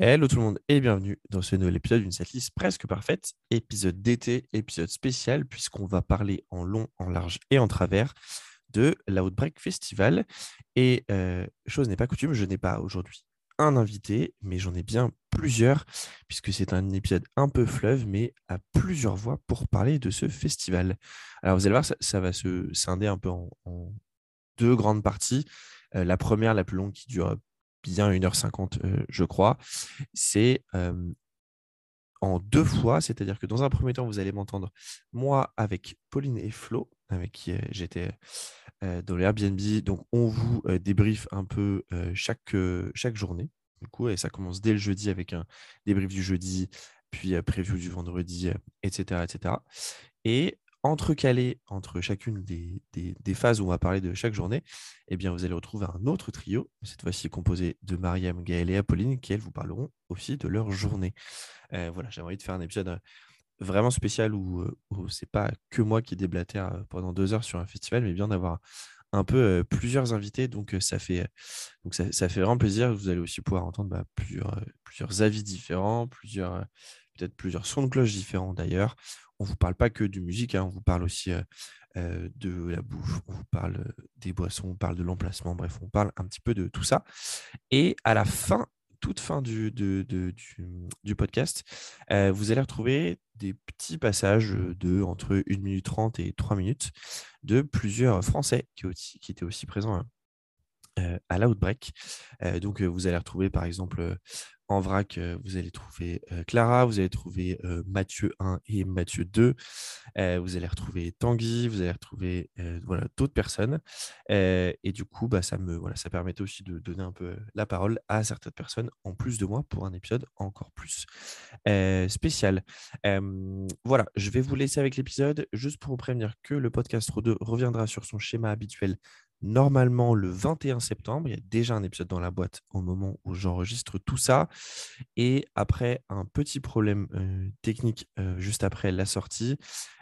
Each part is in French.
Hello tout le monde et bienvenue dans ce nouvel épisode d'une setlist presque parfaite, épisode d'été, épisode spécial puisqu'on va parler en long, en large et en travers de l'Outbreak Festival. Et euh, chose n'est pas coutume, je n'ai pas aujourd'hui un invité, mais j'en ai bien plusieurs puisque c'est un épisode un peu fleuve, mais à plusieurs voix pour parler de ce festival. Alors vous allez voir, ça, va se scinder un peu en, deux grandes parties. Euh, la première, la plus longue, qui dure bien 1h50, euh, je crois. C'est en deux fois, c'est-à-dire que dans un premier temps, vous allez m'entendre moi avec Pauline et Flo, avec qui euh, j'étais euh, dans l'Airbnb. Donc, on vous débrief un peu chaque, chaque journée. Du coup, et ça commence dès le jeudi avec un débrief du jeudi, puis preview du vendredi, etc., etc. Et entrecalé entre chacune des, phases où on va parler de chaque journée, eh bien, vous allez retrouver un autre trio, cette fois-ci composé de Mariam, Gaëlle et Apolline, qui, elles, vous parleront aussi de leur journée. Euh, voilà, j'ai envie de faire un épisode euh, vraiment spécial où, euh, où c'est pas que moi qui déblatère pendant deux heures sur un festival, mais bien d'avoir un peu plusieurs invités. Donc, ça, fait, donc ça, fait vraiment plaisir. Vous allez aussi pouvoir entendre bah, plusieurs, plusieurs avis différents, plusieurs peut-être plusieurs sons de cloche différents d'ailleurs on ne vous parle pas que de musique, hein, on vous parle aussi de la bouffe, on vous parle des boissons, on parle de l'emplacement, bref, on parle un petit peu de tout ça. Et à la fin, toute fin du, du, podcast, vous allez retrouver des petits passages de entre 1 minute 30 et 3 minutes de plusieurs Français qui, qui étaient aussi présents à l'Outbreak. donc, vous allez retrouver par exemple en vrac, vous allez trouver Clara, vous allez trouver Mathieu 1 et Mathieu 2, vous allez retrouver Tanguy, vous allez retrouver voilà, d'autres personnes. et du coup, bah, ça, me, voilà, ça permettait aussi de donner un peu la parole à certaines personnes en plus de moi pour un épisode encore plus spécial. voilà, je vais vous laisser avec l'épisode juste pour vous prévenir que le podcast 2 reviendra sur son schéma habituel normalement le 21 septembre. Il y a déjà un épisode dans la boîte au moment où j'enregistre tout ça. Et après un petit problème technique juste après la sortie,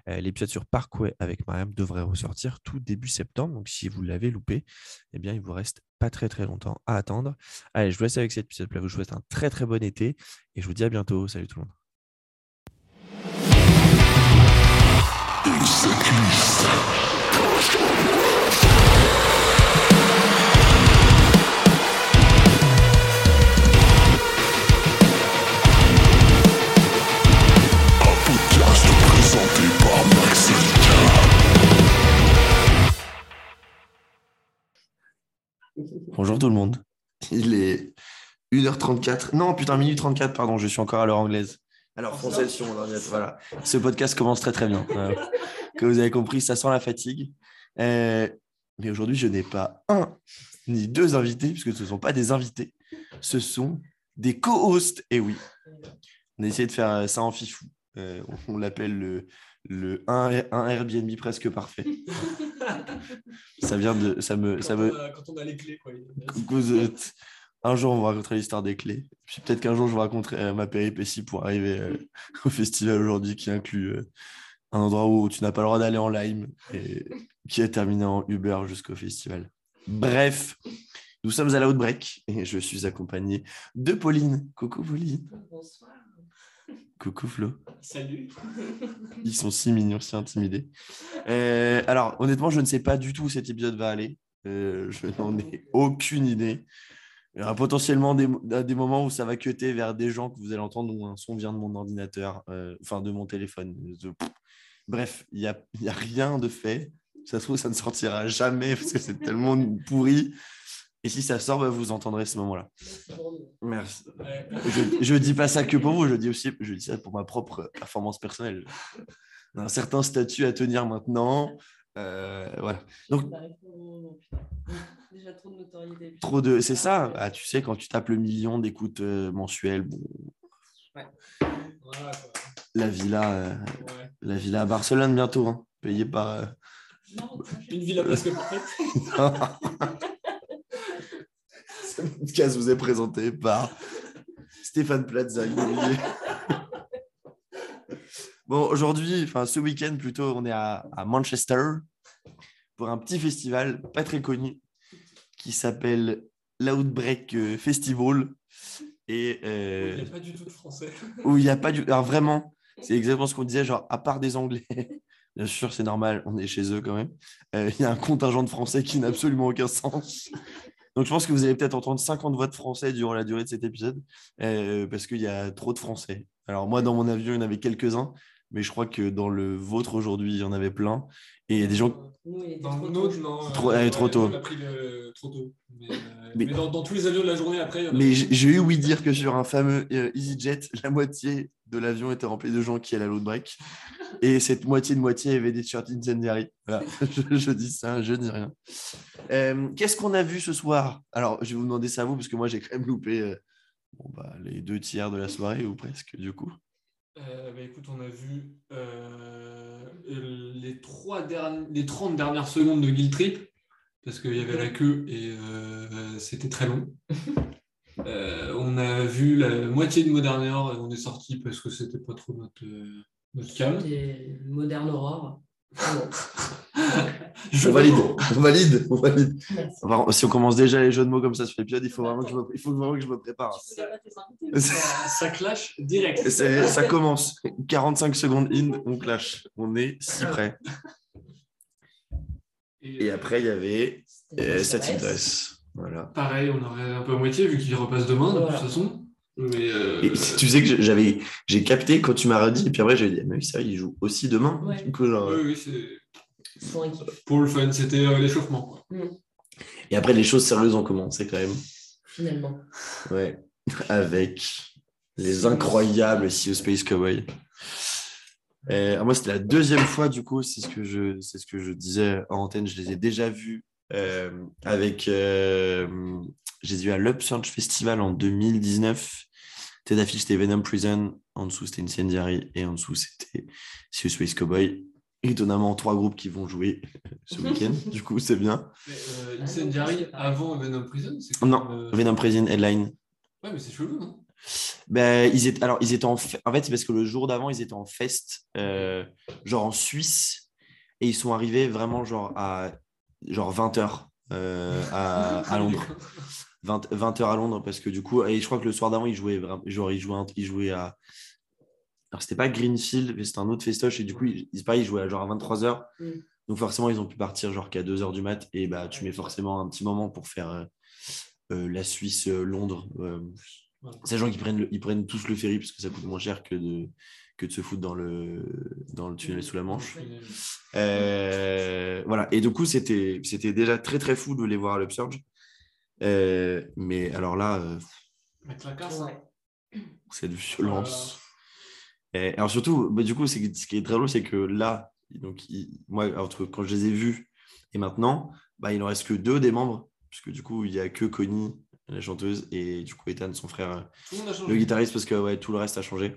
l'épisode sur Parkway avec Mariam devrait ressortir tout début septembre. Donc si vous l'avez loupé, eh bien il vous reste pas très très longtemps à attendre. Allez, je vous laisse avec cet épisode. Je vous souhaite un très très bon été et je vous dis à bientôt. Salut tout le monde. Bonjour tout le monde. Il est 1h34. Non, putain, minute 34, pardon, je suis encore à l'heure anglaise. Alors, française sur mon ordinateur. Voilà. Ce podcast commence très très bien. que vous avez compris, ça sent la fatigue. Euh, mais aujourd'hui, je n'ai pas un ni deux invités, puisque ce ne sont pas des invités. Ce sont des co-hosts. Et oui, on a essayé de faire ça en fifou. Euh, on l'appelle le, le un, Airbnb presque parfait. ça vient de. Ça me, quand, ça me... On a, quand on a les clés, quoi. Un jour, on va raconter l'histoire des clés. Puis peut-être qu'un jour, je vous raconterai euh, ma péripétie pour arriver euh, au festival aujourd'hui qui inclut euh, un endroit où tu n'as pas le droit d'aller en Lime et qui est terminé en Uber jusqu'au festival. Bref, nous sommes à la Outbreak et je suis accompagné de Pauline. Coucou Pauline. Bonsoir. Coucou Flo. Salut. Ils sont si mignons, si intimidés. Euh, alors, honnêtement, je ne sais pas du tout où cet épisode va aller. Euh, je n'en ai aucune idée. Il y aura potentiellement des, des, moments où ça va cuter vers des gens que vous allez entendre où un son vient de mon ordinateur, euh, enfin de mon téléphone. Bref, il n'y a, y a rien de fait. Ça se trouve, ça ne sortira jamais parce que c'est tellement pourri. Et si ça sort, bah, vous entendrez ce moment-là. Merci. Je ne dis pas ça que pour vous, je dis aussi je dis ça pour ma propre performance personnelle. Un certain statut à tenir maintenant. Euh, voilà. Donc, Déjà trop de notoriété. Trop de, c'est ça. Ah, tu sais, quand tu tapes le million d'écoutes euh, mensuelles, bon. Ouais. Voilà, la villa, euh, ouais. la villa à Barcelone bientôt, hein, payée par. Euh, non, Une villa presque parfaite. Ce podcast vous est présenté par Stéphane Plaza bon, aujourd'hui, enfin ce week-end plutôt, on est à, à, Manchester pour un petit festival pas très connu qui s'appelle l'Outbreak Festival. et Il euh, n'y a pas du tout de français. où il n'y a pas du. Alors vraiment, c'est exactement ce qu'on disait, genre, à part des Anglais, bien sûr, c'est normal, on est chez eux quand même, euh, il y a un contingent de Français qui n'a absolument aucun sens. Donc je pense que vous allez peut-être entendre 50 voix de Français durant la durée de cet épisode, euh, parce qu'il y a trop de Français. Alors moi, dans mon avion, il y en avait quelques-uns, mais je crois que dans le vôtre aujourd'hui, il y en avait plein. Et il y a des gens. Nous, il était Dans trop le tôt, non. Trop- euh, ouais, trop tôt. On a pris le... trop tôt. Mais, euh, Mais- mais dans, dans tous les avions de la journée, après, il y en a Mais j'ai eu ouï dire que sur un fameux euh, EasyJet, la moitié de l'avion était remplie de gens qui allaient à l'autre break. Et cette moitié de moitié avait des t-shirts incendiary. Voilà, je, je dis ça, je dis rien. Euh, Qu'est-ce qu'on a vu ce soir? Alors, je vais vous demander ça à vous, parce que moi, j'ai quand même loupé euh, bon, bah, les deux tiers de la soirée, ou presque, du coup. Euh, bah, écoute, on a vu euh, les, trois derni- les 30 dernières secondes de Guild Trip, parce qu'il y avait la queue et euh, c'était très long. Euh, on a vu la moitié de Modern Air et on est sorti parce que c'était pas trop notre, euh, notre aurores. Je On valide, on valide, on valide. merci. Enfin, si on commence déjà les jeux de mots comme ça sur l'épisode, il faut vraiment que je me, il faut vraiment que je me prépare. Ça, clash direct. Ça commence. 45 secondes in, on clash. On est si près. Et après, il y avait euh. Dress. Voilà. Pareil, on aurait un peu à moitié vu qu'il repasse demain de Voilà. toute façon. Mais euh, Et tu sais que j'avais, j'ai capté quand tu m'as redit, et puis après j'ai dit, mais oui, c'est vrai, il joue aussi demain. Ouais. Du coup, genre, oui, oui, c'est pour le fun, c'était euh, l'échauffement. quoi. Et après, les choses sérieuses ont commencé quand même. finalement. Ouais. Avec les incroyables Sea of Space Cowboy. Euh, alors moi, c'était la deuxième fois, du coup, c'est ce que je, c'est ce que je disais en antenne. Je les ai déjà vus euh, avec. euh, je les ai vus à l'Upsurge Festival en 2019. Tête d'affiche, c'était Venom Prison. En dessous, c'était Incendiary. Et en dessous, c'était Space Cowboy. Étonnamment, trois groupes qui vont jouer ce week-end. du coup, c'est bien. Mais, euh, Ah Incendiary avant Venom Prison, Non, euh, Venom Prison Headline. Ouais, mais c'est chelou, non? Ben, ils étaient, alors, ils étaient en, fe- en fait, c'est parce que le jour d'avant, ils étaient en fest, euh, genre en Suisse, et ils sont arrivés vraiment genre à genre 20h à, à Londres. 20, 20h à Londres, parce que du coup, et je crois que le soir d'avant, ils jouaient, vraiment, genre, ils jouaient, un- ils jouaient à. Alors, c'était pas Greenfield, mais c'était un autre festoche, et du coup, ils, ils, pareil, ils jouaient à genre à 23h. Mm. Donc, forcément, ils ont pu partir genre qu'à 2h du mat, et bah, tu mets forcément un petit moment pour faire euh, euh, la Suisse-Londres. Voilà. Sachant qu'ils prennent, le- ils prennent tous le ferry parce que ça coûte moins cher que de, que de se foutre dans le, dans le tunnel sous la Manche. Euh, voilà. Et du coup, c'était c'était déjà très très fou de les voir à l'Upsurge. Euh, mais alors là, euh, hein. C'est de violence. Et alors surtout, bah, du coup, ce qui est très drôle, c'est que là, donc, il- moi, entre quand je les ai vus et maintenant, bah, il en reste que deux des membres, puisque du coup, il n'y a que Connie, la chanteuse, et du coup, Ethan, son frère, Tout le guitariste, parce que ouais, tout le reste a changé.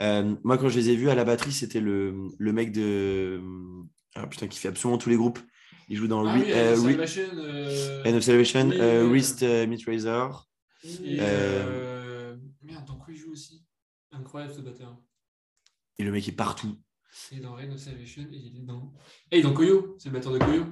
Euh, moi, quand je les ai vus à la batterie, c'était le, le mec de. Ah, putain, qui fait absolument tous les groupes. Il joue dans Ah Re- oui, euh, Re- Salvation. euh, End of Salvation, oui, euh. Wrist euh. Et, Euh, euh, Merde, dans quoi il joue aussi? Incroyable ce batteur. Et le mec est partout. Il est dans Reign of Salvation et il est dans. Et dans Koyo, c'est le batteur de Koyo.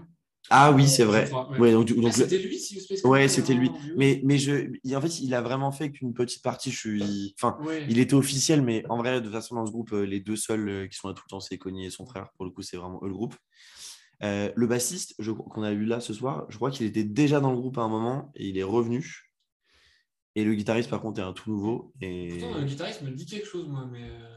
Ah oui, c'est vrai. Ouais. Ouais, donc, Ah, c'était lui, si Space Ouais, c'était lui. Mais, mais je, il- en fait, il a vraiment fait qu'une petite partie. Je suis. Enfin, Ouais. il était officiel, mais en vrai, de toute façon, dans ce groupe, les deux seuls qui sont là tout le temps, c'est Connie et son frère. Pour le coup, c'est vraiment eux le groupe. Euh, le bassiste qu'on a eu là ce soir, je crois qu'il était déjà dans le groupe à un moment et il est revenu. Et le guitariste, par contre, est un tout nouveau. Et... Pourtant, le guitariste me dit quelque chose, moi, mais. euh,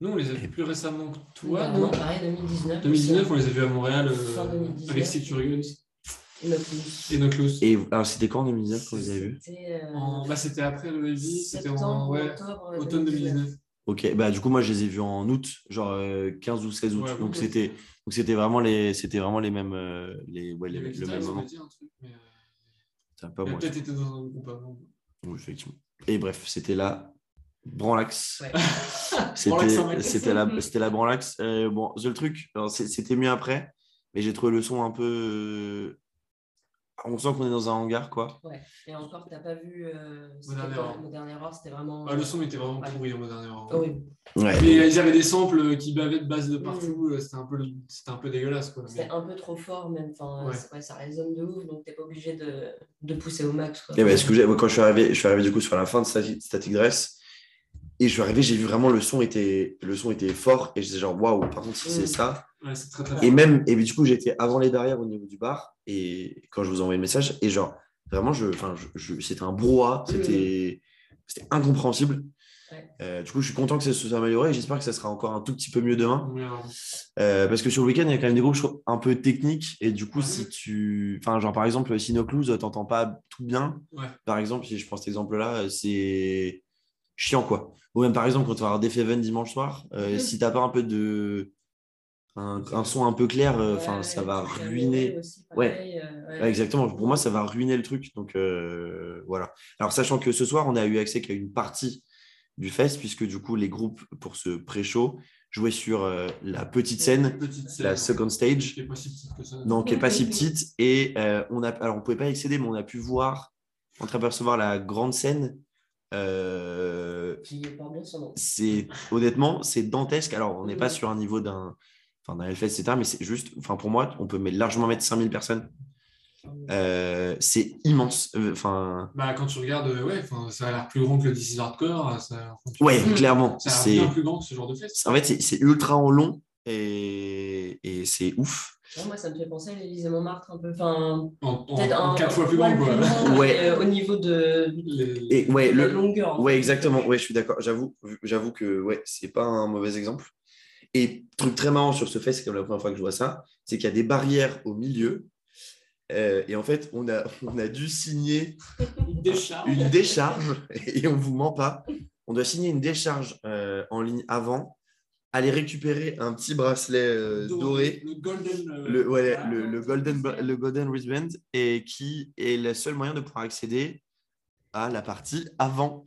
Nous, on les a vus plus récemment que toi, Bah, non non, pareil, 2019. 2019, on les a vus à Montréal euh, 2019. avec Turigan Et liste. et Noclus. Et alors, c'était quand en 2019 quand vous avez vu? C'était euh, En- Bah, c'était après le Heavy, c'était en septembre, ouais, octobre automne 2019. Ok, bah du coup, moi, je les ai vus en août, genre euh, 15 ou 16 août. Ouais, donc, c'était, donc, c'était vraiment les, c'était vraiment les mêmes, euh, les, ouais, les- Le guitariste même moment. euh, peut-être été dans un groupe avant. Oui, effectivement. Et bref, c'était la Branlax. Ouais. C'était, 5. c'était la, c'était la Branlax. Euh, bon, c'est le truc. c'était mieux après, mais j'ai trouvé le son un peu. On sent qu'on est dans un hangar, quoi. Ouais. Et encore, t'as pas vu. Euh, Modern Error. Modern Error, c'était vraiment. Ah, le son était vraiment Ouais. pourri en moderne erreur. Horrible. Ouais. Mais ils avaient des samples qui bavaient de base de partout, euh, c'était un, peu, c'était un peu dégueulasse. Quoi. C'était Mais- un peu trop fort, même. Enfin, Ouais. ouais, ça résonne de ouf, donc t'es pas obligé de, de pousser au max. Quoi. Et ben, ce que j'ai- moi, quand je suis arrivé, je suis arrivé du coup sur la fin de Static, Static Dress. Et je suis arrivé, j'ai vu vraiment le son était, le son était fort. Et j'étais genre, waouh, par contre, si c'est Mm. ça. Ouais, c'est très très Et même, et du coup, j'étais avant les barrières au niveau du bar. Et quand je vous envoyais le message, et genre, vraiment, je, je, je- c'était un brouhaha. C'était, c'était incompréhensible. Ouais. Euh, du coup, je suis content que ça se soit amélioré. et J'espère que ça sera encore un tout petit peu mieux demain. Ouais, Euh, parce que sur le week-end, il y a quand même des groupes je trouve, un peu techniques. Et du coup, si tu. Enfin, genre par exemple, Sinocluse, t'entends pas tout bien. Par exemple, si je prends cet exemple-là, c'est chiant, quoi. Ou même par exemple, quand tu vas avoir des Feven dimanche soir, euh, Mhm. si t'as pas un peu de. Un, un son un peu clair, euh, enfin, Ouais, ça va ruiner. aussi, pareil, euh, ouais. Ouais, exactement. Pour moi, ça va ruiner le truc. Donc euh, voilà. Alors, sachant que ce soir, on a eu accès qu'à une partie du fest, puisque du coup, les groupes pour ce pré-show jouaient sur euh, la petite scène, petite scène, la second stage. Qui est pas si petite que ça. Non, qui n'est pas si petite. Et euh, on a, alors, on ne pouvait pas y accéder, mais on a pu voir, entreapercevoir la grande scène. Euh, c'est honnêtement, c'est dantesque. Alors, on n'est pas sur un niveau d'un enfin, d'un Hellfest, etc. Mais c'est juste, enfin, pour moi, on peut mettre- largement mettre 5000 personnes. Euh, c'est immense. Euh, Enfin, Bah, quand tu regardes, ouais, ça a l'air plus grand que le is Hardcore. Ça, ouais, clairement. Ça a C'est, l'air bien plus grand que ce genre de fest. en fait, c'est- c'est ultra en long et, et c'est ouf. Non, moi, ça me fait penser à l'Élysée Montmartre un peu. Enfin, En, en- peut-être en un, quatre fois plus grand, quoi. Ouais. euh, au niveau de, Les- Et ouais, de la longueur. en Ouais, exactement. Ouais, je suis d'accord. J'avoue, j'avoue que ouais, c'est pas un mauvais exemple. Et truc très marrant sur ce fait, c'est comme la première fois que je vois ça, c'est qu'il y a des barrières au milieu. Euh, et en fait, on a, on a dû signer Une décharge. une décharge, et on vous ment pas. On doit signer une décharge euh, en ligne avant, aller récupérer un petit bracelet euh, doré, Le Golden. euh, le, ouais, voilà. le, le golden, le golden wristband, et qui est le seul moyen de pouvoir accéder à la partie avant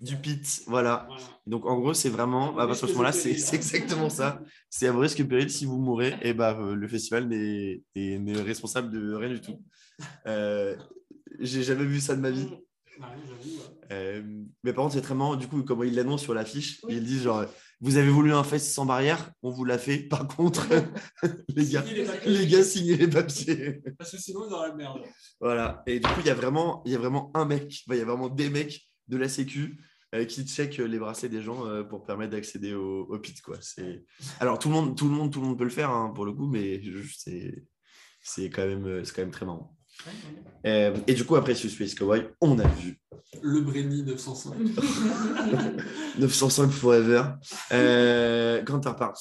du pit. Voilà. Voilà. Donc en gros, c'est vraiment, à partir de ce moment-là, c'est exactement ça. C'est à vos risques et périls. Si vous mourrez, et bah, euh, le festival n'est est- n'est responsable de rien du tout. Euh, J'ai jamais vu ça de ma vie. Ouais, ouais. Mais par contre, c'est très marrant, du coup, comment ils l'annoncent sur l'affiche. Oui. Ils disent genre, vous avez voulu un fest sans barrière, on vous l'a fait. Par contre, les gars, Signez les papiers. les gars, signez les papiers. Parce que sinon, ils auraient la merde. Voilà. Et du coup, il y a vraiment, il y a vraiment un mec, enfin, il y a vraiment des mecs de la Sécu euh, qui checkent les bracelets des gens euh, pour permettre d'accéder au, au pit. Quoi. Alors, tout le, monde, tout, le monde, tout le monde peut le faire hein, pour le coup, mais c'est, quand même, euh, c'est quand même très marrant. Euh, et du coup, après ce Space Cowboy, on a vu Le Brenny 905. 905 Forever, euh, Counterparts,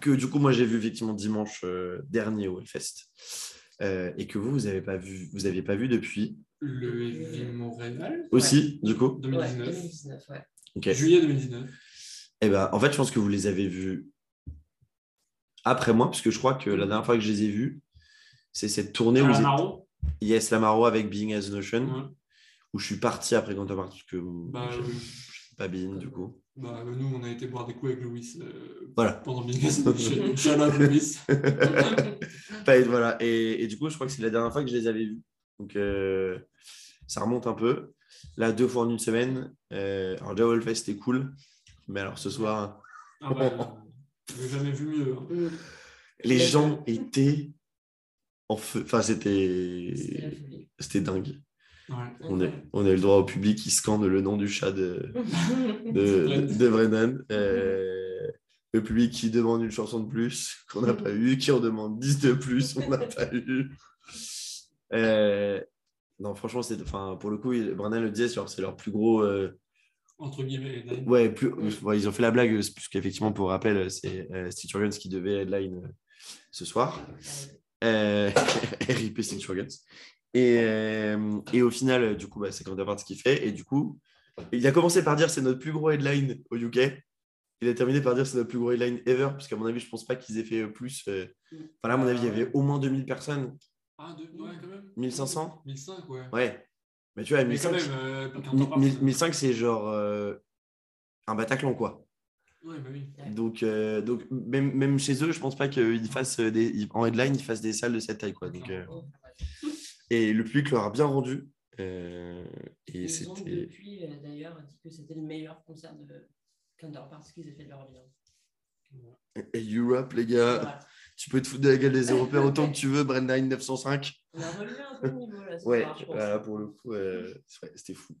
que du coup, moi, j'ai vu effectivement dimanche euh, dernier au Hellfest. Euh, et que vous, vous n'avez pas vu, vous aviez pas vu depuis Le Heavy Montréal. aussi, du coup. 2019. Ouais, 2019, ouais. Ok. Juillet 2019. Eh ben, en fait, je pense que vous les avez vus après moi, parce que je crois que la dernière fois que je les ai vus, c'est cette tournée où ils étaient-. Yes Lamaro avec Being as Ouais. où je suis parti après Counterparts, parce que Bah, je pas Being du coup. bah, nous, on a été boire des coups avec Louis euh, Voilà. pendant Big Shout shout out Louis. Pas- voilà. Et, et du coup, je crois que c'est la dernière fois que je les avais vus. Donc, euh, ça remonte un peu. Là, deux fois en une semaine. Euh, alors, déjà, Hellfest, c'était cool. Mais alors, ce soir, Ah bah, euh, j'ai jamais vu mieux. hein. Les gens étaient en feu. Enfin, C'était c'était dingue. Ouais. On a, on a eu le droit au public qui scande le nom du chat de, de, de Brennan. Euh, le public qui demande une chanson de plus qu'on n'a pas eu, qui en demande 10 de plus, on n'a pas eu. Euh, non, franchement, c'est, enfin, pour le coup, il- Brennan le disait, c'est leur plus gros. euh, Entre guillemets. Ouais, plus, ouais, ils ont fait la blague, puisqu'effectivement, pour rappel, c'est euh, Stitch Organs qui devait headline euh, ce soir. Euh, RIP Organs. Et, euh, et au final, du coup, bah, c'est Counterparts qui fait. Et du coup, il a commencé par dire c'est notre plus gros headline au UK. Il a terminé par dire c'est notre plus gros headline ever, parce qu'à mon avis, je pense pas qu'ils aient fait plus. euh, Enfin, là, à mon avis, il y avait au moins 2000 personnes. Ah, deux, ouais, quand même. 1500 1005, ouais. Ouais. Mais tu vois, Mais quand 1005, même, euh, mi- Counterparts, mi- 1005, c'est genre euh, un Bataclan, quoi. Bah oui. Donc, euh, donc même, même chez eux, je pense pas qu'ils fassent des, en headline, ils fassent des salles de cette taille, quoi. Donc, euh, Et le public leur a bien rendu. Euh, et Ils ont c'était. depuis, euh, d'ailleurs, dit que c'était le meilleur concert de Counterparts qu'ils aient fait de leur vie. hein. Et Europe, les gars, Voilà. tu peux te foutre de la gueule des Européens autant que tu veux, Brenda 905. On a relevé un peu le niveau là. ce Ouais, soir, je pense. voilà, pour le coup, euh, c'était fou.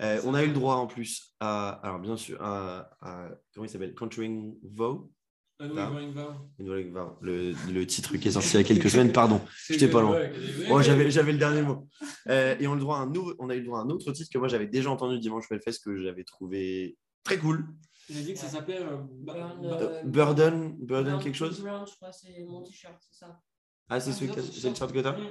Euh, on a eu le droit en plus à, alors bien sûr, à, à- comment il s'appelle? Conjuring Vow, Ah oui. Conjuring Vow, le, le titre qui est sorti il y a quelques semaines, pardon. J'étais pas loin. Moi, j'avais, j'avais le dernier mot. Euh, et on, a, le droit à un nouveau, on a eu le droit à un autre titre que moi j'avais déjà entendu dimanche Hellfest que j'avais trouvé très cool. Il a dit que ça s'appelait. euh, euh, Burden, Burden quelque chose? Brown, je crois, c'est mon t-shirt, c'est ça. Ah, c'est Ah, celui que c'est c'est le ça. shirt que t'as? Mm.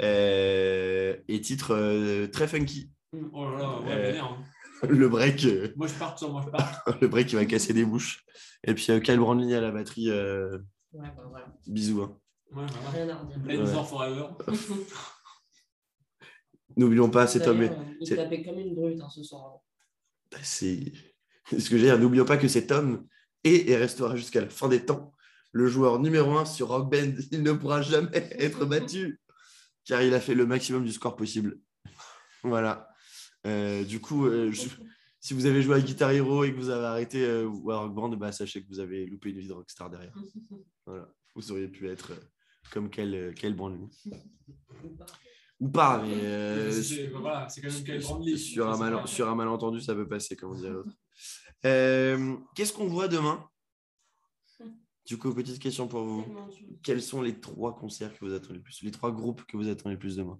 Euh, Et titre euh, très funky. Oh là là, ouais, Euh, vénère, hein. Le break, euh, Moi, je pars moi, je pars. le break qui va casser des bouches. Et puis euh, Kyle Brandley à la batterie. euh, Ouais, bah voilà. bisous. hein. Ouais, voilà. Rien à redire. Blade Ouais. for Forever. N'oublions pas cet homme. Il tapait comme une brute hein, ce soir. C'est ce que j'ai à dire. N'oublions pas que cet homme est et restera jusqu'à la fin des temps le joueur numéro un sur Rock Band. Il ne pourra jamais être battu car il a fait le maximum du score possible. Voilà. Euh, du coup, euh, je- si vous avez joué à Guitar Hero et que vous avez arrêté euh, ou à Rock Band, bah, sachez que vous avez loupé une vie de rockstar derrière. Voilà. Vous auriez pu être euh, comme quel, quel. Ou pas. Mais C'est- voilà, quand même sur, un C'est mal- pas- sur un malentendu, ça peut passer, comme on dit à l'autre. Euh, Qu'est-ce qu'on voit demain? Du coup, petite question pour vous. Quels sont les trois concerts que vous attendez le plus Les trois groupes que vous attendez le plus demain?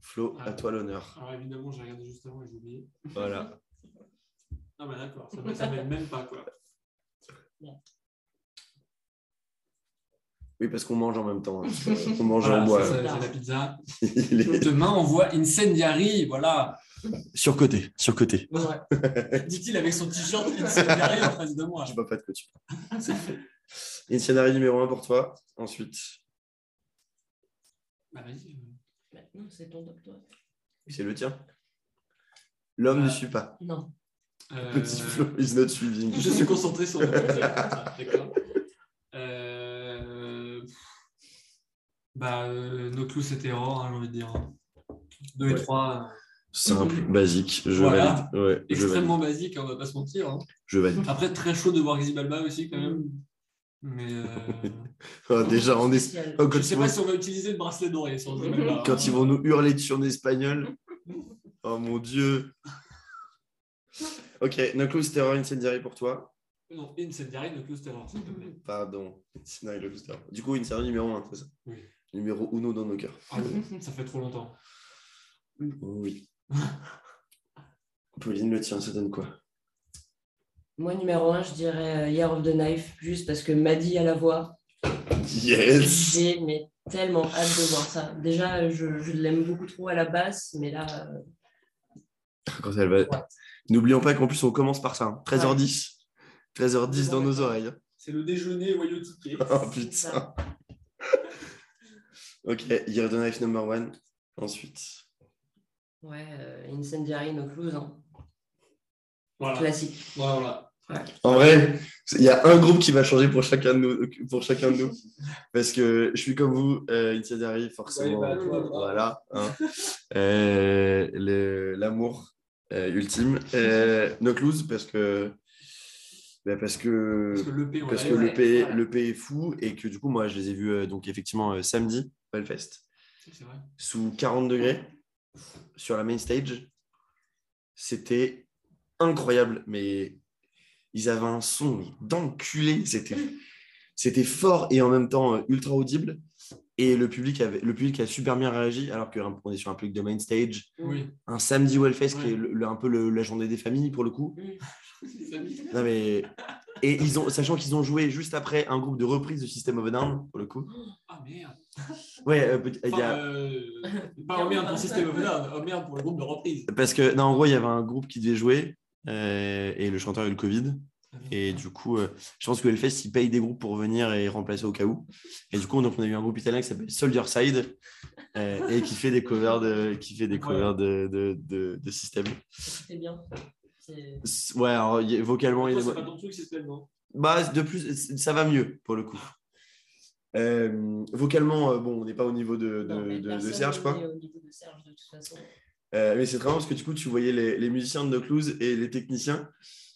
Flo, à Ah. toi l'honneur. Alors évidemment, j'ai regardé juste avant et j'ai oublié. Voilà. Ah bah d'accord, ça, ça m'aide même pas quoi. Oui, parce qu'on mange en même temps. hein. On mange Voilà, en bois. c'est la pizza. Demain, on voit Incendiary, voilà. Surcoté, surcoté. Dit-il avec son t-shirt Incendiary en face de moi. Je vois pas de quoi tu parles. C'est fait. Numéro un pour toi. Ensuite, Bah vas-y. Bah, Non, c'est ton top, toi. c'est le tien. L'homme ne Euh, suit pas. Non. Euh, Petit Flo is not suiving. Je suis concentré sur le projet. D'accord. Euh... Bah, euh, nos clous c'était erreur, hein, j'ai envie de dire. 2 et Ouais. 3, Simple, basique. Je Voilà. valide. Ouais, je valide. extrêmement basique, hein, on va pas se mentir. hein. Je valide. Après, très chaud de voir Xibalba aussi quand même. Mais euh... Ah, déjà, on est. Oh, quand, je sais pas si on va utiliser le bracelet doré sur Xibalba. quand ils vont nous hurler dessus en espagnol. Oh mon dieu. Ok, Knuckles Terror Incendiary pour toi? Non, Incendiary, c'était erreur, s'il te plaît. Pardon. Incendiary Knuckles Terror. Du coup, Incendiary numéro 1, c'est ça? Oui. Numéro uno dans nos cœurs. Ah ça fait trop longtemps. Oui. Pauline, le tien, ça donne quoi? Moi, numéro 1, je dirais euh, Year of the Knife, juste parce que Maddy à la voix. Yes J'ai mais tellement hâte de voir ça. Déjà, je, je l'aime beaucoup trop à la basse, mais là, euh, Quand elle va... Ouais. N'oublions pas qu'en plus, on commence par ça. hein. 13h10. 13h10 dans nos oreilles. C'est le déjeuner au ticket. Oh putain. Ok, Year of the Knife number one. Ensuite. Ouais, euh, Incendiary, No Clues, hein. Voilà. classique. Voilà. En vrai, il y a un groupe qui va changer pour chacun de nous. Pour chacun de nous. Parce que je suis comme vous, euh, Incendiary, forcément. Ouais, bah, toi, toi. voilà. hein. Euh, le- L'amour euh, ultime. Euh, no Clues, parce que. bah, parce que. Parce que l'EP, parce que le ouais, P, voilà. le P est fou et que du coup, moi, je les ai vus euh, donc effectivement euh, samedi, vrai. sous 40 degrés sur la main stage. C'était incroyable, mais ils avaient un son d'enculé. C'était, c'était fort et en même temps euh, ultra audible. Et le public, avait, le public a super bien réagi, alors qu'on est sur un public de main stage. Oui. Un samedi au Hellfest qui est le- le- un peu le- la journée des familles pour le coup. Non, mais... Et ils ont, sachant qu'ils ont joué juste après un groupe de reprise de System of a Down, pour le coup. Ah merde. Ouais, euh, il y Enfin, a... euh, pas oh merde pour System of a Down, oh merde pour le groupe de reprise. Parce que, non, en gros, il y avait un groupe qui devait jouer euh, et le chanteur a eu le Covid. Et du coup, euh, je pense que Hellfest, ils payent des groupes pour venir et remplacer au cas où. Et du coup, donc, on a eu un groupe italien qui s'appelle Soldier Side euh, et qui fait des covers de, qui fait des covers de, de, de, de System. C'était bien. Ouais, alors, il y a- vocalement, il est... c'est pas ton truc, c'est tellement. Bah, de plus, ça va mieux pour le coup. Euh, vocalement, euh, bon, on n'est pas au niveau de, de, Non, de- Serge, quoi. au niveau de Serge, de toute façon. Euh, mais c'est très marrant parce que du coup, tu voyais les, les musiciens de Nocluse et les techniciens.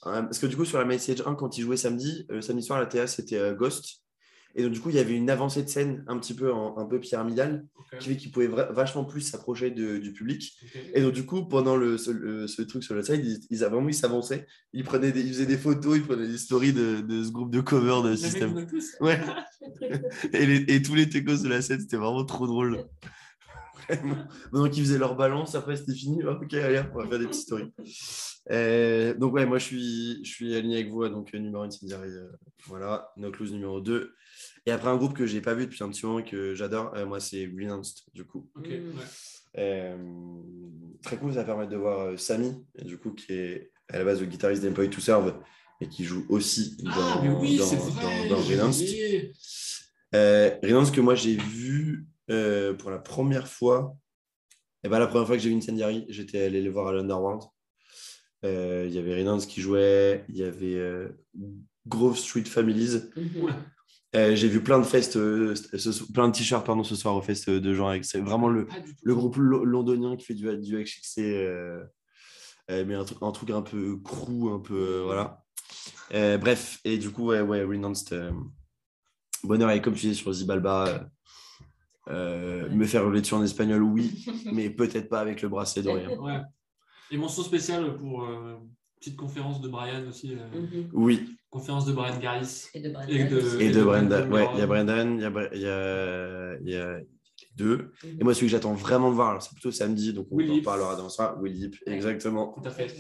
Euh, parce que du coup, sur la Message 1, quand ils jouaient samedi, euh, samedi soir, la TA, c'était euh, Ghost. Et donc, du coup, il y avait une avancée de scène un petit peu, en- un peu pyramidale, qui fait qu'ils pouvaient vachement plus s'approcher du public. Et donc, du coup, pendant le, ce, le- ce truc sur le side, ils, ils, vraiment, ils s'avançaient. Ils, prenaient des, ils faisaient des photos, ils prenaient des stories de, de ce groupe de cover de système. Ouais. et, les- et tous les techos de la scène, c'était vraiment trop drôle. Vraiment. Donc, ils faisaient leur balance, après c'était fini. Ok, allez, on va faire des petites stories. Euh, donc, ouais, moi je suis, je suis aligné avec vous. Donc, numéro 1, Incendiary, euh, voilà. No Clues numéro 2. Et après, un groupe que j'ai pas vu depuis un petit moment et que j'adore, euh, moi c'est Renounced, du coup. Ok, Mm. ouais. Euh, très cool, ça va permettre de voir euh, Samy, du coup, qui est à la base le guitariste d'Employ to Serve et qui joue aussi dans, Ah, mais oui, dans, c'est vrai. dans, dans Renounced. Euh, Renounced que moi j'ai vu euh, pour la première fois. Et ben, la première fois que j'ai vu Incendiary, j'étais allé les voir à l'Underworld. Euh, Il y avait Renounced qui jouait, il y avait euh, Grove Street Families. Euh, j'ai vu plein de fest, euh, ce- plein de t-shirts pardon, ce soir au fest euh, de gens. avec- C'est vraiment le, le groupe lo- londonien qui fait du, du XXC, euh, euh, mais un, truc- un truc un peu crew, un peu. euh, voilà. Euh, bref, et du coup, ouais, ouais euh, bonheur, et comme tu disais sur Zibalba, euh, me faire hurler dessus en espagnol, oui, mais peut-être pas avec le bracelet d'Orient. Ouais. Et mention spéciale pour euh, petite conférence de Brian aussi. euh, Mhm. Oui, Conférence de Brian Garris. Et de Brandon. Et de- et de Brenda. Ouais, il y a. Brendan, il y a, y a, y a les deux. Mhm. Et moi, celui que j'attends vraiment de voir, c'est plutôt samedi, donc on Will en parlera dans ça. Will Yip, Ouais. exactement. Tout à fait.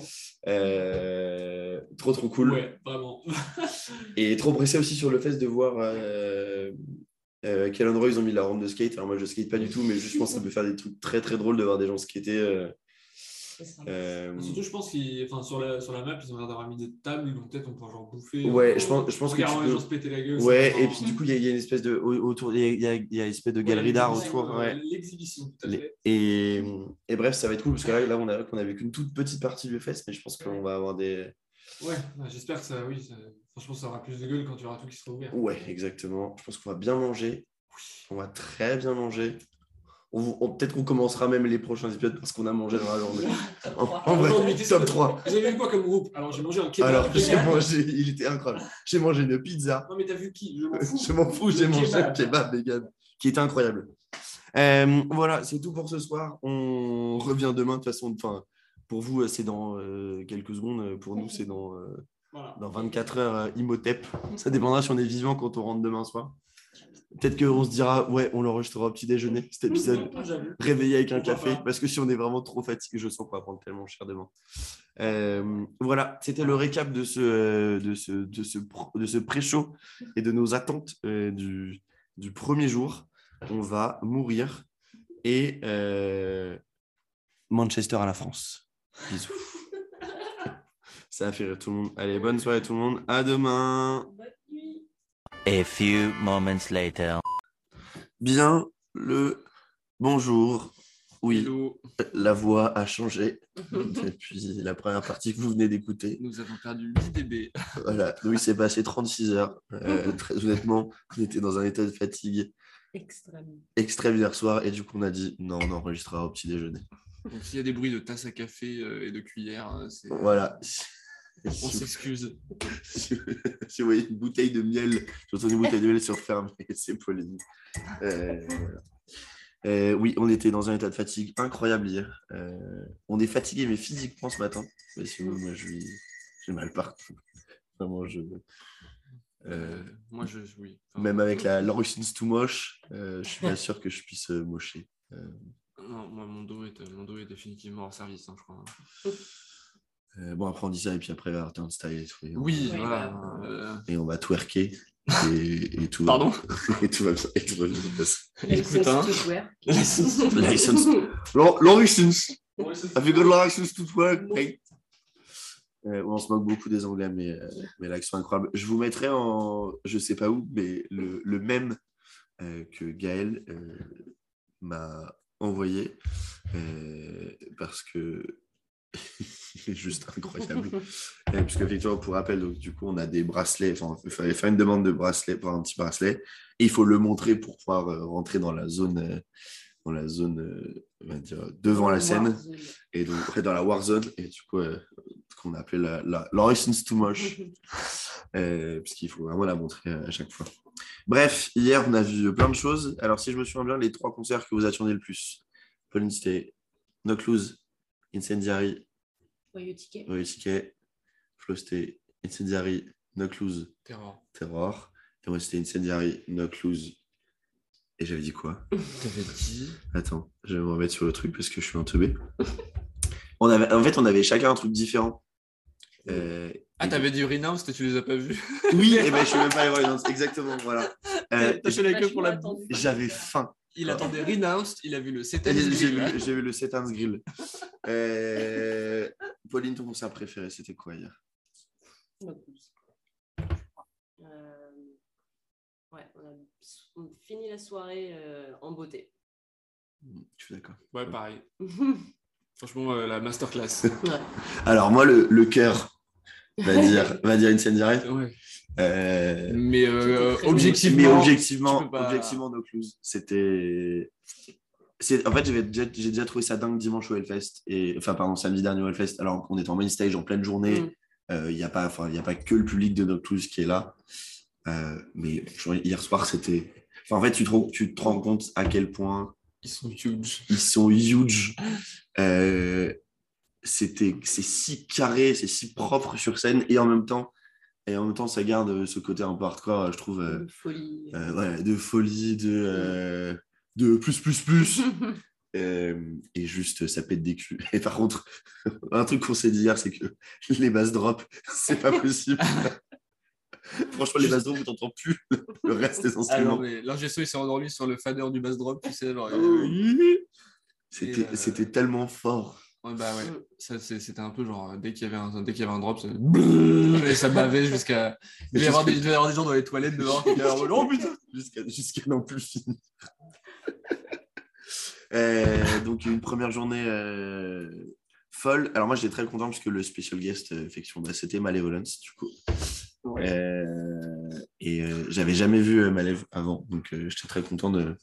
Euh, trop trop cool. Ouais, vraiment. Et trop pressé aussi sur le fait de voir euh, euh, Kellen Roy, ils ont mis la rampe de skate. Alors moi, je skate pas du tout, mais juste, je pense que ça peut faire des trucs très très drôles de voir des gens skater. euh, euh, Surtout, je pense qu'ils, enfin, sur la, sur la map, ils ont l'air d'avoir mis des tables, donc peut-être on peut genre bouffer. Ouais, euh, je pense- je pense que tu les peux- gens se péter la gueule. Ouais, et puis du coup, il y, a- il y a une espèce de. au- Autour, il y a, il y a- il y a une espèce de Ouais, galerie d'art autour. ouais. L'exhibition, tout à fait. Et, et bref, ça va être cool parce que là, là on a qu'on a vu qu'une toute petite partie du fest, mais je pense qu'on va avoir des. Ouais, ouais, j'espère que ça, oui, ça- franchement, ça aura plus de gueule quand il y aura tout qui sera ouvert. Ouais, exactement. Je pense qu'on va bien manger. On va très bien manger. On, on- Peut-être qu'on commencera même les prochains épisodes parce qu'on a mangé dans la journée. En, vrai, top que- 3. Vous avez vu quoi comme groupe? Alors, j'ai mangé un kebab. Alors, j'ai mangé, il était incroyable. J'ai mangé une pizza. Non, mais t'as vu qui? Je m'en fous. J'ai mangé un kebab vegan qui était incroyable. Euh, voilà, c'est tout pour ce soir. On revient demain de toute façon. Enfin, pour vous, c'est dans euh, quelques secondes. Pour nous, c'est dans, euh, Voilà. dans 24 heures euh, Imhotep. Ça dépendra si on est vivant quand on rentre demain soir. Peut-être qu'on se dira, ouais, on l'enregistrera au petit déjeuner, cet épisode. Réveillé avec un café parce que si on est vraiment trop fatigué, je sens qu'on va prendre tellement cher demain. Euh, voilà, c'était le récap de ce, euh, de ce, de ce, de ce pré-show et de nos attentes euh, du, du premier jour. On va mourir et euh, Manchester à la France. Bisous. Ça a fait rire tout le monde. Allez, bonne soirée tout le monde. À demain. Bonne nuit. A few moments later. Bien le bonjour. Oui, Hello, la voix a changé depuis la première partie que vous venez d'écouter. nous avons perdu 8 dB. Voilà, nous il s'est passé 36 heures. Euh, très honnêtement, on était dans un état de fatigue Extrêmement. extrême hier soir et du coup on a dit non, on enregistrera au petit déjeuner. Donc s'il y a des bruits de tasse à café euh, et de cuillère, euh, c'est- Voilà. on Si, s'excuse. si- si vous voyez une bouteille de miel, j'entends une bouteille de miel sur ferme, c'est Pauline. Euh, voilà. Euh, oui, on était dans un état de fatigue incroyable hier. Euh, on est fatigué, mais physiquement ce matin. Mais sinon, moi, je suis- j'ai mal partout. Vraiment, je. Moi, je, oui. Enfin, même avec la l'Orusins tout moche, je suis pas sûr que je puisse mocher. Non, moi, mon dos est, mon dos est définitivement hors service, hein, je crois. Euh, bon, après, on dit ça, et puis après, va turn style et tout. Et on, Oui, voilà. euh, et on va twerker. Et, et tout, Pardon? Et tout va bien. Et tout va bien se passer. Écoute, hein. License. Ouais, c'est- Have you got license to twerk? Hey. Euh, on se moque beaucoup des Anglais, mais, euh, mais l'accent incroyable. Je vous mettrai en, je sais pas où, mais le, le même euh, que Gaël euh, m'a envoyé euh, parce que est juste incroyable. Euh, Parce qu'effectivement, pour rappel, donc, du coup, on a des bracelets. Enfin, il fallait faire une demande de bracelet pour un petit bracelet. Et il faut le montrer pour pouvoir euh, rentrer dans la zone, euh, dans la zone euh, on va dire, devant la scène. Warzone. Et donc, après, dans la Warzone. Et du coup, euh, ce qu'on appelait la, la license to mosh. Euh, puisqu'il faut vraiment la montrer à chaque fois. Bref, hier, on a vu plein de choses. Alors, si je me souviens bien, les trois concerts que vous attendiez le plus, Pauline, c'était No Clues, Incendiary. Royal Ticket. Flo, c'était Incendiary, No Clues, Terror. Terror. Et moi, c'était Incendiary, No Clues. Et j'avais dit quoi T'avais dit. Attends, je vais me remettre sur le truc parce que je suis un teubé. On avait, en fait, on avait chacun un truc différent. Euh, Ah, et- t'avais dit Renounce et tu les as pas vus. Oui, et ben je suis même pas allé voir. Exactement, voilà. Euh, T'as fait la queue pour la. J'avais faim. Il attendait Renounce, il a vu le Et 7 J'ai j'ai vu, j'ai vu le Satan's Grill. Euh, Pauline, ton concert préféré, c'était quoi hier No Clues. Euh, Ouais, on a on finit la soirée euh, en beauté. Je suis d'accord. Ouais, pareil. Franchement, euh, la masterclass. Ouais. Alors, moi, le, le cœur va dire, va dire ouais. Euh, Mais euh, très objectivement. mais objectivement, peux pas- objectivement, No Clues, c'était. c'est- En fait, j'avais déjà- j'ai déjà trouvé ça dingue dimanche au Hellfest, et, enfin, pardon, samedi dernier au Hellfest, alors qu'on était en main stage en pleine journée. Mm. Euh, Il n'y a, pas- enfin, il y a pas que le public de No Clues qui est là. Euh, mais hier soir, c'était. Enfin, en fait, tu te, rends- tu te rends compte à quel point Ils sont huge. ils sont huge. Euh, c'était, c'est si carré, c'est si propre sur scène, et en même temps, et en même temps, ça garde ce côté un peu hardcore, je trouve, euh, Une folie. euh, ouais, de folie, de, euh, de plus, plus, plus. Euh, et juste, ça pète des culs. Et par contre, un truc qu'on s'est dit hier, c'est que les bass drops, c'est pas possible. Franchement, les bass drops, vous t'entends plus le reste des instruments. l'ingé il s'est endormi sur le fader du bass drop, tu sais. Genre, Oh. C'était, euh, c'était tellement fort. Ouais, bah ouais, c'était un peu genre, euh, dès qu'il y avait un, dès qu'il y avait un drop, ça, et ça bavait jusqu'à. Il devait y avoir des, gens dans les toilettes dehors qui oh putain! Jusqu'à, n'en plus finir. Euh, donc, une première journée euh, folle. Alors, moi, j'étais très content puisque le special guest, euh, effectivement, bah, c'était Malevolence, du coup. Euh, et euh, j'avais jamais vu euh, Malev avant, donc j'étais très content de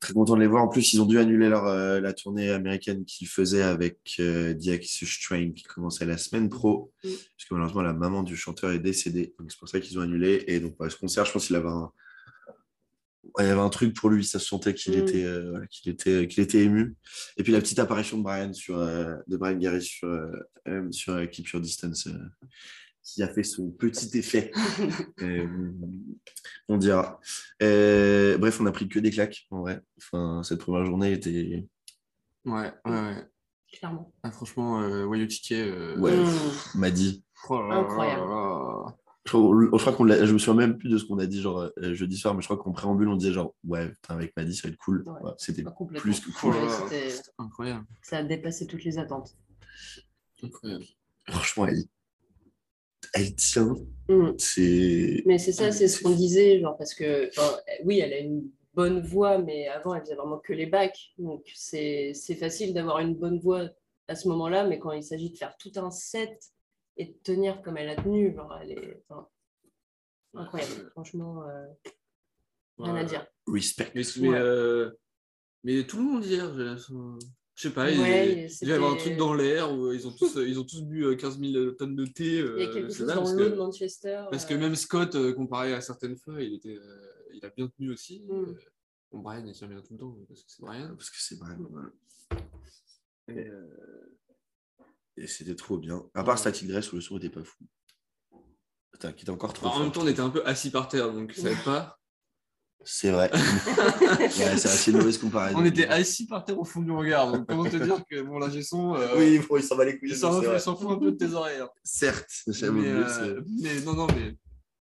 très content de les voir. En plus, ils ont dû annuler leur, euh, la tournée américaine qu'ils faisaient avec euh, The Axis Train qui commençait la semaine pro, Mm. parce que malheureusement la maman du chanteur est décédée, donc c'est pour ça qu'ils ont annulé. Et donc, bah, ce concert, je pense qu'il avait un il y avait un truc pour lui, ça se sentait qu'il Mm. était, euh, voilà, qu'il était, qu'il était ému. Et puis la petite apparition de Brian sur, de Brian Gary sur, sur Keep Your Distance, qui a fait son petit effet. Euh, on dira. Euh, bref, on a pris que des claques, en vrai. Enfin, cette première journée était. Ouais, ouais, ouais. Clairement. Ah, franchement, euh, Wayo Ticket. euh, Ouais, Mm. pff, m'a dit. oh Incroyable. Je crois, je crois qu'on je me souviens même plus de ce qu'on a dit genre euh, jeudi soir, mais je crois qu'en préambule, on disait genre ouais, putain, avec Maddy, ça va être cool. Ouais. Ouais, C'était plus que cool. Oh Ouais, Incroyable. ça a dépassé toutes les attentes. Incroyable. Franchement, elle, elle tient. Mm. C'est. Mais c'est ça, c'est ce qu'on disait, genre parce que, enfin, oui, elle a une bonne voix, mais avant, elle faisait vraiment que les bacs. Donc, c'est c'est facile d'avoir une bonne voix à ce moment-là, mais quand il s'agit de faire tout un set et de tenir comme elle a tenu, genre, elle est enfin, incroyable. Franchement, euh, rien à dire. Respect. Mais, mais, Ouais. euh, mais tout le monde hier, j'ai l'impression- je sais pas, il, Ouais, il y avoir un truc dans l'air où ils ont tous, ils ont tous bu euh, 15 000 tonnes de thé. Il y a euh, quelque chose dans l'eau de Manchester. parce que euh, même Scott, euh, comparé à certaines fois, il, était, euh, il a bien tenu aussi. Mm. Euh, Bon, Brian, il tient bien tout le temps, parce que c'est Brian. Parce que c'est voilà. Et, euh, Et c'était trop bien. À part Ouais. Static Dress où le son était pas fou. Putain, qui était encore trop en même temps, on était un peu assis par terre, donc ça aide pas. C'est vrai. ouais, c'est assez une mauvaise comparaison. On était assis par terre au fond du regard, donc comment te dire que bon, l'ingé son, euh, Oui, bon, il s'en va les couilles. il s'en fout un peu de tes oreilles. hein. Certes, j'avoue, mais, mais euh, mais non, non, mais,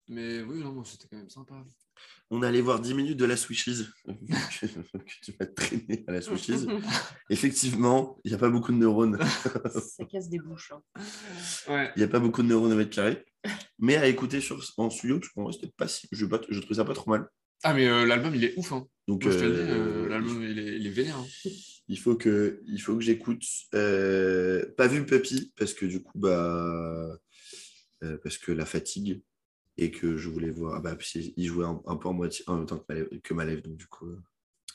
mais oui, non, non, c'était quand même sympa. On allait voir 10 minutes de la Swishies que, que tu vas traîner à la Swishies. Effectivement, il n'y a pas beaucoup de neurones. ça casse des bouches. hein. Ouais. Il n'y a pas beaucoup de neurones au mètre carré. Mais à écouter sur, en studio, je pense c'était pas si. Je, je trouve ça pas trop mal. Ah, mais euh, l'album, il est ouf. Hein. Donc, Moi, je te le dis, euh, euh, l'album, il est, il est vénère. hein. il faut que, il faut que j'écoute. Euh, pas vu Puppy, parce que du coup, bah, euh, parce que la fatigue et que je voulais voir. ah Bah, il jouait un, un peu en moitié en même temps que que Malev, donc du coup. euh,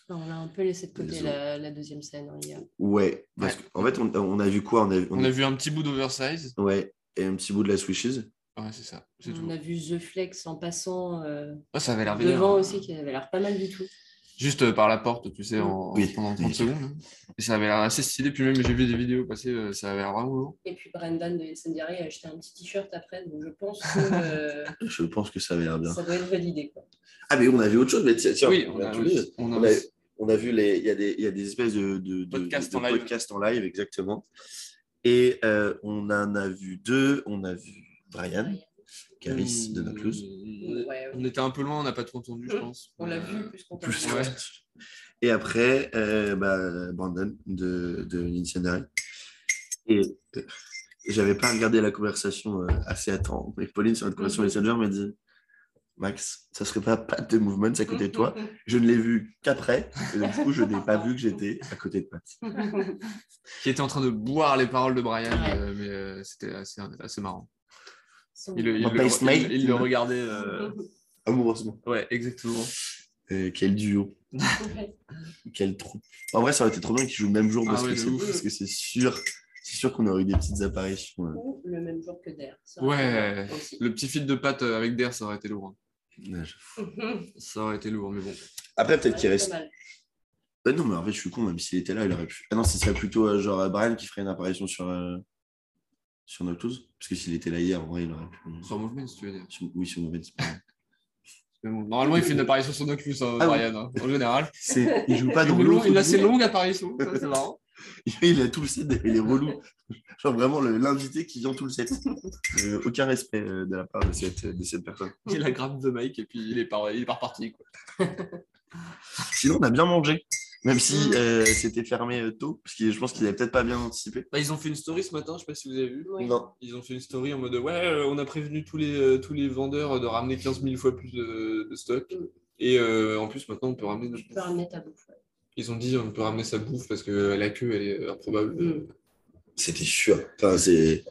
On a un peu laissé de côté la, la deuxième scène. hein, il y a- Ouais, parce Ouais. qu'en fait, on, on a vu quoi? On a, On a vu un petit bout d'oversize. Ouais, et un petit bout de la Swishes. Ouais, c'est ça. C'est On tout. a vu The Flex en passant euh, ça avait devant aussi, qui avait l'air pas mal du tout. Juste euh, par la porte, tu sais, en, Oui. pendant 30 secondes. hein. Et ça avait l'air assez stylé. Puis même, j'ai vu des vidéos passer, euh, ça avait l'air vraiment lourd. Et puis Brendan de Incendiary a acheté un petit t-shirt après, donc je pense que euh, Je pense que ça avait l'air bien. ça doit être validé. Quoi. Ah, mais on a vu autre chose, mais tiens, tiens, oui, on on a a, tout lu. on a On a, on a vu les. Il y, a des- il y a des espèces de, de, de- Podcasts de en live. podcasts en live, exactement. Et euh, on en a vu deux. On a vu Brian, Caris de. On- Ouais, On était un peu loin, on n'a pas tout entendu, je pense. On l'a vu plus qu'on t'a Plus. Ouais. Et après, euh, bah, Brandon de, de Incendiary. Et euh, j'avais pas regardé la conversation euh, assez à temps. Mais Pauline, sur la conversation Messenger, m'a dit Max, ça serait pas Pat de Movements à côté de toi Je ne l'ai vu qu'après. Et donc, du coup, je n'ai pas vu que j'étais à côté de Pat. Qui était en train de boire les paroles de Brian, Ouais. euh, mais euh, c'était assez, assez marrant. Son- Il, le- pacemate. il- il le regardait. euh, Amoureusement. Ouais, exactement. Quel duo, quel trou. En vrai, ça aurait été trop bien qu'ils jouent le même jour Ah parce, ouais, que c'est- ouf. parce que c'est sûr, c'est sûr qu'on aurait eu des petites apparitions. Ou le même jour que Der. Ouais. Le petit feat de Pat euh, avec Der, ça aurait été lourd. hein. Ouais, je- Ça aurait été lourd, mais bon. Après, peut-être qu'il reste. Euh, non, mais en fait, je suis con, même s'il était là, il aurait pu. Ah non, ce serait plutôt euh, genre Brian qui ferait une apparition sur, euh, sur Noctuz. Parce que s'il était là hier, en vrai, il aurait pu. Sur Movement, si tu veux dire. Sur- Oui, sur Movements, bon, normalement, il fait une apparition sur Noclus, hein, Ah. Brian, hein, en général. Il joue pas dans Une longue- l'autre une assez groupe. longue apparition, ça, c'est marrant. Il a tout le set, il est relou. Genre vraiment l'invité qui vient tout le set. Euh, aucun respect euh, de la part de cette, de cette personne. Il a grave de mic et puis il est pas, il est pas reparti. Quoi. Sinon, on a bien mangé. Même si euh, c'était fermé euh, tôt, parce que je pense qu'ils n'avaient peut-être pas bien anticipé. Bah, ils ont fait une story ce matin, je sais pas si vous avez vu. Non. Ils ont fait une story en mode ouais, euh, on a prévenu tous les, tous les vendeurs de ramener 15 000 fois plus de, de stock. Et euh, en plus, maintenant, on peut ramener notre Tu peux bouffe. ramener ta bouffe. ouais. Ils ont dit on peut ramener sa bouffe parce que la queue, elle est improbable. Mm. C'était sûr. Enfin, c'est...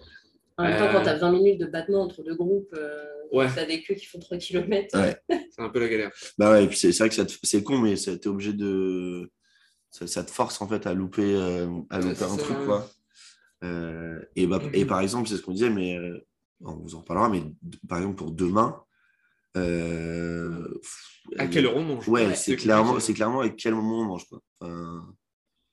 En même temps, quand tu as 20 minutes de battement entre deux groupes, euh, Ouais. tu as des queues qui font 3 km. Ouais. C'est un peu la galère. Bah ouais, et puis c'est vrai que c'est con, mais ça- t'es obligé de. Ça, ça te force en fait à louper, euh, à louper un truc, quoi. Euh, et, bah, et par exemple, c'est ce qu'on disait, mais euh, on vous en parlera, mais par exemple pour demain. euh, À quelle heure on mange Ouais, c'est clairement, c'est clairement à quel moment on mange, quoi. Enfin,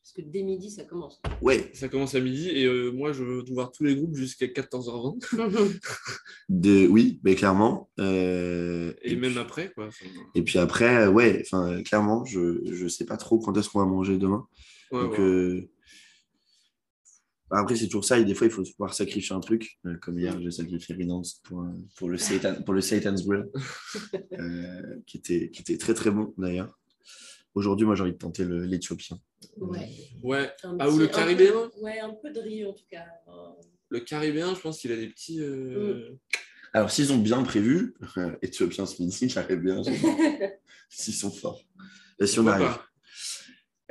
Parce que dès midi, ça commence. ouais, Ça commence à midi et euh, moi, je veux voir tous les groupes jusqu'à 14h20 de, oui, mais clairement. euh, et, même puis- après. Quoi. Enfin, Et puis après, ouais, enfin, clairement, je je sais pas trop quand est-ce qu'on va manger demain. ouais, Donc, ouais. euh, bah, après, c'est toujours ça. Et des fois, il faut pouvoir sacrifier un truc. Comme hier, j'ai sacrifié Rinance pour, le Satan, pour le Satan's Grill, euh, qui, était, qui était très très bon d'ailleurs. Aujourd'hui, moi, j'ai envie de tenter l'Éthiopien. Ouais. Ouais. Un Ah, ou le peu- caribéen? Ouais, un peu de riz en tout cas. Euh, Le caribéen, je pense qu'il a des petits. euh, Alors, s'ils ont bien prévu, Éthiopien ce midi, caribéen, s'ils sont forts. Et si on pourquoi arrive.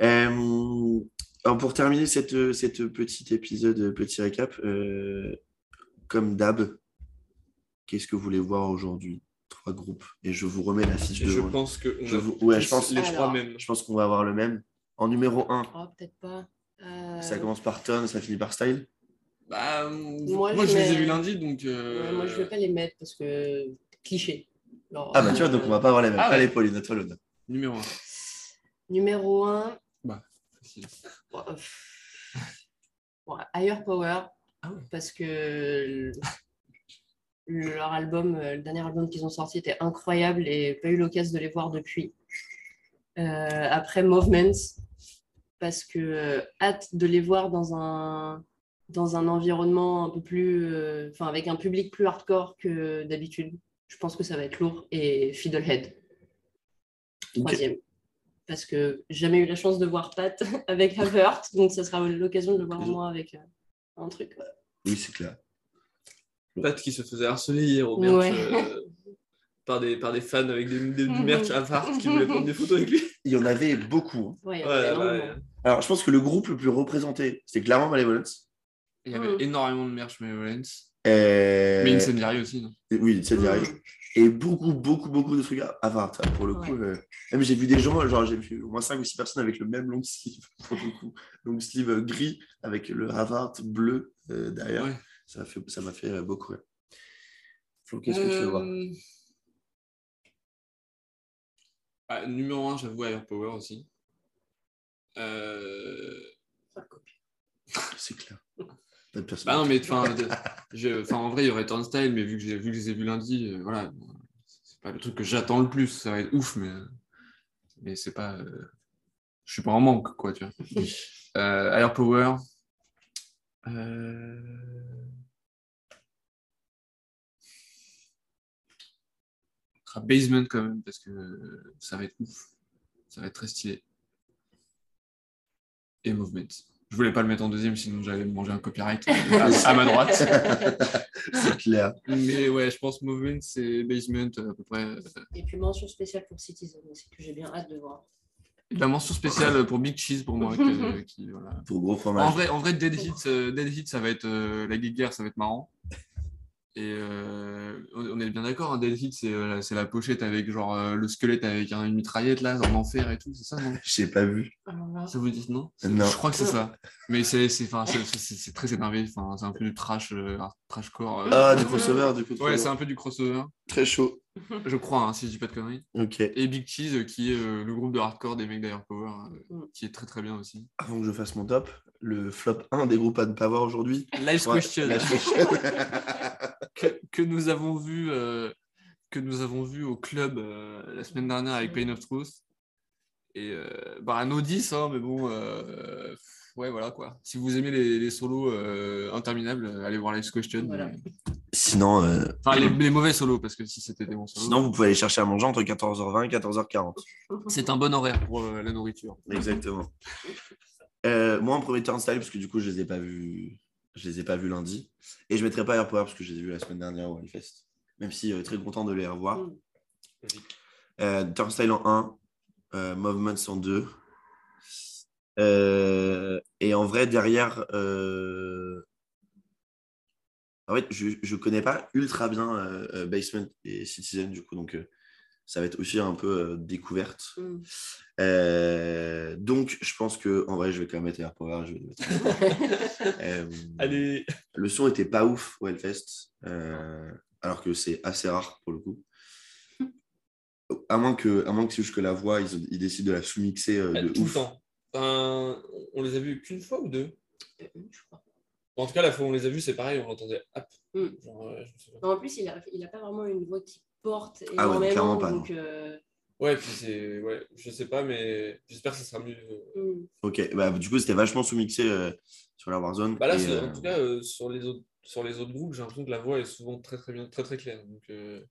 Euh, alors pour terminer cette, cette petit épisode, petit récap, euh, comme d'hab, qu'est-ce que vous voulez voir aujourd'hui? Trois groupes. Et je vous remets la fiche Et de je pense que. on Je a vous- ouais, je pense- les trois Alors. mêmes. Je pense qu'on va avoir le même. En numéro 1, Oh, peut-être pas. Euh, ça commence par Ton, ça finit par Style. Bah, Moi, moi, je je les ai mets- vus lundi, donc. euh, ouais, moi, je vais pas les mettre parce que cliché. Genre, Ah bah tu vois, donc on va pas avoir les mêmes. Ah ouais. Allez, Pauline, à toi. Numéro 1. Numéro 1, Facile. Higher Power. Ah ouais. Parce que leur album, euh, le dernier album qu'ils ont sorti était incroyable et pas eu l'occasion de les voir depuis. Euh, après Movements, parce que euh, hâte de les voir dans un, dans un environnement un peu plus, euh, enfin avec un public plus hardcore que d'habitude. Je pense que ça va être lourd. Et Fiddlehead, troisième. Parce que jamais eu la chance de voir Pat avec Havert, donc ça sera l'occasion de le voir moi avec un truc. Oui, c'est clair. Pat qui se faisait harceler hier au merch. Ouais. euh, par des, par des fans avec des, des- du merch à part qui voulaient prendre des photos avec lui. Il y en avait beaucoup. hein. Ouais, Ouais, ouais, ouais. Alors, je pense que le groupe le plus représenté, c'est clairement Malevolence. Il y avait Mm. énormément de merch Malevolence. Euh, Mais Incendiary aussi. non? Oui, direct. Mm. Et beaucoup, beaucoup, beaucoup de trucs à Avatar, pour le coup. euh, Même j'ai vu des gens, genre j'ai vu au moins 5 ou 6 personnes avec le même long sleeve, pour le coup. Long sleeve euh, gris avec le Havard bleu euh, derrière. Ouais. Ça m'a fait, ça m'a fait beaucoup rire. Flo, qu'est-ce que tu veux voir Euh, ah, Numéro 1, j'avoue, Air Power aussi. Euh, C'est clair. Pas de personne. Bah non, mais je- en vrai, il y aurait Turnstile, mais vu que, j'ai, vu que je les ai vus lundi, euh, voilà, c'est pas le truc que j'attends le plus. Ça va être ouf, mais, mais c'est pas. euh, je suis pas en manque, quoi, tu vois. Euh, Air Power. Euh, Basement quand même, parce que ça va être ouf. Ça va être très stylé. Et Movement. Je voulais pas le mettre en deuxième, sinon j'allais me manger un copyright à, à ma droite. c'est clair. Mais ouais, je pense Movement, c'est Basement à peu près. euh, Et puis mention spéciale pour Citizen aussi, que j'ai bien hâte de voir. La mention spéciale pour Big Cheese pour moi. que- qui, voilà. Pour gros En fromage. vrai, en vrai Dead, Hit, euh, Dead Hit, ça va être euh, la guerre, ça va être marrant. Et euh, on est bien d'accord, hein, Dead Hit, c'est euh, c'est la pochette avec genre euh, le squelette avec un- une mitraillette là, en enfer et tout, c'est ça, non? J'ai pas vu. Là, Ça vous dit non? Non. Je crois que c'est ça. Mais c'est c'est- enfin, c'est- c'est- c'est très énervé, enfin, c'est un peu du trash, euh, trashcore. euh. Ah, du crossover, du coup. Ouais, c'est un peu du crossover, Très chaud. je crois, hein, si je dis pas de conneries. Ok. Et Big Cheese, qui est euh, le groupe de hardcore des mecs d'Air Power, euh, Mm. qui est très très bien aussi. Avant que je fasse mon top, le flop 1 des groupes à ne pas voir aujourd'hui. Life Ouais, Question. Last Question. Que, que nous avons vu euh, que nous avons vu au club euh, la semaine dernière avec Pain of Truth et euh, bah un Audis hein, mais bon euh, ouais voilà quoi si vous aimez les, les solos euh, interminables allez voir Life Question Voilà. Mais- Sinon, euh, enfin les, les mauvais solos parce que si c'était des bons solos sinon, vous pouvez aller chercher à manger entre 14h20 et 14h40. c'est un bon horaire pour euh, la nourriture Exactement. Euh, moi, en premier turnstile, parce que du coup, je les ai pas vus, je les ai pas vus lundi. Et je mettrai pas Air Power parce que je les ai vus la semaine dernière au Hellfest. Même si euh, très content de les revoir. Mm. Euh, turnstile en 1, euh, Movements en 2. Euh, et en vrai, derrière, en fait, je ne connais pas ultra bien Basement et Citizen, du coup, donc ça va être aussi un peu euh, découverte. Mm. Euh, donc, je pense que en vrai, je vais quand même mettre Air Power. je vais le mettre. Euh, allez le son était pas ouf au Hellfest, euh, alors que c'est assez rare pour le coup. À moins que, à moins que c'est juste que la voix, ils, ils décident de la sous-mixer euh, de tout ouf. le temps Enfin, on les a vus qu'une fois ou deux? Je crois. en tout cas la fois où on les a vus c'est pareil on l'entendait Mm. genre, euh, je me souviens. Non, en plus, il n'a il a pas vraiment une voix qui porte Ah ouais, clairement pas, donc, euh, Ouais, puis c'est. Ouais, je sais pas, mais j'espère que ça sera mieux. mm. Ok, bah, du coup, c'était vachement sous-mixé euh, sur la Warzone. Bah là, et, euh, en tout cas, euh, sur, les autres, sur les autres groupes, j'ai l'impression que la voix est souvent très très bien, très très claire. Donc, euh,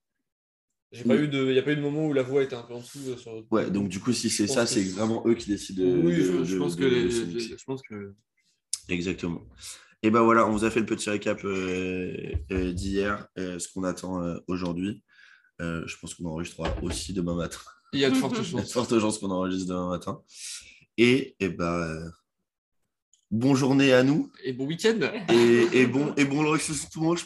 j'ai pas Oui. eu de. Il n'y a pas eu de moment où la voix était un peu en dessous. euh, sur... Ouais, donc du coup, si c'est ça, c'est vraiment eux qui décident de. oui, je, de- je de- pense de- que de les- sous-mixer. je pense que. Exactement. Et ben voilà, on vous a fait le petit récap euh, euh, d'hier, euh, ce qu'on attend euh, aujourd'hui. Euh, je pense qu'on enregistrera aussi demain matin. Il y a de fortes Il y a de chances. fortes chances qu'on enregistre demain matin. Et, et ben, euh, bonne journée à nous Et bon week-end et, et bon et bon le tout le monde,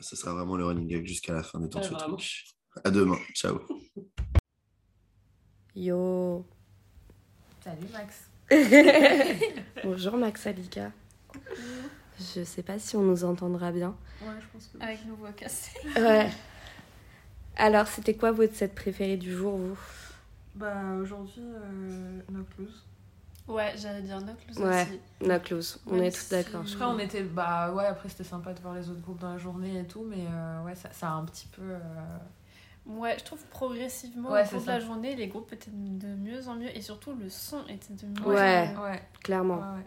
Ça sera vraiment le running gag jusqu'à la fin de temps Ouais, ce truc. À demain. Ciao. Yo. Salut Max. Bonjour Max Alika. Je sais pas si on nous entendra bien. Ouais, je pense que. Avec nos voix cassées. Ouais. Alors, c'était quoi votre set préféré du jour, vous? Bah aujourd'hui, euh, No Clues. Ouais, j'allais dire No Clues Ouais. aussi. No Clues, on Même est tous si- d'accord. je Après, on crois. était. Bah ouais, après c'était sympa de voir les autres groupes dans la journée et tout, mais euh, ouais, ça, ça a un petit peu. euh, Ouais, je trouve progressivement Ouais, au cours de la journée, les groupes étaient de mieux en mieux et surtout le son était de mieux Ouais. en mieux. Ouais, Clairement. ouais, ouais.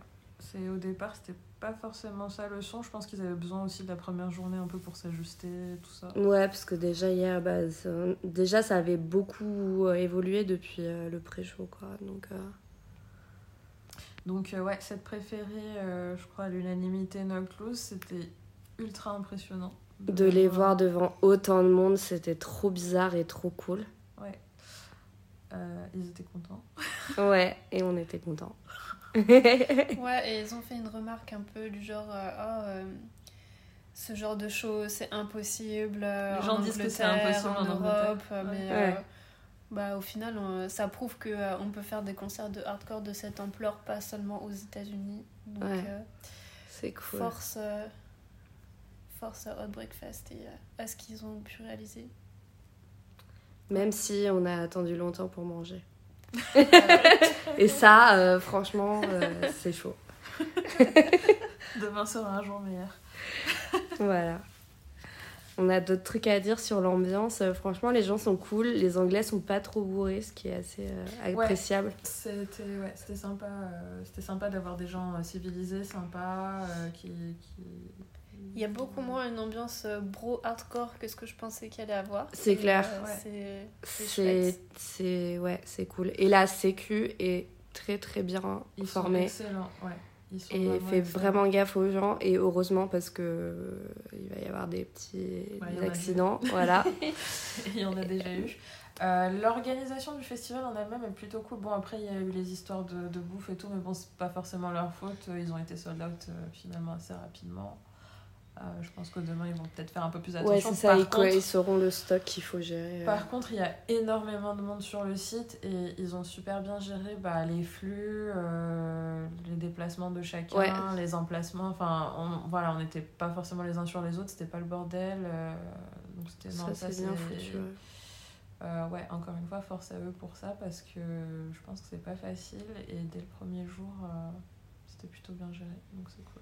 C'est au départ, c'était pas forcément ça le son. Je pense qu'ils avaient besoin aussi de la première journée un peu pour s'ajuster, tout ça. Ouais, parce que déjà hier, bah, ça- déjà ça avait beaucoup euh, évolué depuis euh, le pré-show, quoi. Donc, euh, Donc ouais, cette préférée, je crois à l'unanimité No Clues, c'était ultra impressionnant. De les voir devant autant de monde, c'était trop bizarre et trop cool. Ouais. Ils étaient contents. Ouais, et on était contents. Ouais, et ils ont fait une remarque un peu du genre euh, Oh, euh, ce genre de show, c'est impossible. euh, Les gens en disent que c'est Angleterre, impossible en. Europe, mais Ouais. euh, bah, au final, on- ça prouve qu'on on peut faire des concerts de hardcore de cette ampleur, pas seulement aux États-Unis. Donc, Ouais. euh, C'est cool. force, euh, force à Outbreak Fest et euh, à ce qu'ils ont pu réaliser. Même si on a attendu longtemps pour manger. et ça, euh, franchement, euh, c'est chaud. Demain sera un jour meilleur. Voilà. On a d'autres trucs à dire sur l'ambiance. Euh, Franchement, les gens sont cool. Les Anglais sont pas trop bourrés, ce qui est assez euh, Ouais. appréciable. C'était ouais, c'était sympa, c'était sympa d'avoir des gens civilisés, sympas, qui, qui... Il y a beaucoup moins une ambiance euh, bro hardcore que ce que je pensais qu'il allait avoir. C'est clair. euh, Ouais. c'est- ouais, c'est cool. Et la sécu est très très bien Ils sont formée excellents, ouais. Ils sont et fait excellents. vraiment gaffe aux gens et heureusement parce que euh, il va y avoir des petits Ouais, accidents, voilà. Il y en a déjà eu. Euh, L'organisation du festival en elle-même est plutôt cool. Bon, après, il y a eu les histoires de, de bouffe et tout, mais bon, c'est pas forcément leur faute. Ils ont été sold out euh, finalement assez rapidement. Euh, je pense que demain, ils vont peut-être faire un peu plus Ouais, attention. c'est ça, Par ils, contre, ils sauront le stock qu'il faut gérer. euh. Par contre, il y a énormément de monde sur le site et ils ont super bien géré bah, les flux, euh, les déplacements de chacun, Ouais. les emplacements. Enfin, on, voilà, on n'était pas forcément les uns sur les autres, c'était pas le bordel. donc c'était ça, c'est bien foutu. ouais. ouais, encore une fois, force à eux pour ça parce que je pense que c'est pas facile et dès le premier jour, c'était plutôt bien géré, donc c'est cool.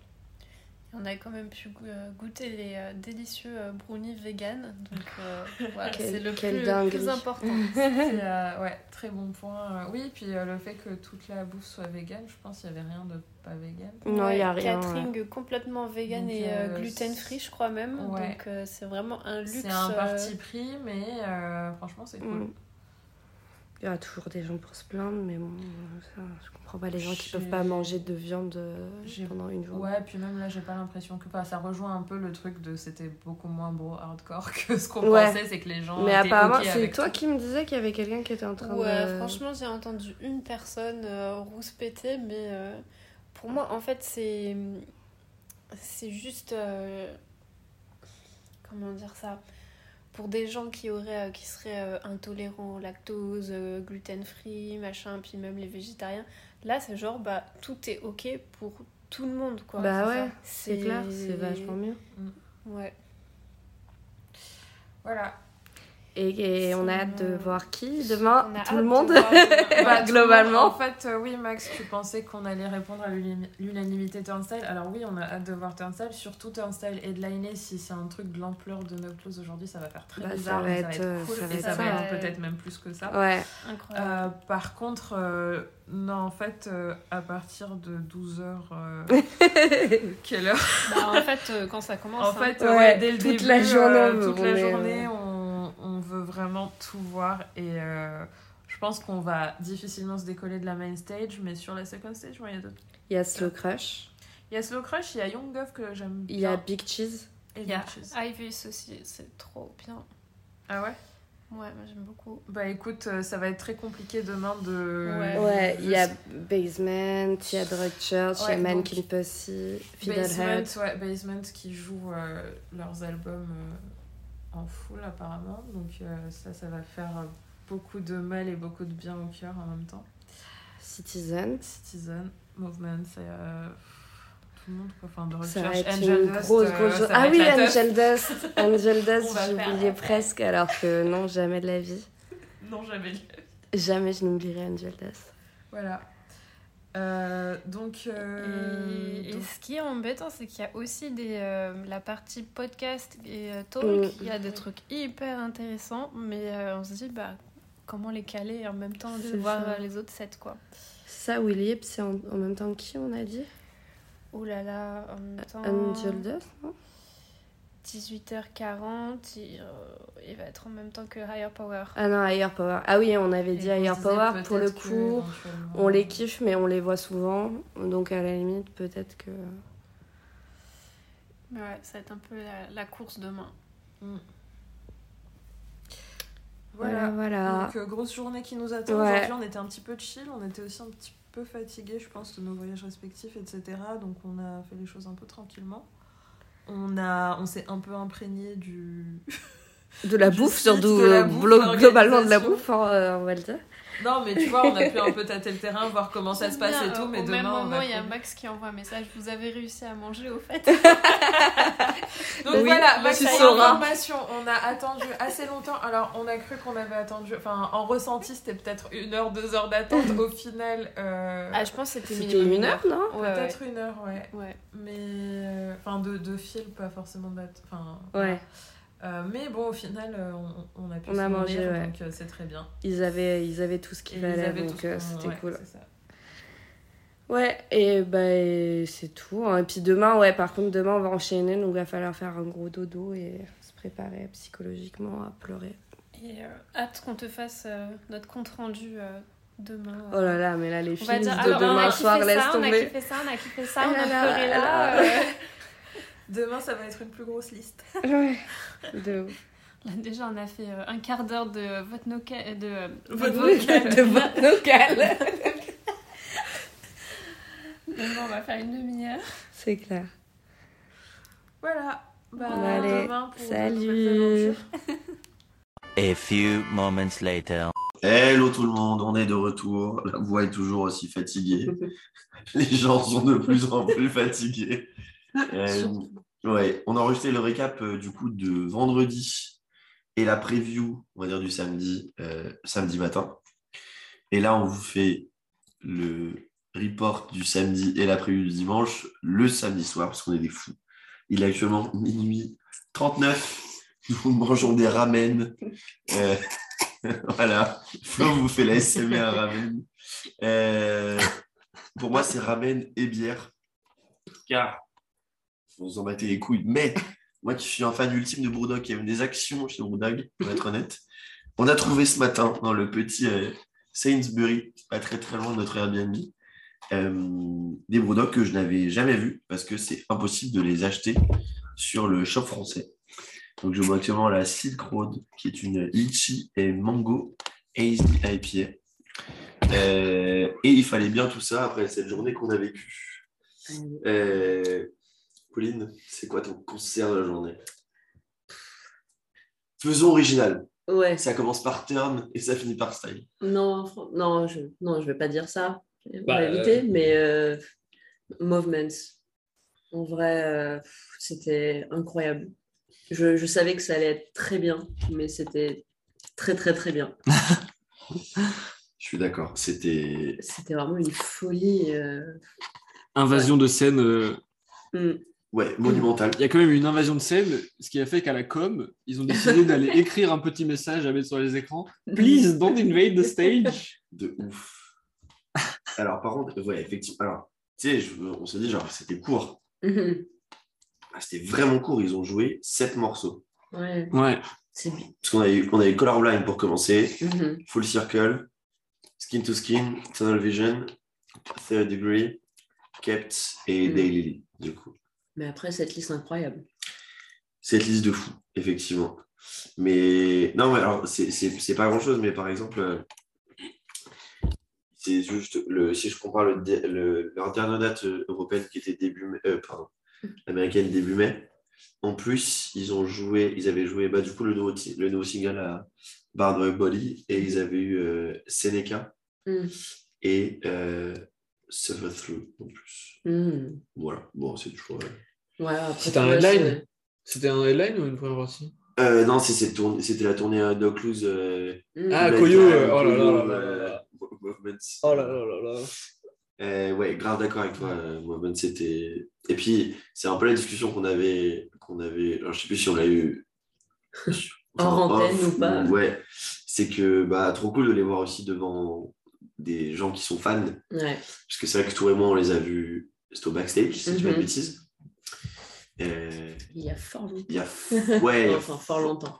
On a quand même pu euh, goûter les euh, délicieux euh, brownies vegan. Donc euh, voilà, Quel- c'est le plus, important. C'est, euh, ouais, très bon point. Oui, puis euh, le fait que toute la bouffe soit vegan, je pense qu'il y avait rien de pas vegan. Non, il y a rien. ouais. Catering complètement vegan Donc, et gluten-free, je crois même. Ouais. Donc euh, c'est vraiment un luxe. C'est un parti pris, mais euh, franchement, c'est cool. Mm. Il y aura toujours des gens pour se plaindre, mais bon, ça, je comprends pas les gens qui peuvent pas manger de viande euh, pendant une journée. Ouais, puis même là, j'ai pas l'impression que. Enfin, ça rejoint un peu le truc de c'était beaucoup moins beau hardcore que ce qu'on Ouais. pensait, c'est que les gens. Mais apparemment, c'est toi tout. qui me disais qu'il y avait quelqu'un qui était en train Ouais, de. franchement, j'ai entendu une personne euh, rouspéter, mais euh, pour moi, en fait, c'est c'est juste euh, comment dire ça? Pour des gens qui auraient euh, qui seraient euh, intolérants au lactose, euh, gluten free, machin, puis même les végétariens. Là, c'est genre bah tout est ok pour tout le monde quoi. bah ouais, c'est clair, c'est vachement mieux. Ouais. Voilà. Et, et on a hâte de Sinon, voir qui demain Tout le de monde voir demain. Bah, globalement. En fait, euh, oui, Max, tu pensais qu'on allait répondre à l'unanimité Turnstile. Alors, oui, on a hâte de voir Turnstile. Surtout Turnstile headliné, si c'est un truc de l'ampleur de No Close aujourd'hui, ça va faire très Bah, ça bizarre. va mais être, euh, cool ça va et être ça va ça. être peut-être même plus que ça. Ouais, Incroyable. Euh, par contre, euh, non, en fait, euh, à partir de 12h. quelle heure Bah, en fait, euh, quand ça commence, En hein. fait, Ouais, euh, ouais, dès le toute début, la journée, euh, toute la journée, on veut vraiment tout voir et euh, je pense qu'on va difficilement se décoller de la main stage, mais sur la second stage, il y a d'autres. il y a Slow Crush, Il y a Slow Crush, il y a Young Gov que j'aime il y a bien. Big Cheese. Et Il y a. Ivis aussi, c'est trop bien. Ah ouais? Ouais, moi j'aime beaucoup. Bah écoute, euh, ça va être très compliqué demain de. Ouais. Ouais, il y a Basement, il y a Drug Church, il y a Mannequin Pussy, Basement, ouais, Basement qui joue euh, leurs albums euh, en full apparemment. Donc euh, ça, ça va faire euh, beaucoup de mal et beaucoup de bien au cœur en même temps. Citizen. Citizen, Movement, c'est euh, tout le monde quoi. Enfin, de Ça va être Angel une Dust, grosse, grosse Ah oui. Angel Dust. Angel Dust, j'oubliais presque, alors que non, jamais de la vie. Non, jamais. Jamais je n'oublierai Angel Dust. Voilà. Euh, donc, euh, Et, ce qui est embêtant, c'est qu'il y a aussi des, euh, la partie podcast et euh, talk. Mm. Il y a des trucs hyper intéressants, mais euh, on se dit bah, comment les caler et en même temps de voir ça. les autres sets. quoi. Ça, Willy, c'est en, en même temps qui, on a dit? Ouh là là, en même temps. Angel Dust, non? 18h40, il, euh, il va être en même temps que Higher Power. Ah non, Higher Power. Ah oui, on avait dit Higher Power. Pour le coup, on les kiffe, mais on les voit souvent. Donc à la limite, peut-être que. Mais ouais, ça va être un peu la, la course demain. Voilà, voilà. Donc, euh, grosse journée qui nous attend. Ouais. Aujourd'hui, on était un petit peu chill. On était aussi un petit peu fatigués, je pense, de nos voyages respectifs, etc. Donc, on a fait les choses un peu tranquillement. On, a, on s'est un peu imprégné du. De la bouffe, surtout euh, globalement de la bouffe, hein, euh, on va le dire. Non, mais tu vois, on a pu un peu tâter le terrain, voir comment ça se passe Bien, et tout. euh, Mais au demain, même moment, il y a Max qui envoie un message. Vous avez réussi à manger au fait Donc Oui, voilà, tu Max, pour sauras. information, on a attendu assez longtemps. Alors, on a cru qu'on avait attendu. Enfin, en ressenti, c'était peut-être une heure, deux heures d'attente. Au final, euh, Ah, je pense que c'était minimum une heure, non Ouais, ouais. peut-être une heure, ouais. Ouais. Mais. euh, Enfin, de, de fil, pas forcément d'attente. Enfin, Ouais, euh, mais bon, au final, euh, on, on a pu On a se mangé, nourrir, ouais. donc euh, c'est très bien. ils avaient, ils avaient tout ce qu'il fallait, donc euh, c'était ouais, cool. ça. Ouais, et bah, c'est tout. hein. Et puis demain, ouais, par contre, demain, on va enchaîner, donc il va falloir faire un gros dodo et se préparer psychologiquement à pleurer. Et euh, hâte qu'on te fasse euh, notre compte rendu euh, demain. Oh là là, mais là, les On films dire, de alors, on a demain kiffé soir, ça, laisse on a tomber. kiffé ça, on a kiffé ça, on a là pleuré là là. Demain, ça va être une plus grosse liste. Ouais, de ouf. Là, déjà, on a fait euh, un quart d'heure de votre noca- de euh, Votre votre vocal. de local. Demain, on va faire une demi-heure. C'est clair. Voilà. Bah, Bah, allez, demain pour de salut. A few moments later. Hello tout le monde, on est de retour. La voix est toujours aussi fatiguée. Les gens sont de plus en plus fatigués. Euh, ouais, on a enregistré le récap euh, du coup de vendredi et la preview, on va dire du samedi, euh, samedi matin. Et là, on vous fait le report du samedi et la preview du dimanche le samedi soir parce qu'on est des fous. Il est actuellement minuit 39. Nous mangeons des ramen. Voilà, Flo vous fait la SMR ramen. Pour moi, c'est ramen et bière. Car, vous en battez les couilles. Mais, moi qui suis un fan ultime de Brewdog, qui aime des actions chez Brewdog, pour être honnête, on a trouvé ce matin dans le petit euh, Sainsbury, pas très très loin de notre Airbnb, euh, des Brewdog que je n'avais jamais vus parce que c'est impossible de les acheter sur le shop français. Donc, je bois actuellement la Silk Road, qui est une litchi et mango hazy. Euh, et il fallait bien tout ça après cette journée qu'on a vécue. Pauline, c'est quoi ton concert de la journée? Faisons original. Ouais. Ça commence par turn et ça finit par style. Non, non, je non, je vais pas dire ça. On Bah, va éviter, mais euh, Movements. En vrai, euh, c'était incroyable. Je, je savais que ça allait être très bien, mais c'était très, très, très bien. Je suis d'accord. C'était. C'était vraiment une folie. euh, Invasion de scène. euh, hmm. Ouais, monumental. Il y a quand même une invasion de scène, ce qui a fait qu'à la com, ils ont décidé d'aller écrire un petit message à mettre sur les écrans. Please don't invade the stage. De ouf. Alors, par contre, ouais, effectivement. Alors, tu sais, on se dit, genre, c'était court. Mhm. Ah, C'était vraiment court. Ils ont joué sept morceaux. Ouais, Ouais. c'est bien. Parce qu'on avait, on avait Colorblind pour commencer, Mhm. Full Circle, Skin to Skin, Tunnel Vision, Third Degree, Kept et Mm. Daily, du coup. Mais après, cette liste incroyable. Cette liste de fous, effectivement. Mais non, mais alors, c'est- pas grand chose, mais par exemple, euh, c'est juste, le, si je compare le, le- leur dernière date européenne qui était début mai, euh, pardon, américaine début mai, en plus, ils ont joué, ils avaient joué bah, du coup le nouveau, le nouveau single à Bard Body et ils avaient eu euh, Seneca Mm. et euh, Suffer Through en plus. Mhm. Voilà, bon, c'est toujours. Ouais, C'était un headline C'était un headline ou une première partie Euh, non, c'était la tournée à Doc Loose. euh, Mhm. Ah, Koyo, euh, oh là là là euh. Oh là là là là. Euh, ouais, grave d'accord avec toi. euh, Movements, c'était. Et puis, c'est un peu la discussion qu'on avait. qu'on avait... Alors, je sais plus si on l'a eu. Hors antenne off ou pas. Ouais, c'est que bah, trop cool de les voir aussi devant des gens qui sont fans. Ouais. Parce que c'est vrai que toi et moi, on les a vus. C'était au backstage, si je de Mhm. bêtises. Euh, Il y a fort longtemps. il y a. Ouais, Enfin, fort longtemps.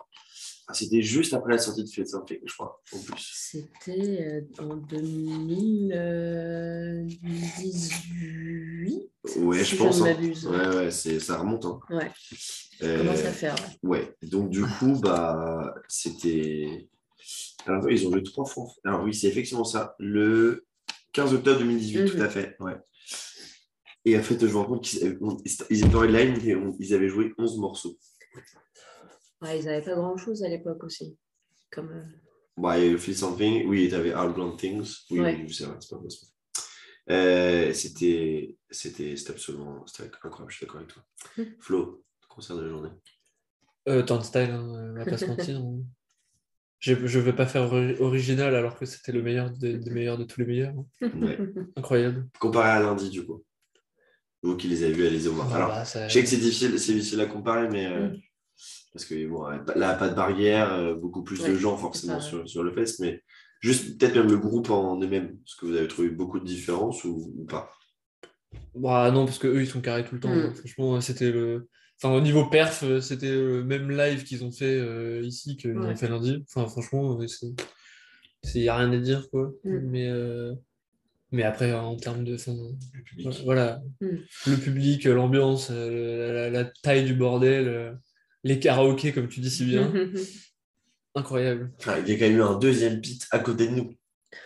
Ah, C'était juste après la sortie de Fate Something, je crois, en plus. C'était euh, en 2018. Ouais, Si je je pense. ne hein. Ouais, ouais, c'est, ça remonte. Hein. Ouais. Euh, à faire. ouais. Ouais, donc du coup, bah, c'était. Alors, ils ont joué trois fois. Alors, oui, c'est effectivement ça. Le 15 octobre 2018, Mhm. tout à fait. Ouais. Et en fait, je me rends compte qu'ils ils étaient en headline et on- ils avaient joué 11 morceaux. Ouais, ils n'avaient pas grand-chose à l'époque aussi. Comme, euh, Bah, il y a eu Feel Something. Oui, tu avais Outgrown Things. Oui, Ouais. oui, c'est vrai, c'est pas possible. Euh, c'était, c'était, c'était absolument c'était incroyable, je suis d'accord avec toi. Mhm. Flo, concert de la journée. Euh, Turnstile, hein, on va pas se mentir. Je je vais pas faire ori- original alors que c'était le meilleur des, des meilleurs de tous les meilleurs. hein. Ouais. Incroyable. Comparé à lundi, du coup. Vous qui les avez vus, allez-y voir. Ah Alors, bah, ça- Je sais que c'est difficile, c'est difficile à comparer, mais euh, Mm. parce que bon, là, pas de barrière, euh, beaucoup plus de gens forcément sur, sur le fest, mais juste peut-être même le groupe en eux-mêmes. Est-ce que vous avez trouvé beaucoup de différences ou, ou pas? Bah non, parce que eux ils sont carrés tout le temps. Mm. Franchement, c'était le. Enfin, au niveau perf, euh, c'était le même live qu'ils ont fait euh, ici qu'ils Ouais. ont fait lundi. Enfin, franchement, euh, c'est. Il n'y a rien à dire, quoi. Mm. Mais, euh, mais après, en termes de. enfin, Le public. Voilà. Mm. Le public, euh, l'ambiance, euh, la, la- la taille du bordel, euh, les karaokés, comme tu dis si bien. Incroyable. Il y a quand même eu un deuxième pit à côté de nous.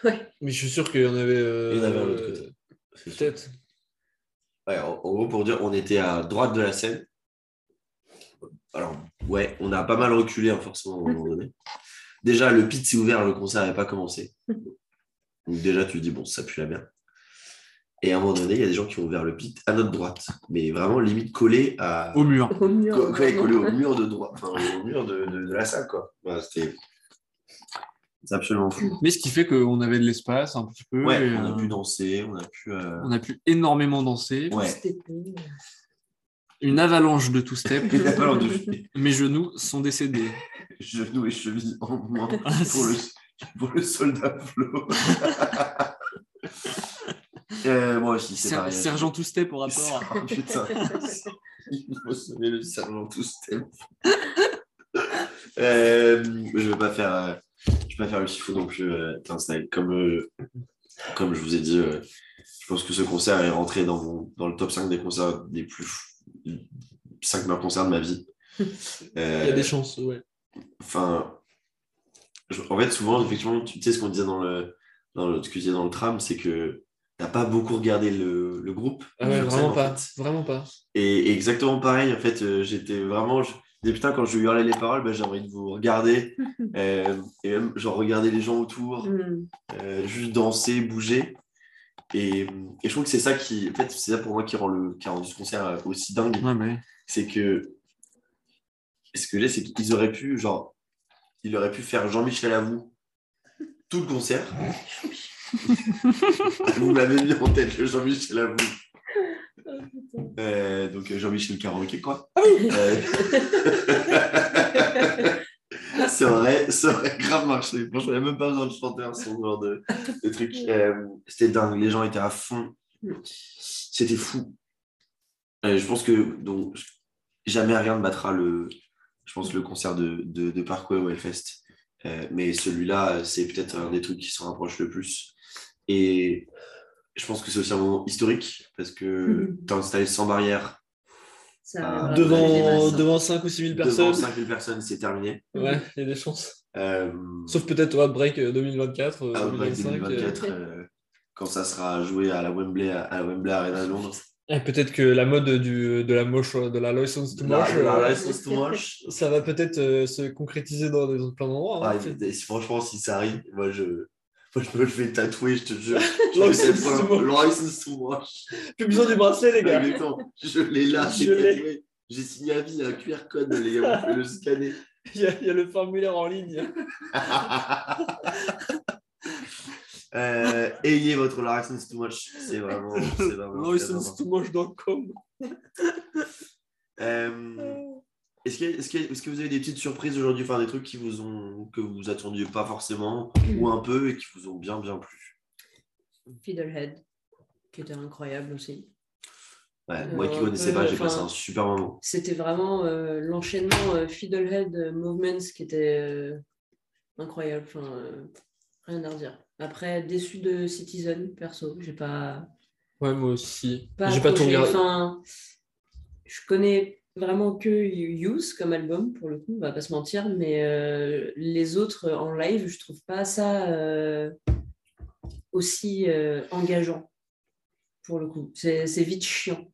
ouais. Mais je suis sûr qu'il y en avait. euh, Il y en avait un autre côté. Peut-être. Ouais, en, en gros, pour dire, on était à droite de la scène. Alors, ouais, on a pas mal reculé, hein, forcément, à un moment donné. Déjà, le pit s'est ouvert, le concert n'avait pas commencé. Donc, déjà, tu te dis, bon, ça pue la merde. Et à un moment donné, il y a des gens qui ont ouvert le pit à notre droite, mais vraiment limite collé à. Au mur. Au mur. Co- ouais, collé au mur de droite, enfin, au mur de, de- de la salle, quoi. Voilà, C'était. C'est absolument fou. Mais ce qui fait qu'on avait de l'espace un petit peu. Ouais, et, on a euh, pu danser, on a pu. euh, on a pu énormément danser. Ouais. Une avalanche de two-step. Mes genoux sont décédés. genoux et chevilles en moins pour le, pour le soldat Flo. euh, moi aussi, c'est pareil. Sergent two-step au rapport. Ah, putain. Il faut sonner le sergent tout step. euh, je vais pas faire, euh, je vais pas faire le chiffon non plus. Euh, Turnstile. comme, euh, comme je vous ai dit, je pense que ce concert est rentré dans, mon- dans le top 5 des concerts des plus 5 meilleurs concerts de ma vie. Il y a des chances, ouais. Enfin, en fait, souvent, effectivement, tu sais ce qu'on disait dans le, dans le, ce que je disais dans le tram, c'est que t'as pas beaucoup regardé le, le groupe. Ah ouais, scène, vraiment en pas. fait. Vraiment pas. Et, et exactement pareil, en fait, euh, j'étais vraiment. Je, je disais, putain, quand je hurlais les paroles, ben, j'ai envie de vous regarder. euh, et même, genre, regarder les gens autour, Mm. euh, juste danser, bouger. Et, et je trouve que c'est ça qui. En fait, c'est ça pour moi qui rend le, qui a rendu ce concert euh, aussi dingue Ouais, mais... c'est que ce que j'ai, c'est qu'ils auraient pu, genre, il aurait pu faire Jean-Michel Avou tout le concert. Vous m'avez mis en tête le Jean-Michel Avou. Euh, donc Jean-Michel Karaoké, quoi. Euh, ça, aurait, ça aurait grave marché. N'y a même pas besoin de chanter un son genre de, de truc. Euh, C'était dingue, les gens étaient à fond. C'était fou. Euh, je pense que donc, jamais rien ne battra le, je pense, le concert de, de, de Parkway au Hellfest. Euh, mais celui-là, c'est peut-être un des trucs qui s'en rapproche le plus. Et je pense que c'est aussi un moment historique parce que Mhm. tu installé sans barrière. Ça Ah, arrivera Devant, devant 5 ou 6 000 Devant personnes. 5000 personnes, c'est terminé. Ouais, il y a des chances. Euh, Sauf peut-être Outbreak euh, 2024, euh, Outbreak 2025. euh, 2024, euh, quand ça sera joué à la Wembley, à la Wembley Arena de Londres. Et peut-être que la mode du, de la moche, de la license to La, moche, la euh, license to moche. ça va peut-être euh, se concrétiser dans plein d'endroits. Ah, hein. et- et franchement, si ça arrive, moi je, je me le fais tatouer, je te jure. Je License to moche. Plus besoin du bracelet, les gars. Je l'ai là, Je j'ai l'ai. tatoué. J'ai signé à vie un QR code, les gars, vous pouvez le scanner. Il y, a, il y a le formulaire en ligne. Euh, ayez votre license to much. C'est vraiment. vraiment License to moche.com. Euh, Est-ce que, est-ce, que, est-ce que vous avez des petites surprises aujourd'hui, enfin des trucs qui vous ont, que vous attendiez pas forcément, ou un peu, et qui vous ont bien bien plu? Fiddlehead, qui était incroyable aussi. Ouais, moi qui Euh, connaissais pas, peu, j'ai passé un super moment. C'était vraiment euh, l'enchaînement euh, Fiddlehead euh, Movements qui était euh, incroyable. Enfin, euh, rien à redire. Après, déçu de Citizen, perso. J'ai pas. Ouais, moi aussi. pas J'ai pas tout regardé. Enfin, je connais vraiment que Use comme album, pour le coup, on va pas se mentir, mais euh, les autres en live, je trouve pas ça euh, aussi euh, engageant, pour le coup. C'est vite chiant.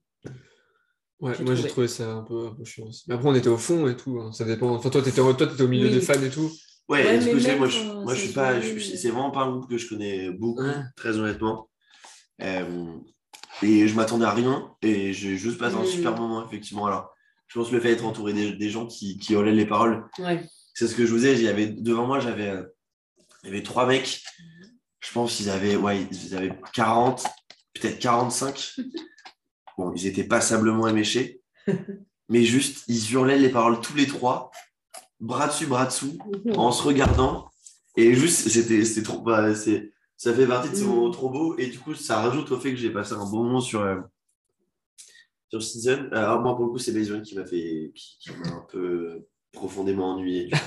Ouais, moi j'ai trouvé. ça un peu, un peu chiant aussi. Mais après, on était au fond et tout. hein, Ça dépend. Enfin, toi, t'étais toi, t'étais au milieu Oui. des fans et tout. Ouais, que même moi, je, moi, je suis pas. c'est vraiment pas un groupe que je connais beaucoup, Ouais. très honnêtement. Euh, et je m'attendais à rien et j'ai juste passé un Mm. super moment, effectivement. Alors, je pense que le fait d'être entouré des, des gens qui, qui relaient les paroles, Ouais. c'est ce que je vous ai. Avait, devant moi, j'avais euh, il y avait trois mecs. Je pense qu'ils avaient, ouais, ils avaient 40, peut-être 45. Bon, ils étaient passablement éméchés. mais juste, ils hurlaient les paroles tous les trois, bras dessus, bras dessous en se regardant. Et juste, c'était c'était trop. bah, ça fait partie de ce Mm. moment trop beau. Et du coup, ça rajoute au fait que j'ai passé un bon moment sur, euh, sur Season. Alors, moi, pour le coup, c'est One qui m'a fait. qui, qui m'a un peu profondément ennuyé.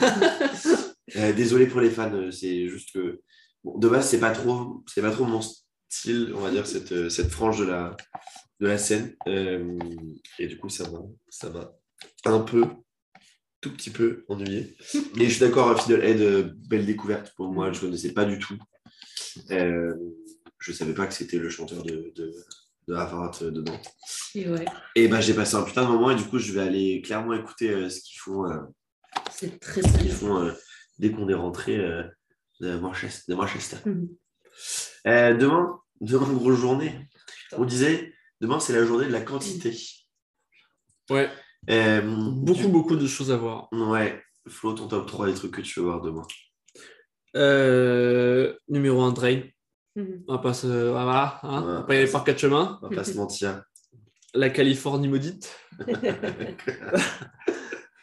Euh, désolé pour les fans, euh, c'est juste que. Bon, de base, c'est pas trop, c'est pas trop mon style, on va dire, cette, euh, cette frange de la, de la scène. Euh, et du coup, ça m'a, ça m'a un peu, tout petit peu ennuyé. Et je suis d'accord, Fiddlehead, euh, belle découverte pour moi, je ne connaissais pas du tout. Euh, je ne savais pas que c'était le chanteur de, de, de Havard euh, dedans. Et ouais, Et ben j'ai passé un putain de moment et du coup, je vais aller clairement écouter euh, ce qu'ils font, euh, c'est très ce qu'ils font euh, dès qu'on est rentré euh, de Manchester. De Manchester. Mhm. Euh, demain, demain, grosse journée. Putain. On disait, demain, c'est la journée de la quantité. Ouais. Euh, Beaucoup, beaucoup de choses à voir. Ouais. Flo, ton top 3 des trucs que tu veux voir demain. Euh, numéro 1, Drain. Mhm. On va pas se. Voilà, hein, Ouais. on va pas y aller par quatre chemins. On va pas se mentir. La Californie maudite.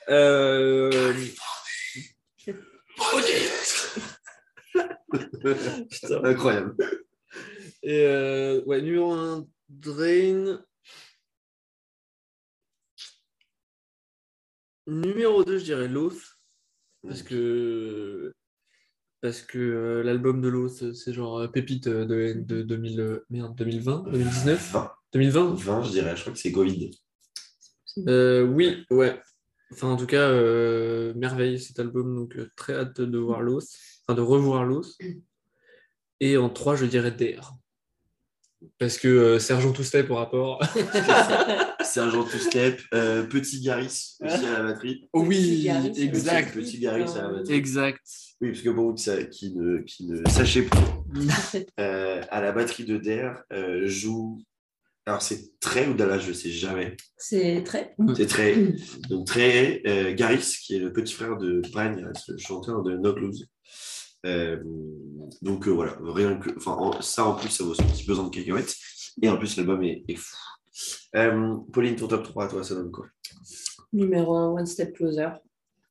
Euh, Putain. Incroyable. Et euh, ouais, numéro 1, Drain. Numéro 2, je dirais Loth. Parce que, parce que euh, l'album de Loth, c'est genre euh, pépite de, de, 2000, euh, merde, 2020, 2019 20, 2020 20, je dirais. Je crois que c'est Covid. Euh, Oui, ouais. Enfin, en tout cas, euh, merveille cet album. Donc, euh, très hâte de voir Loth. Enfin, de revoir Loth. Et en 3, je dirais DR. Parce que euh, Sergent Toustep au rapport. Sergent Two Step, euh, Petit Garis aussi à la batterie. Petit Garis, Petit, exact. petit Garis à la batterie. Exact. Oui, parce que pour vous qui, ne, qui ne sachez pas, euh, à la batterie de Der euh, joue. Alors, c'est Trey ou Dallas, je ne sais jamais. C'est très. C'est Trey. Donc, Trey euh, Garis, qui est le petit frère de Brian Garis, le chanteur de No Clues. Euh, donc, euh, voilà, rien que. Enfin, en- ça en plus, ça vaut son petit besoin de cacahuètes. Et en plus, l'album est, est fou. Euh, Pauline, ton top 3, toi, ça donne quoi? Numéro 1, One Step Closer.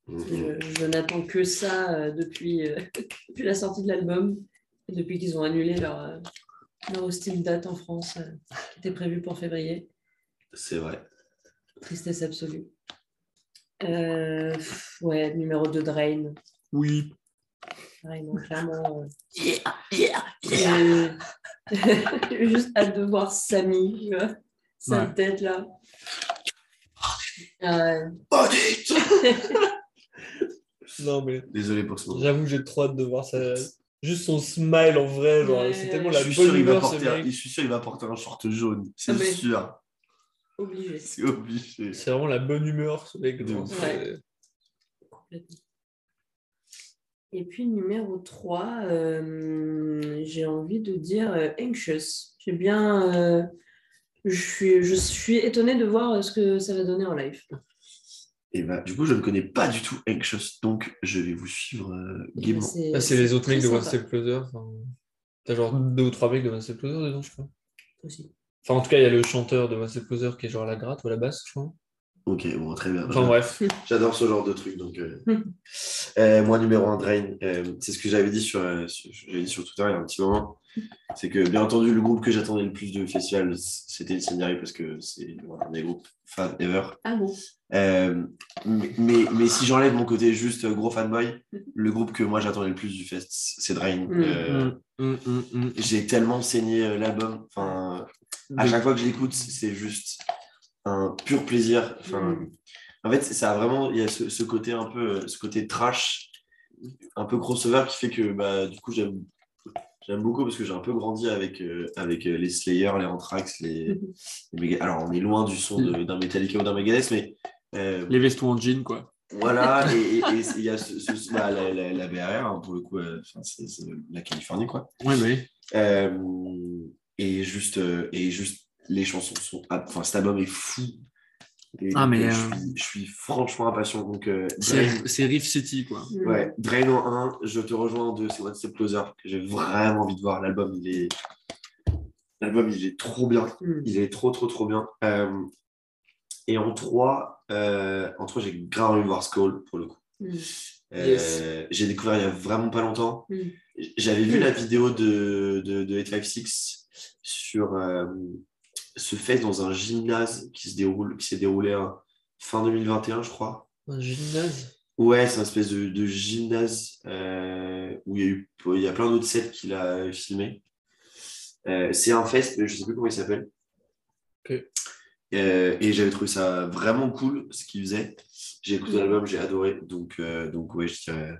Mhm. Je, je n'attends que ça euh, depuis, euh, depuis la sortie de l'album, depuis qu'ils ont annulé leur, leur hostile date en France, euh, qui était prévue pour février. C'est vrai. Tristesse absolue. Euh, ouais, numéro 2, Drain. Oui. Non, clairement. euh, j'ai- J'ai juste hâte de voir Samy, tu vois, sa Ouais. tête là. Euh, Non, mais Désolé pour ce moment. j'avoue que j'ai trop hâte de voir ça. Juste son smile en vrai, genre, Ouais, c'est ouais. tellement la bonne sûr, il va humeur, ce porter un, mec. je suis sûr il va porter un short jaune. C'est Ah, mais- sûr. obligé. C'est obligé. C'est vraiment la bonne humeur, ce mec. Ouf. c'est- Complètement. Et puis numéro 3, j'ai envie de dire euh, Anxious. J'ai bien. euh, je, suis, je suis étonnée de voir euh, ce que ça va donner en live. Et bah, du coup, je ne connais pas du tout Anxious, donc je vais vous suivre euh, gaiement. Ah, c'est les autres mecs de One Closer. enfin, T'as genre deux ou trois mecs de One Step Closer dedans, je crois. aussi. Enfin, en tout cas, il y a le chanteur de One Step Closer qui est genre à la gratte ou à la basse, je crois. Ok, bon, très bien. Enfin bref. J'adore ce genre de truc. Donc, euh. Euh, moi, numéro 1, Drain, euh, c'est ce que j'avais dit sur, euh, sur- j'avais dit sur Twitter il y a un petit moment. C'est que, bien entendu, le groupe que j'attendais le plus de festival, c'était Incendiary parce que c'est un des groupes fans ever. Ah bon? Euh, mais, mais, mais si j'enlève mon côté juste gros fanboy, le groupe que moi j'attendais le plus du fest, c'est Drain. Mm. Hum, hum. J'ai tellement saigné l'album. Enfin, à chaque fois que je l'écoute, c'est juste un pur plaisir. Enfin, Mm. En fait, ça a vraiment, il y a ce, ce côté un peu, euh, ce côté trash, un peu crossover qui fait que bah, du coup j'aime, j'aime beaucoup parce que j'ai un peu grandi avec, euh, avec euh, les Slayer, les Anthrax, les, les Mega- Alors on est loin du son de- d'un Metallica ou d'un Megadeth, mais euh, Les vestons en jean, quoi. voilà, et il y a ce, ce- bah, la, la, la BRR, hein, pour le coup, euh, c'est la Californie, quoi. Oui, bah oui. Euh, et, juste, et juste, les chansons sont. Enfin, cet album est fou. Et Ah, mais, euh, euh, je, suis, je suis franchement impatient. Donc, euh, Drain, C'est Riff City, quoi. ouais, Drain en 1, je te rejoins en 2, c'est One Step Closer, que j'ai vraiment envie de voir. L'album, il est. L'album, il est trop bien. Mm. Il est trop, trop, trop bien. Euh, et en 3, en 3 j'ai grave envie de voir Skull, pour le coup. Mm. Euh, Yes. J'ai découvert il y a vraiment pas longtemps. Mm. J'avais vu la vidéo de, de, de 856 sur ce fest dans un gymnase qui se déroule, qui s'est déroulé en fin 2021, je crois. Un gymnase? Ouais, c'est un espèce de, de gymnase euh, où il y a eu il y a plein d'autres sets qu'il a filmé. Euh, c'est un fest, mais je sais plus comment il s'appelle. Euh, et j'avais trouvé ça vraiment cool ce qu'il faisait. J'ai écouté l'album, j'ai adoré. Donc, donc ouais, je dirais,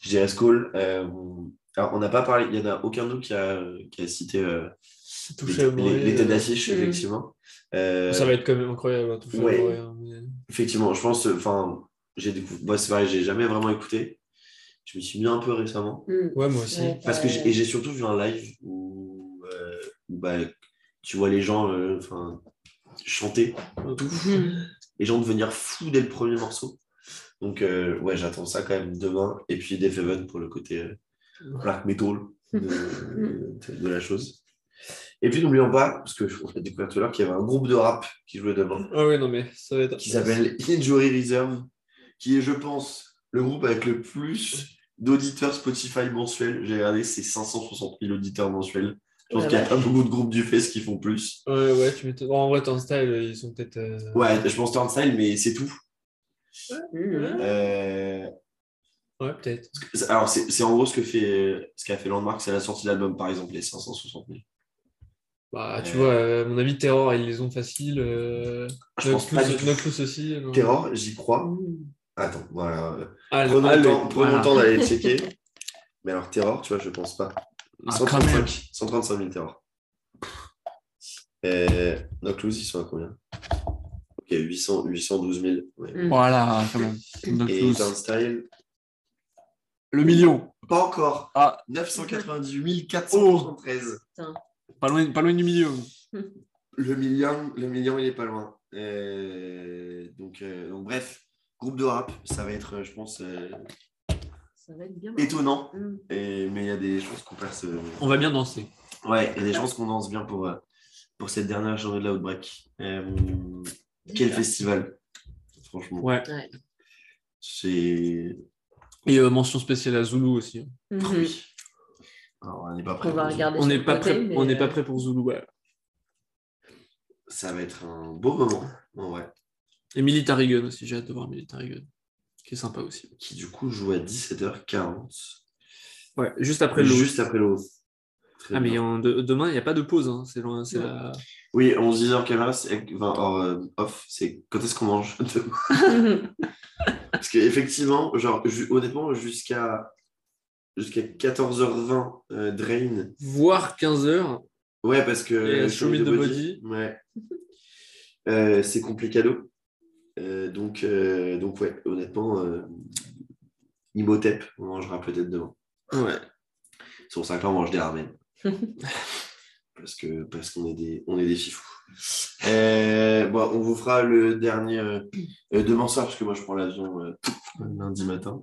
je dirais Skull. Alors, on n'a pas parlé, il n'y en a aucun de nous qui a, qui a cité euh, Touché les, à mourir. les- d'affiche, Mm. effectivement. Euh, Ça va être quand même incroyable, hein, touché ouais. à mourir. mais- Effectivement, je pense, enfin, j'ai découvert, moi, c'est pareil, j'ai jamais vraiment écouté. Je me suis mis un peu récemment. Mm. Ouais, moi aussi. Ouais. Parce que j'ai, et j'ai surtout vu un live où, euh, où, bah, tu vois les gens euh, enfin, chanter, tout. Mm. les gens devenir fous dès le premier morceau. Donc, euh, ouais, j'attends ça quand même demain. Et puis Def Heaven pour le côté euh, black metal de, de- de la chose. Et puis, n'oublions pas, parce que on a découvert tout à l'heure qu'il y avait un groupe de rap qui jouait demain Ah ouais, non, mais ça va être. qui s'appelle Injury Reserve, qui est, je pense, le groupe avec le plus d'auditeurs Spotify mensuels. J'ai regardé, c'est 560 000 auditeurs mensuels. Je pense Ouais, qu'il n'y a ouais. pas beaucoup de groupes du Fest qui font plus. Ouais, ouais, tu m'étonnes. En vrai, ton style, ils sont peut-être. euh, Ouais, je pense Turnstile, mais c'est tout. Mm. Euh, Ouais, peut-être. alors, c'est c'est en gros ce que fait, ce qu'a fait Landmark, c'est la sortie de l'album, par exemple, les 560 000. Bah, tu Euh. vois, euh, à mon avis, Terror, ils les ont faciles. Euh... Je pense pas du tout. Noclus aussi. non Terror, j'y crois. Attends, voilà. Ah, Prenons, ah, le le- temps, prenons voilà. le temps d'aller checker. Mais alors, Terror, tu vois, je pense pas. Ah, quand même. 135, 135 000 Terror. Euh, Noclus, ils sont à combien? Ok, 800, 812 000. ouais. Mm. Voilà, quand même. Et. Turnstile, Le million. pas encore. Ah, 998 473. Pas loin, pas loin du million. Le million, le million, il est pas loin. Euh, donc, euh, donc, bref, groupe de rap, ça va être, euh, je pense, euh, Ça va être bien. étonnant. Mm. Et, mais il y a des choses qu'on perce. euh, On va bien danser. Ouais, il y a des chances qu'on danse bien pour, euh, pour cette dernière journée de la Outbreak. Euh, quel festival, franchement. Ouais. Ouais. C'est. Et euh, mention spéciale à Zulu aussi. Mhm. Oui. Alors, on n'est pas prêt. On va pour- regarder On sur n'est pas, prêt, mais, on n'est pas euh, prêt pour Zulu. Ouais. Ça va être un beau moment, en vrai. Et Military Gun aussi, j'ai hâte de voir Military Gun. Qui est sympa aussi. Qui du coup joue à 17h40. Ouais, juste après le. Juste après le. Ah, mais bien. en- de- demain, il n'y a pas de pause. Hein. C'est loin- la- Oui, on se disait en caméra, c'est- enfin, euh, off, c'est quand est-ce qu'on mange Parce qu'effectivement, genre, ju- honnêtement, jusqu'à jusqu'à 14h20, euh, Drain. Voire 15h. Ouais, parce que. Et Show Me the Body. Ouais. Euh, c'est complicado. Euh, donc, euh, donc, ouais, honnêtement, Imhotep, on mangera peut-être demain. Ouais. C'est pour ça que là, on mange des ramen. parce que parce qu'on est des on est des fifous. Euh, bon, on vous fera le dernier euh, demain soir parce que moi je prends l'avion euh, lundi matin.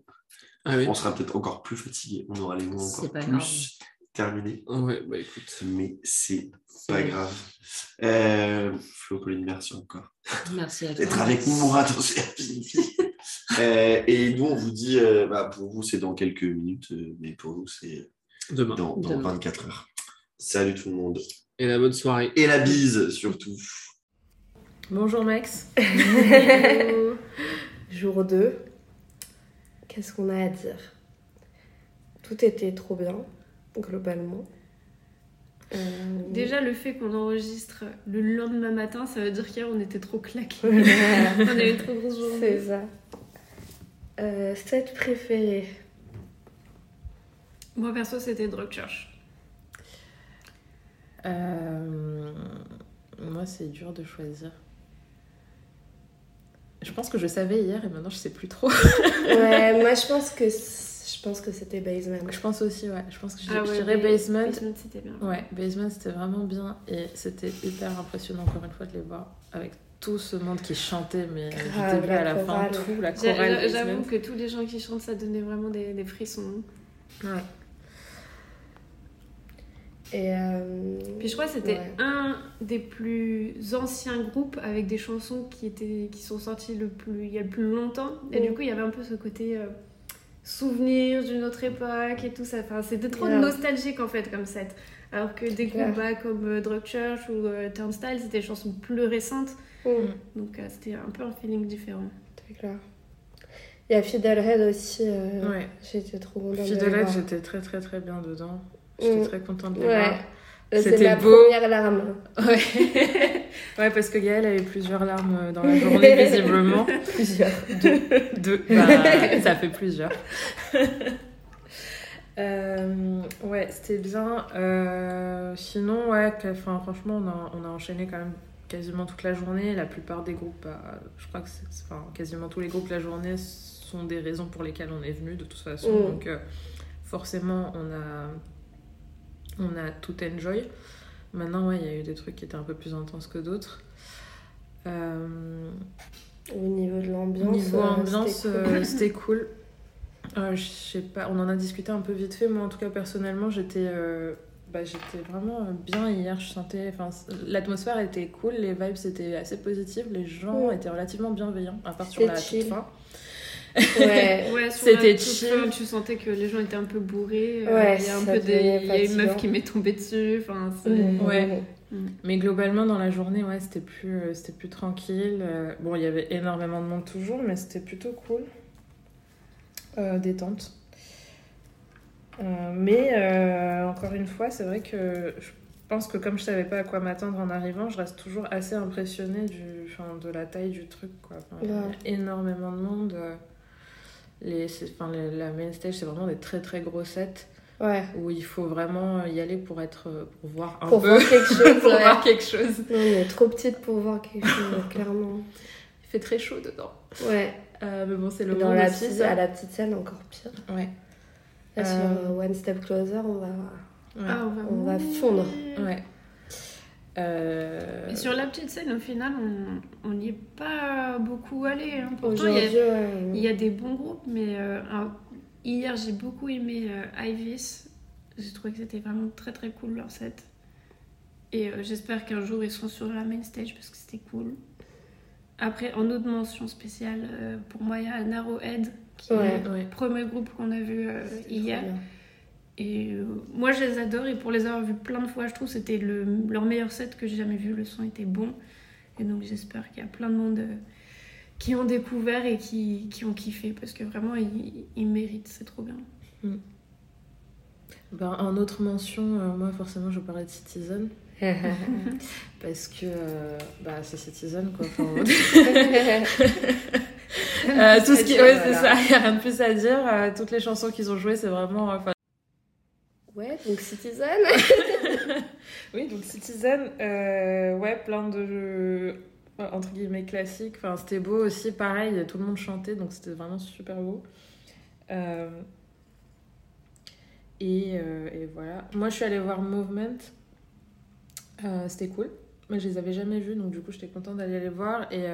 Ah oui. On sera peut-être encore plus fatigué. On aura les mots encore plus terminé. Ouais, bah écoute. Mais c'est pas grave. Euh, Flo, Pauline, merci encore Merci à toi. d'être avec moi dans ce euh, Et nous, on vous dit, euh, bah, pour vous, c'est dans quelques minutes, mais pour nous, c'est Demain. dans, dans Demain. 24 heures. Salut tout le monde. Et la bonne soirée. Et la bise, surtout. Bonjour Max. Jour 2. Qu'est-ce qu'on a à dire? Tout était trop bien, globalement. Euh, Déjà, le fait qu'on enregistre le lendemain matin, ça veut dire qu'hier on était trop claqués. on on a eu une trop grosse journée. C'est ça. Euh, set préféré. Moi perso, c'était Drug Church. Euh, Moi, c'est dur de choisir. Je pense que je savais hier et maintenant je sais plus trop. Ouais, moi je pense que je pense que c'était Basement. Je pense aussi, ouais. Je pense que je Ah ouais, dirais Ba- Basement. Basement, c'était bien. Ouais, Basement c'était vraiment bien et c'était hyper impressionnant encore une fois de les voir avec tout ce monde qui chantait, mais Grave, du début à la fin, tout, la chorale. J'avoue que tous les gens qui chantent, ça donnait vraiment des, des frissons. Ouais. Et euh, Puis je crois que c'était ouais. un des plus anciens groupes avec des chansons qui, étaient, qui sont sorties le plus, il y a le plus longtemps. Et Mm. du coup, il y avait un peu ce côté euh, souvenir d'une autre époque et tout ça. Enfin, c'était trop nostalgique en fait comme set. Alors que des groupes bah, comme euh, Drug Church ou euh, Turnstile, c'était des chansons plus récentes. mm, Donc euh, c'était un peu un feeling différent. c'est clair. Il y a Fiddlehead aussi. euh, Ouais. J'étais trop contente voir. j'étais très très très bien dedans. J'étais Mm. très contente de les Ouais. voir. C'est C'était la beau. première larme. Ouais. ouais, parce que Gaëlle avait plusieurs larmes dans la journée, visiblement. Plusieurs. Deux. Bah, ça fait plusieurs. Euh, ouais, c'était bien. Euh, sinon, ouais, enfin, franchement, on a, on a enchaîné quand même quasiment toute la journée. La plupart des groupes, bah, je crois que c'est, enfin, quasiment tous les groupes la journée sont des raisons pour lesquelles on est venu de toute façon. Mm. Donc, euh, forcément, on a, on a tout enjoy. Maintenant, ouais, il y a eu des trucs qui étaient un peu plus intenses que d'autres. Euh, Au niveau de l'ambiance. Niveau euh, ambiance, c'était cool. euh, c'était cool. Je sais pas, on en a discuté un peu vite fait. Moi, en tout cas, personnellement, j'étais euh, bah, j'étais vraiment bien hier. Je sentais, l'atmosphère était cool, les vibes étaient assez positives, les gens étaient relativement bienveillants, à part sur la chill. toute fin. Ouais. C'était chill. fin, tu sentais que les gens étaient un peu bourrés. euh, Ouais, il y a un peu des, y a une meuf qui m'est tombée dessus. Enfin, Mais globalement, dans la journée, ouais, c'était plus, euh, c'était plus tranquille. Euh, Bon, il y avait énormément de monde toujours, mais c'était plutôt cool. Euh, détente. Euh, mais euh, encore une fois, c'est vrai que je pense que comme je savais pas à quoi m'attendre en arrivant, je reste toujours assez impressionnée du, enfin, de la taille du truc. Quoi. Enfin, Il y a énormément de monde. Euh, Les, enfin, les- la main stage, c'est vraiment des très très gros sets Ouais. où il faut vraiment y aller pour, être, pour voir un Pour peu. voir quelque chose. pour ouais. voir quelque chose. Non, on est trop petite pour voir quelque chose, clairement. Il fait très chaud dedans. Ouais. Euh, mais bon, c'est le Dans la petite, à la petite scène, encore pire. Ouais. Là, sur Euh, euh, One Step Closer, on va, Ouais. Ah, on va, on va fondre. Ouais. Euh, Et sur la petite scène, au final, on n'y est pas beaucoup allé. Hein. Pourtant, il y, a, ouais. il y a des bons groupes, mais euh, alors, hier, j'ai beaucoup aimé euh, Ivis. J'ai trouvé que c'était vraiment très très cool leur set. Et euh, j'espère qu'un jour ils seront sur la main stage parce que c'était cool. Après, en autre mention spéciale, pour moi, il y a Narrowhead, qui Ouais. est ouais. le premier groupe qu'on a vu trop hier. bien. Et euh, moi, je les adore. Et pour les avoir vus plein de fois, je trouve que c'était le, leur meilleur set que j'ai jamais vu. Le son était bon. Et donc, j'espère qu'il y a plein de monde euh, qui ont découvert et qui, qui ont kiffé. Parce que vraiment, ils, ils méritent. C'est trop bien. Ben, en autre mention, euh, moi forcément je parlais de Citizen. Parce que bah, c'est Citizen quoi. Enfin, tout ce qui. Ouais, c'est ça, il n'y a rien de plus à dire. Toutes les chansons qu'ils ont jouées, c'est vraiment. enfin, Ouais, donc Citizen. Oui, donc Citizen, euh, ouais, plein de jeux, entre guillemets classiques. Enfin, c'était beau aussi, pareil, tout le monde chantait, donc c'était vraiment super beau. Euh, et, euh, et voilà. Moi, je suis allée voir Movement. C'était cool. Mais je les avais jamais vus, donc du coup, j'étais contente d'aller les voir. Et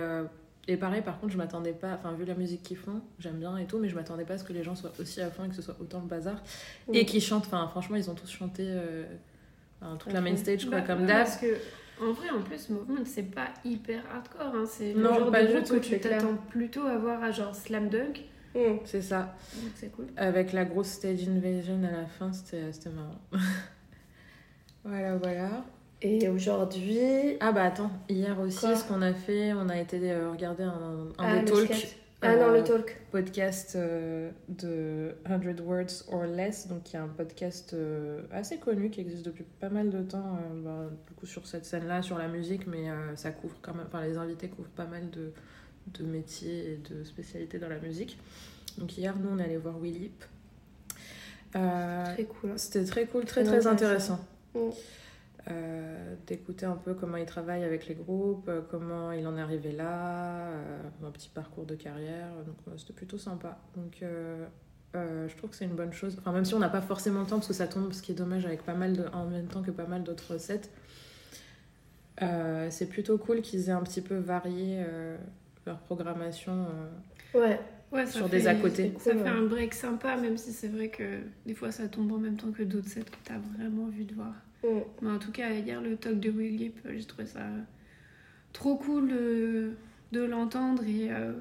et pareil, par contre, je m'attendais pas, enfin, vu la musique qu'ils font, j'aime bien et tout, mais je m'attendais pas à ce que les gens soient aussi à fond et que ce soit autant le bazar. Oui. Et qu'ils chantent, enfin, franchement, ils ont tous chanté euh, enfin, toute la main stage, quoi, Bah, comme d'hab. Parce que, en vrai, en plus, Movement, c'est pas hyper hardcore. Hein. C'est le Non, genre pas de du groupe tout, que tu t'attends plutôt à voir à genre Slam Dunk. Mm. C'est ça. Donc c'est cool. Avec la grosse stage invasion à la fin, c'était c'était marrant. voilà, voilà. Et aujourd'hui. Ah bah attends, hier aussi, Quoi ce qu'on a fait, on a été euh, regarder un, un Ah, des talks. Ah non, euh, le talk. podcast euh, de 100 Words or Less, donc qui est un podcast euh, assez connu qui existe depuis pas mal de temps, euh, bah, du coup sur cette scène-là, sur la musique, mais euh, ça couvre quand même, enfin les invités couvrent pas mal de, de métiers et de spécialités dans la musique. Donc hier, nous, on allait voir Willip. Euh, Très cool. c'était très cool, très Très très intéressant. intéressant. Mm. Euh, d'écouter un peu comment il travaille avec les groupes, euh, comment il en est arrivé là, euh, un petit parcours de carrière. Donc euh, c'était plutôt sympa. Donc euh, euh, je trouve que c'est une bonne chose. Enfin, même si on n'a pas forcément le temps, parce que ça tombe, ce qui est dommage avec pas mal de, en même temps que pas mal d'autres recettes. Euh, c'est plutôt cool qu'ils aient un petit peu varié euh, leur programmation. euh, Ouais. Ouais, ça Sur fait, des à côté. Ça Cool, fait ouais. un break sympa, même si c'est vrai que des fois ça tombe en même temps que d'autres sets que t'as vraiment envie de voir. Mm. Mais en tout cas, hier, le talk de Will Yip, euh, j'ai trouvé ça trop cool de l'entendre. Et euh,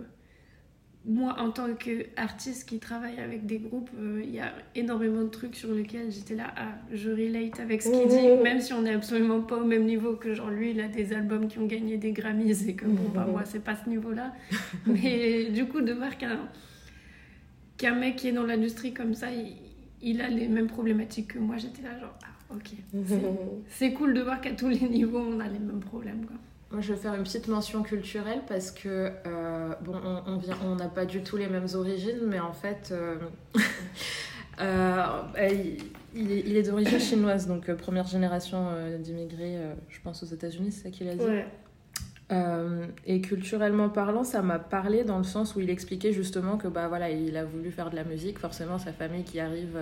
moi, en tant qu'artiste qui travaille avec des groupes, euh, il y a énormément de trucs sur lesquels j'étais là, ah, je relate avec ce qu'il dit, même si on n'est absolument pas au même niveau que genre lui, il a des albums qui ont gagné des Grammys et que bon, bah, moi, c'est pas ce niveau-là. Mais du coup, de voir qu'un qu'un mec qui est dans l'industrie comme ça, il, il a les mêmes problématiques que moi, j'étais là genre, ah, ok. C'est- cool de voir qu'à tous les niveaux, on a les mêmes problèmes. Quoi. Moi, je vais faire une petite mention culturelle parce que, euh, bon, on, on vient, on n'a pas du tout les mêmes origines, mais en fait, euh, euh, il, est, il est d'origine chinoise, donc première génération d'immigrés, je pense aux États-Unis, c'est ça qu'il a dit? Ouais. Euh, et culturellement parlant, ça m'a parlé dans le sens où il expliquait justement que bah voilà, il a voulu faire de la musique. Forcément, sa famille qui arrive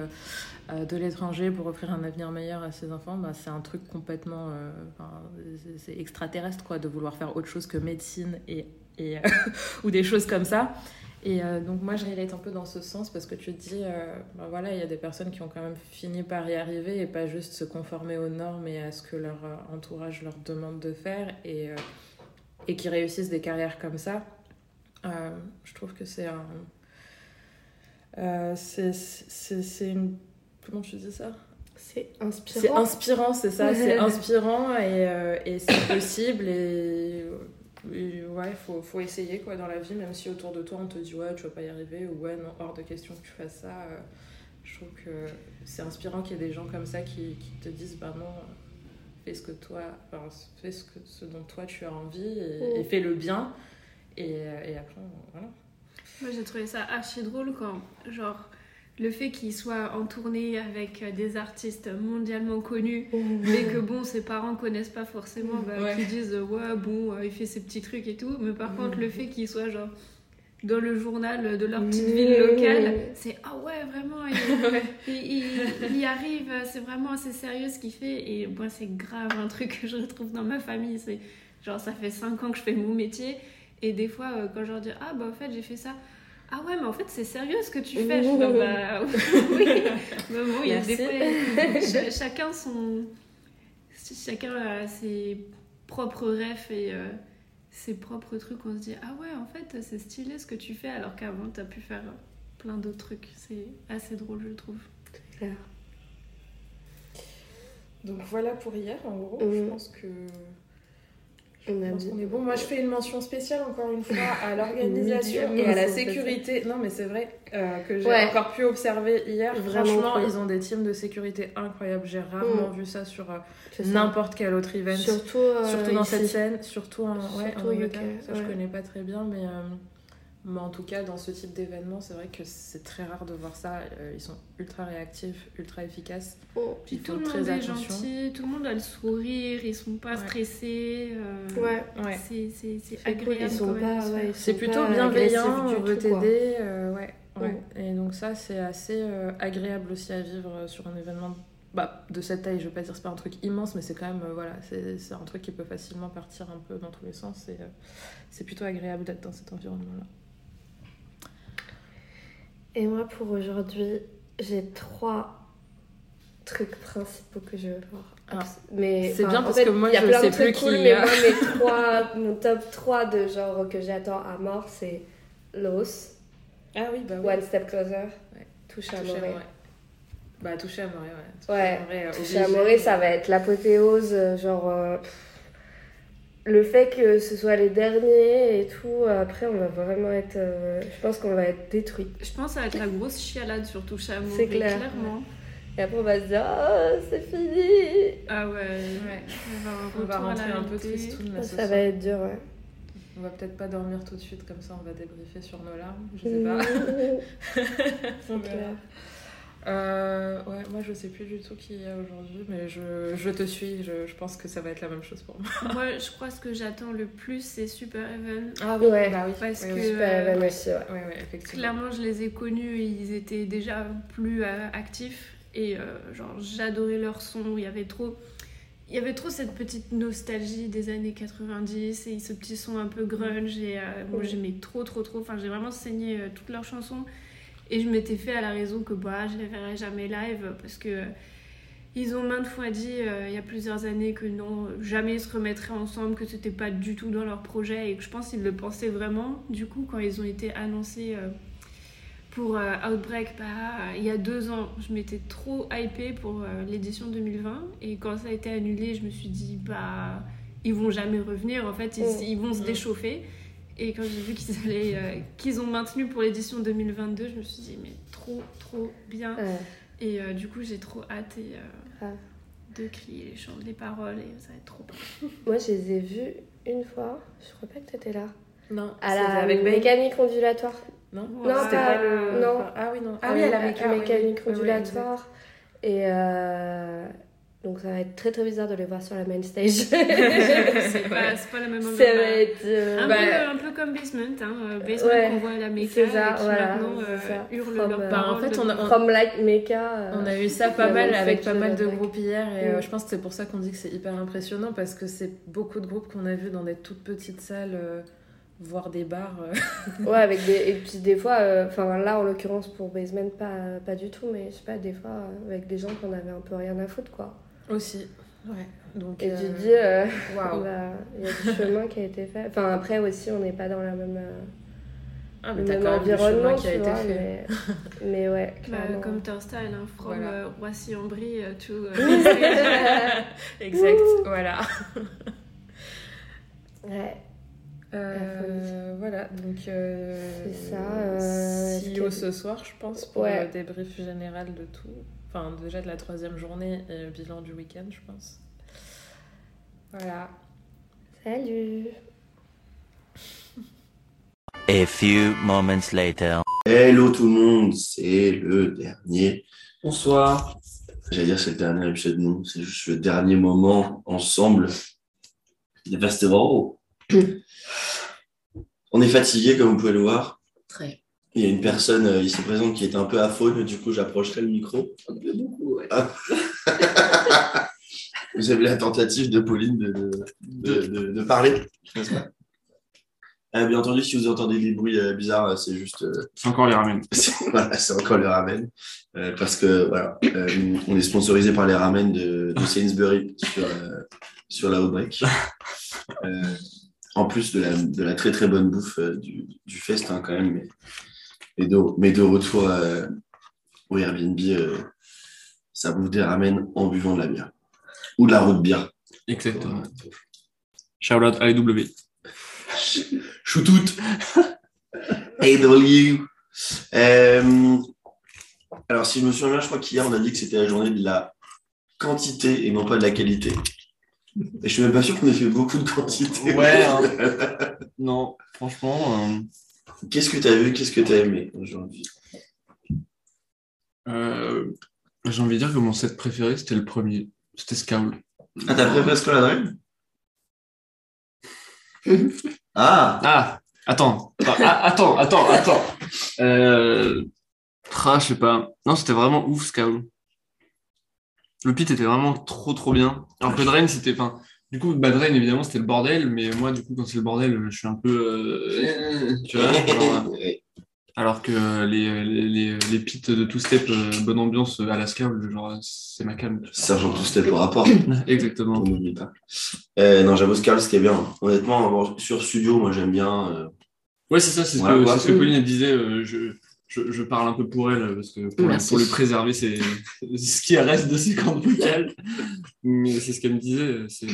euh, de l'étranger pour offrir un avenir meilleur à ses enfants, bah, c'est un truc complètement, euh, c'est- extraterrestre quoi, de vouloir faire autre chose que médecine et, et ou des choses comme ça. Et donc moi, je relate un peu dans ce sens parce que tu te dis, bah voilà, il y a des personnes qui ont quand même fini par y arriver et pas juste se conformer aux normes et à ce que leur entourage leur demande de faire. Et et qui réussissent des carrières comme ça, euh, je trouve que c'est un. euh, c'est- une. Comment tu dis ça? C'est C'est inspirant. inspirant, c'est ça, c'est inspirant et, euh, et c'est possible et. et ouais, faut, faut essayer quoi dans la vie, même si autour de toi on te dit ouais, tu vas pas y arriver ou ouais, non, hors de question que tu fasses ça. euh, je trouve que c'est inspirant qu'il y ait des gens comme ça qui, qui te disent bah non, fais ce que toi, enfin, fais ce, que, ce dont toi tu as envie et, Mm. et fais le bien. Et, euh, et après, voilà. Moi, j'ai trouvé ça archi drôle quand, genre, le fait qu'il soit en tournée avec euh, des artistes mondialement connus, mais que bon, ses parents connaissent pas forcément, bah, Ouais. qu'ils disent ouais, bon, euh, il fait ses petits trucs et tout. Mais par contre, le fait qu'il soit genre dans le journal de leur petite ville locale, c'est ah ouais, vraiment, il, il, il- il y arrive, c'est vraiment assez sérieux ce qu'il fait. Et moi, c'est grave un truc que je retrouve dans ma famille. C'est genre, ça fait 5 ans que je fais mon métier. Et des fois, euh, quand je leur dis ah bah en fait, j'ai fait ça. Ah ouais, mais en fait, c'est sérieux ce que tu fais. Je là, bah oui. Mais bon, il y a des fois, ch- chacun son. Chacun a ses propres rêves et euh, ses propres trucs. On se dit, ah ouais, en fait, c'est stylé ce que tu fais, alors qu'avant, t'as pu faire plein d'autres trucs. C'est assez drôle, je trouve. clair. Donc voilà pour hier, en gros. Mm. Je pense que. On Je pense qu'on est bon. Moi, je fais une mention spéciale encore une fois à l'organisation et à la sécurité. Non, mais c'est vrai euh, que j'ai Ouais. encore pu observer hier. Vraiment Franchement, ils ont des teams de sécurité incroyables. J'ai rarement Mm. vu ça sur euh, n'importe quel autre event. Surtout, euh, Surtout dans ici. cette scène, surtout en, ouais, Surtout en Angleterre. Ça, je connais pas très bien, mais, mais en tout cas, dans ce type d'événement, c'est vrai que c'est très rare de voir ça. Euh, ils sont ultra réactifs, ultra efficaces. Oh. Puis tout le monde est gentil, tout le monde a le sourire, ils sont pas Ouais. stressés. euh, Ouais. Ouais. C'est agréable. ils sont quand même pas- de se ouais, C'est plutôt bienveillant, on veut t'aider. euh, ouais, ouais. Mm. Et donc, ça, c'est assez euh, agréable aussi à vivre sur un événement bah, de cette taille, je veux pas dire c'est pas un truc immense, mais c'est quand même, euh, voilà, c'est c'est un truc qui peut facilement partir un peu dans tous les sens. Et euh, c'est plutôt agréable d'être dans cet environnement-là. Et moi, pour aujourd'hui, j'ai trois trucs principaux que je veux voir. Ah. mais C'est bien en parce fait, que moi, y a je plein sais de trucs plus cool, qui, mais moi, mes trois, mon top 3 de genre que j'attends à mort, c'est Los, Ah oui, bah One Step Closer, Ouais. Touche à Touché à. Amoré. Bah, touché à Amoré, ouais. Touché Ouais, à Amoré, Touche obligé. à Amoré, ça va être l'apothéose, euh, genre... euh, pff, le fait que ce soit les derniers et tout, après on va vraiment être... euh, je pense qu'on va être détruits. Je pense que ça va être la grosse chialade sur Touche à Amoré, C'est clair. clairement. Et après on va se dire, oh, c'est fini Ah ouais. Ouais. On va, On va retour à la rentrer un peu tristoun là ce Ça va être dur, ouais. On va peut-être pas dormir tout de suite, comme ça on va débriefer sur nos larmes, je sais pas. C'est clair. Euh, ouais, moi je sais plus du tout qui il y a aujourd'hui, mais je, je te suis, je, je pense que ça va être la même chose pour moi. Moi, je crois que ce que j'attends le plus, c'est Super Even. Ah oui, Ouais. bah oui. Parce oui, que. Super euh, aussi, ouais. Ouais, ouais, effectivement. Clairement, je les ai connus et ils étaient déjà plus euh, actifs. Et euh, genre, j'adorais leur son. Il y avait trop. Il y avait trop cette petite nostalgie des années 90 et ce petit son un peu grunge. Et euh, moi, j'aimais trop, trop, trop. Enfin, j'ai vraiment saigné euh, toutes leurs chansons. Et je m'étais fait à la raison que bah, je les verrai jamais live parce que ils ont maintes fois dit euh, il y a plusieurs années que non, jamais ils se remettraient ensemble, que c'était pas du tout dans leur projet et que je pense qu'ils le pensaient vraiment. Du coup, quand ils ont été annoncés euh, pour euh, Outbreak bah, il y a deux ans, je m'étais trop hypée pour l'édition 2020 et quand ça a été annulé, je me suis dit bah ils vont jamais revenir en fait, ils, ils vont se Mm. déchauffer. Et quand j'ai vu qu'ils allaient, euh, qu'ils ont maintenu pour l'édition 2022, je me suis dit mais trop trop bien. Ouais. Et euh, du coup j'ai trop hâte et, euh, Ah. de crier les chants, les paroles et ça va être trop bien. Moi, je les ai vus une fois. Je crois pas que t'étais là. Non, À la avec Babe. mécanique ondulatoire. Non, Non, c'était pas- le. non. enfin, ah oui, non. Ah oui, la mé- méca- oui, mécanique ondulatoire. Et euh, donc, ça va être très très bizarre de les voir sur la main stage. c'est pas, c'est pas la même Ça ambiance. va être. euh, Un, bah, peu, un peu comme Basement, hein. euh, Basement Ouais, qu'on voit à la ça, et qui voilà, maintenant c'est euh, ça. hurlent From, euh. Bah, en fait, on a- dedans. From Like Mecha. euh, On a eu ça pas mal avec pas mal de groupes hier et euh, Mm. je pense que c'est pour ça qu'on dit que c'est hyper impressionnant parce que c'est beaucoup de groupes qu'on a vus dans des toutes petites salles, euh, voire des bars. Ouais, avec des. Et puis des fois, euh, enfin là en l'occurrence pour Basement, pas, pas du tout, mais je sais pas, des fois euh, avec des gens qu'on avait un peu rien à foutre quoi. Aussi. Ouais. Donc, Et euh, tu te dis, euh, waouh. bah, il y a du chemin qui a été fait. Enfin après aussi, on n'est pas dans la même, euh, Ah, mais t'as quand même du chemin qui a été vois, fait. mais, mais ouais, Bah, comme Turnstile, hein, from Voilà. euh, Roissy-en-Brie euh, to euh, exact, voilà. Ouais. Euh, voilà, donc euh, C'est ça, euh, CEO ce soir, je pense, pour Ouais. le débrief général de tout. Enfin, déjà de la troisième journée et le bilan du week-end, je pense. Voilà. Salut. A few moments later. Hello tout le monde, c'est le dernier. Bonsoir. J'allais dire c'est le dernier épisode, non, c'est juste le dernier moment ensemble des festivals. On est fatigué, comme vous pouvez le voir. Très. Il y a une personne euh, ici présente qui est un peu aphone, du coup j'approcherai le micro. Un peu beaucoup, ouais. Vous avez la tentative de Pauline de, de, de, de- de parler, n'est-ce pas? Euh, Bien entendu, si vous entendez des bruits euh, bizarres, c'est juste. euh, C'est encore les ramen. c'est voilà, c'est encore le ramen. Euh, parce que voilà, euh, on est sponsorisé par les ramen de, de Sainsbury sur, euh, sur la Outbreak. Euh, en plus de la, de la très très bonne bouffe euh, du, du fest, hein, quand même. Mais, mais, de, mais de retour euh, au Airbnb, euh, ça des ramen en buvant de la bière. Ou de la route bière. Exactement. Shout out AEW. Shootout. AW. Euh, alors, si je me souviens bien, je crois qu'hier, on a dit que c'était la journée de la quantité et non pas de la qualité. Et je suis même pas sûr qu'on ait fait beaucoup de quantité. Ouais, hein. Non, franchement. euh, Qu'est-ce que tu as vu Qu'est-ce que tu as aimé aujourd'hui? Euh, J'ai envie de dire que mon set préféré, c'était le premier. C'était Scowl. Ah, t'as préféré qu'on a Dream Ah Ah, attends. Attends, attends, attends. Euh... Ah, je sais pas. Non, c'était vraiment ouf, Scowl. Le pit était vraiment trop trop bien. Alors que Drain, c'était. Enfin, du coup, bah, Drain, évidemment, c'était le bordel, mais moi, du coup, quand c'est le bordel, je suis un peu. euh, tu vois euh, Alors que les, les, les, pits de Two Step, euh, bonne ambiance à la scale, genre, c'est ma calme. Sergent tout step au rapport. Exactement. On n'oublie pas. Euh, non, j'avoue, Scarl, c'était bien. Honnêtement, sur Studio, moi, j'aime bien. Ouais, c'est ça, c'est ce, que, ce que Pauline disait. je, je, je parle un peu pour elle, parce que pour, le préserver, c'est ce qui reste de ses cordes vocales. Mais c'est ce qu'elle me disait. C'est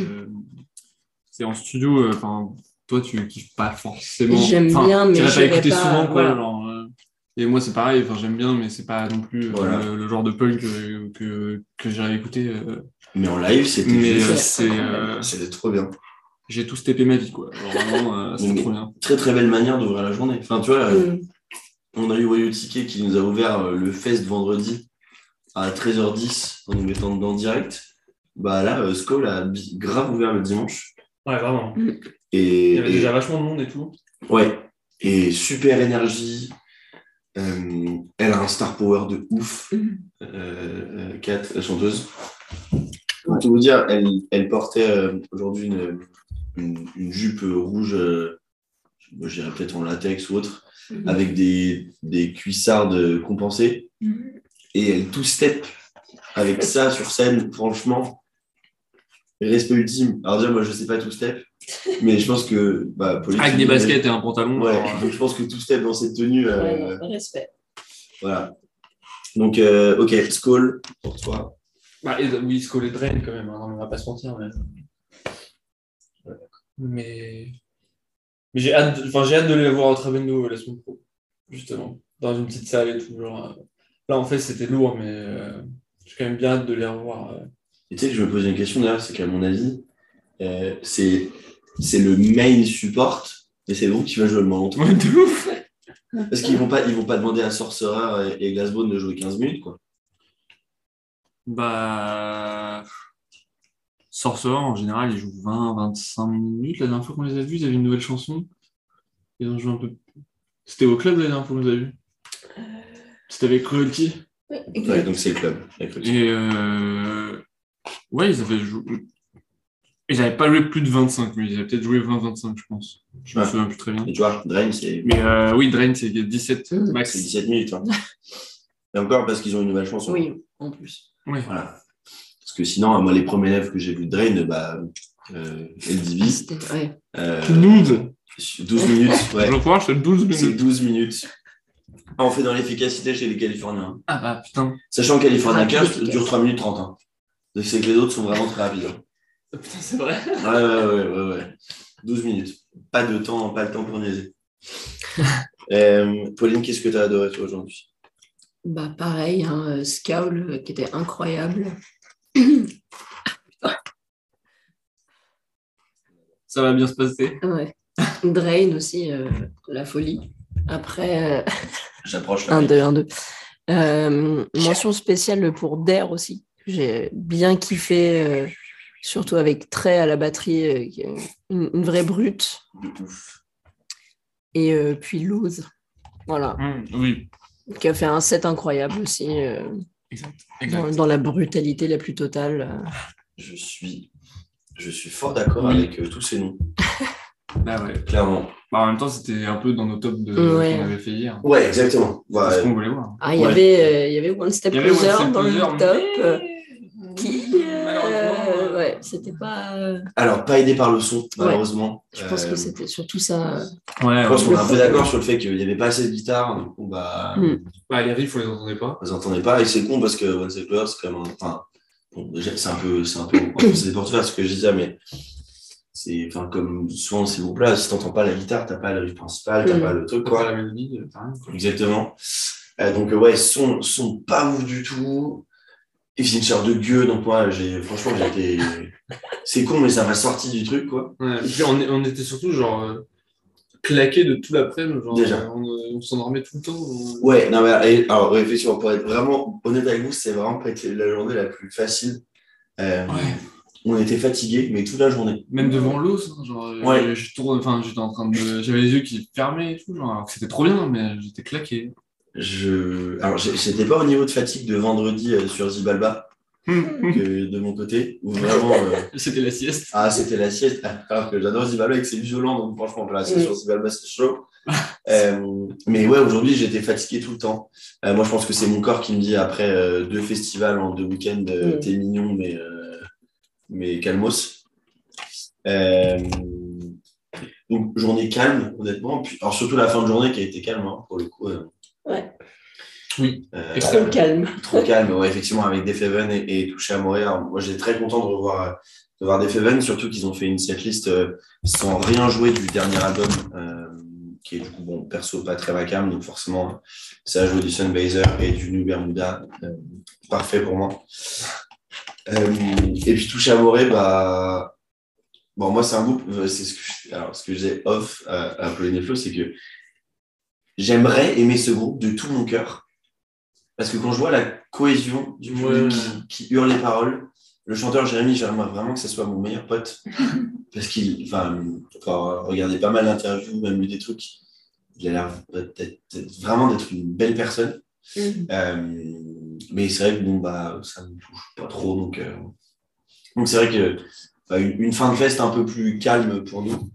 c'est en studio, euh, enfin, toi, tu kiffes pas forcément. J'aime bien, mais t'irais pas écouter pas, souvent, quoi. voilà. genre, euh, et moi, c'est pareil, enfin, j'aime bien, mais c'est pas non plus euh, Voilà. le, le genre de punk euh, que, que j'irais écouter. euh, Mais en live, c'était trop bien. J'ai tout steppé ma vie, quoi. Vraiment, euh, trop bien. Très très belle manière d'ouvrir la journée. Enfin, tu vois, euh, Mm. On a eu Wayo Ticket qui nous a ouvert euh, le fest vendredi à 13h10 en nous mettant dedans direct. Bah là, euh, Skull a grave ouvert le dimanche. Ouais, vraiment. Et, Il y avait et- déjà vachement de monde et tout. ouais, et super énergie. Euh, elle a un star power de ouf. Mhm. Euh, Kat, la chanteuse. Pour tout vous dire, elle, elle portait euh, aujourd'hui une, une, une jupe rouge, euh, je dirais peut-être en latex ou autre, Mhm. avec des, des cuissardes compensées. Et elle tout step avec ça sur scène, franchement, respect ultime. Alors déjà, moi, je sais pas tout step, mais je pense que... Bah, Pauline, Avec des baskets et un pantalon. Ouais, donc je pense que tout step dans cette tenue, euh, Ouais, respect. voilà. Donc, euh, ok, Skull, pour toi. Bah, et, oui, Skull et Drain quand même, hein, on va pas se mentir. Mais, mais... mais j'ai hâte, de... enfin, j'ai hâte de les voir au Travendo la semaine pro, justement, dans une petite salle et tout. Genre, euh, Là, en fait, c'était lourd, mais euh, j'ai quand même bien hâte de les revoir. euh. Et tu sais que je me posais une question d'ailleurs, c'est qu'à mon avis, euh, c'est c'est le main support, et c'est le groupe qui va jouer le moins longtemps. Ouais, de ouf Parce qu'ils vont pas, ils vont pas demander à Sorcerer et, et Glassbone de jouer 15 minutes, quoi. Bah. Sorcerer, en général, ils jouent 20-25 minutes. La dernière fois qu'on les a vus, ils avaient une nouvelle chanson. Ils ont joué un peu. C'était au club la dernière fois qu'on les a vus C'était avec Cruelty. Ouais, donc c'est le club. Et euh... ouais, ils avaient joué. Ils n'avaient pas joué plus de 25, mais ils avaient peut-être joué 20-25, je pense. Je me Ouais. souviens plus très bien. Et tu vois, Drain, c'est Mais euh, oui, Drain, c'est 17 c'est max. 17 minutes. hein. Et encore parce qu'ils ont une nouvelle chanson. Oui, en plus. Ouais. Voilà. Que sinon, moi, les premiers lèvres que j'ai vu de Drain, bah, euh, elle divise. C'était- ouais. Euh, 12 12 minutes, ouais. Je crois, c'est 12 C'est minutes. 12 minutes. Ah, On fait dans l'efficacité chez les Californiens. Ah bah putain. Sachant que California Rapide, 15 efficace. dure 3 minutes 30. Hein. Donc c'est que les autres sont vraiment très rapides. hein. Putain, c'est vrai. Ouais, ouais, ouais, ouais, ouais. 12 minutes. Pas de temps, pas le temps pour niaiser. Euh, Pauline, qu'est-ce que tu as adoré toi aujourd'hui? Bah pareil, hein, euh, Scowl euh, qui était incroyable. Ça va bien se passer. Ouais. Drain aussi, euh, la folie. Après, euh, J'approche là. 1, 2, 1, 2. Euh, mention spéciale pour Dare aussi. J'ai bien kiffé, euh, surtout avec Trey à la batterie, euh, une, une vraie brute. De ouf. Et euh, puis Lose, voilà, Hum, oui, qui a fait un set incroyable aussi, exact. dans, la brutalité la plus totale. Je suis, je suis fort d'accord Oui. avec euh, tous ces noms, Bah ouais. clairement. Bah, en même temps, c'était un peu dans nos tops de... Ouais. qu'on avait fait hier. Ouais, exactement. C'est ce qu'on voulait voir. Ah, il y Ouais. avait, euh, il y avait One Step Closer dans le top, mais- euh, qui, euh, Malheureusement, ouais, c'était pas. euh, Alors, pas aidé par le son, malheureusement. je pense Euh, que c'était surtout ça. Ouais, Je pense qu'on est un peu d'accord sur le fait qu'il n'y avait pas assez de guitare, du coup, bah, Mm. Bah, les riffs, on les entendait pas. on les entendait pas. Et c'est con parce que One Step Closer, c'est quand même un. Enfin, bon, déjà, c'est un peu. C'est un peu. c'est des porte ce que je disais, mais. C'est, enfin, comme souvent ces groupes-là, si t'entends pas la guitare, t'as pas le riff principal, t'as Mm. pas le truc, Pas quoi. la mélodie, t'as rien. quoi. Exactement. Euh, donc, euh, ouais, sont, sont pas ouf du tout. Et Fincher de gueux, donc moi, j'ai, franchement, j'ai été. C'est con, mais ça m'a sorti du truc, quoi. Ouais, et puis on, était surtout genre euh, claqués de tout l'après-midi. Genre, Déjà. euh, on, on s'endormait tout le temps. on- Ouais, non, mais et- alors, effectivement, pour être vraiment honnête avec vous, c'est vraiment pas été la journée la plus facile. Euh, Ouais. On était fatigués, mais toute la journée. Même devant l'eau, ça, genre, euh, Ouais. je tourne, enfin, j'étais en train de, j'avais les yeux qui fermaient et tout, genre, alors que c'était trop bien, mais j'étais claqué. Je... Alors, j'étais pas au niveau de fatigue de vendredi euh, sur Zibalba, que de mon côté. Où vraiment, euh, C'était la sieste. ah, c'était la sieste. Alors que j'adore Zibalba et que c'est violent, donc franchement, la sieste sur Zibalba, c'est chaud. Euh, mais ouais, aujourd'hui, j'étais fatigué tout le temps. Euh, moi, je pense que c'est mon corps qui me dit après euh, deux festivals en deux week-ends, euh, Mm. t'es mignon, mais, euh, mais calmos. Euh, donc, journée calme, honnêtement. Puis, alors, surtout la fin de journée qui a été calme, hein, pour le coup. Ouais. Oui. euh, Trop calme. trop calme, ouais, effectivement, avec Defeven et, et Touché à Montréal. Moi, j'étais très content de revoir, de voir Defeven, surtout qu'ils ont fait une setlist euh, sans rien jouer du dernier album, euh, qui est du coup, bon, perso, pas très calme, donc forcément, ça a joué du Sunbazer et du New Bermuda. euh, parfait pour moi. Euh, et puis Touché à Montréal, bah. Bon, moi, c'est un groupe, c'est ce que je, alors, ce que je disais off à, à Pauline et Flo, c'est que j'aimerais aimer ce groupe de tout mon cœur. Parce que quand je vois la cohésion du public Ouais. qui, qui hurle les paroles, le chanteur Jérémy, j'aimerais vraiment que ce soit mon meilleur pote. Parce qu'il, enfin, regardé pas mal d'interviews, même lu des trucs, il a l'air vraiment d'être une belle personne. Mhm. Euh, mais c'est vrai que bon, bah, ça me touche pas trop. Donc, euh, donc c'est vrai que une, une fin de fest un peu plus calme pour nous.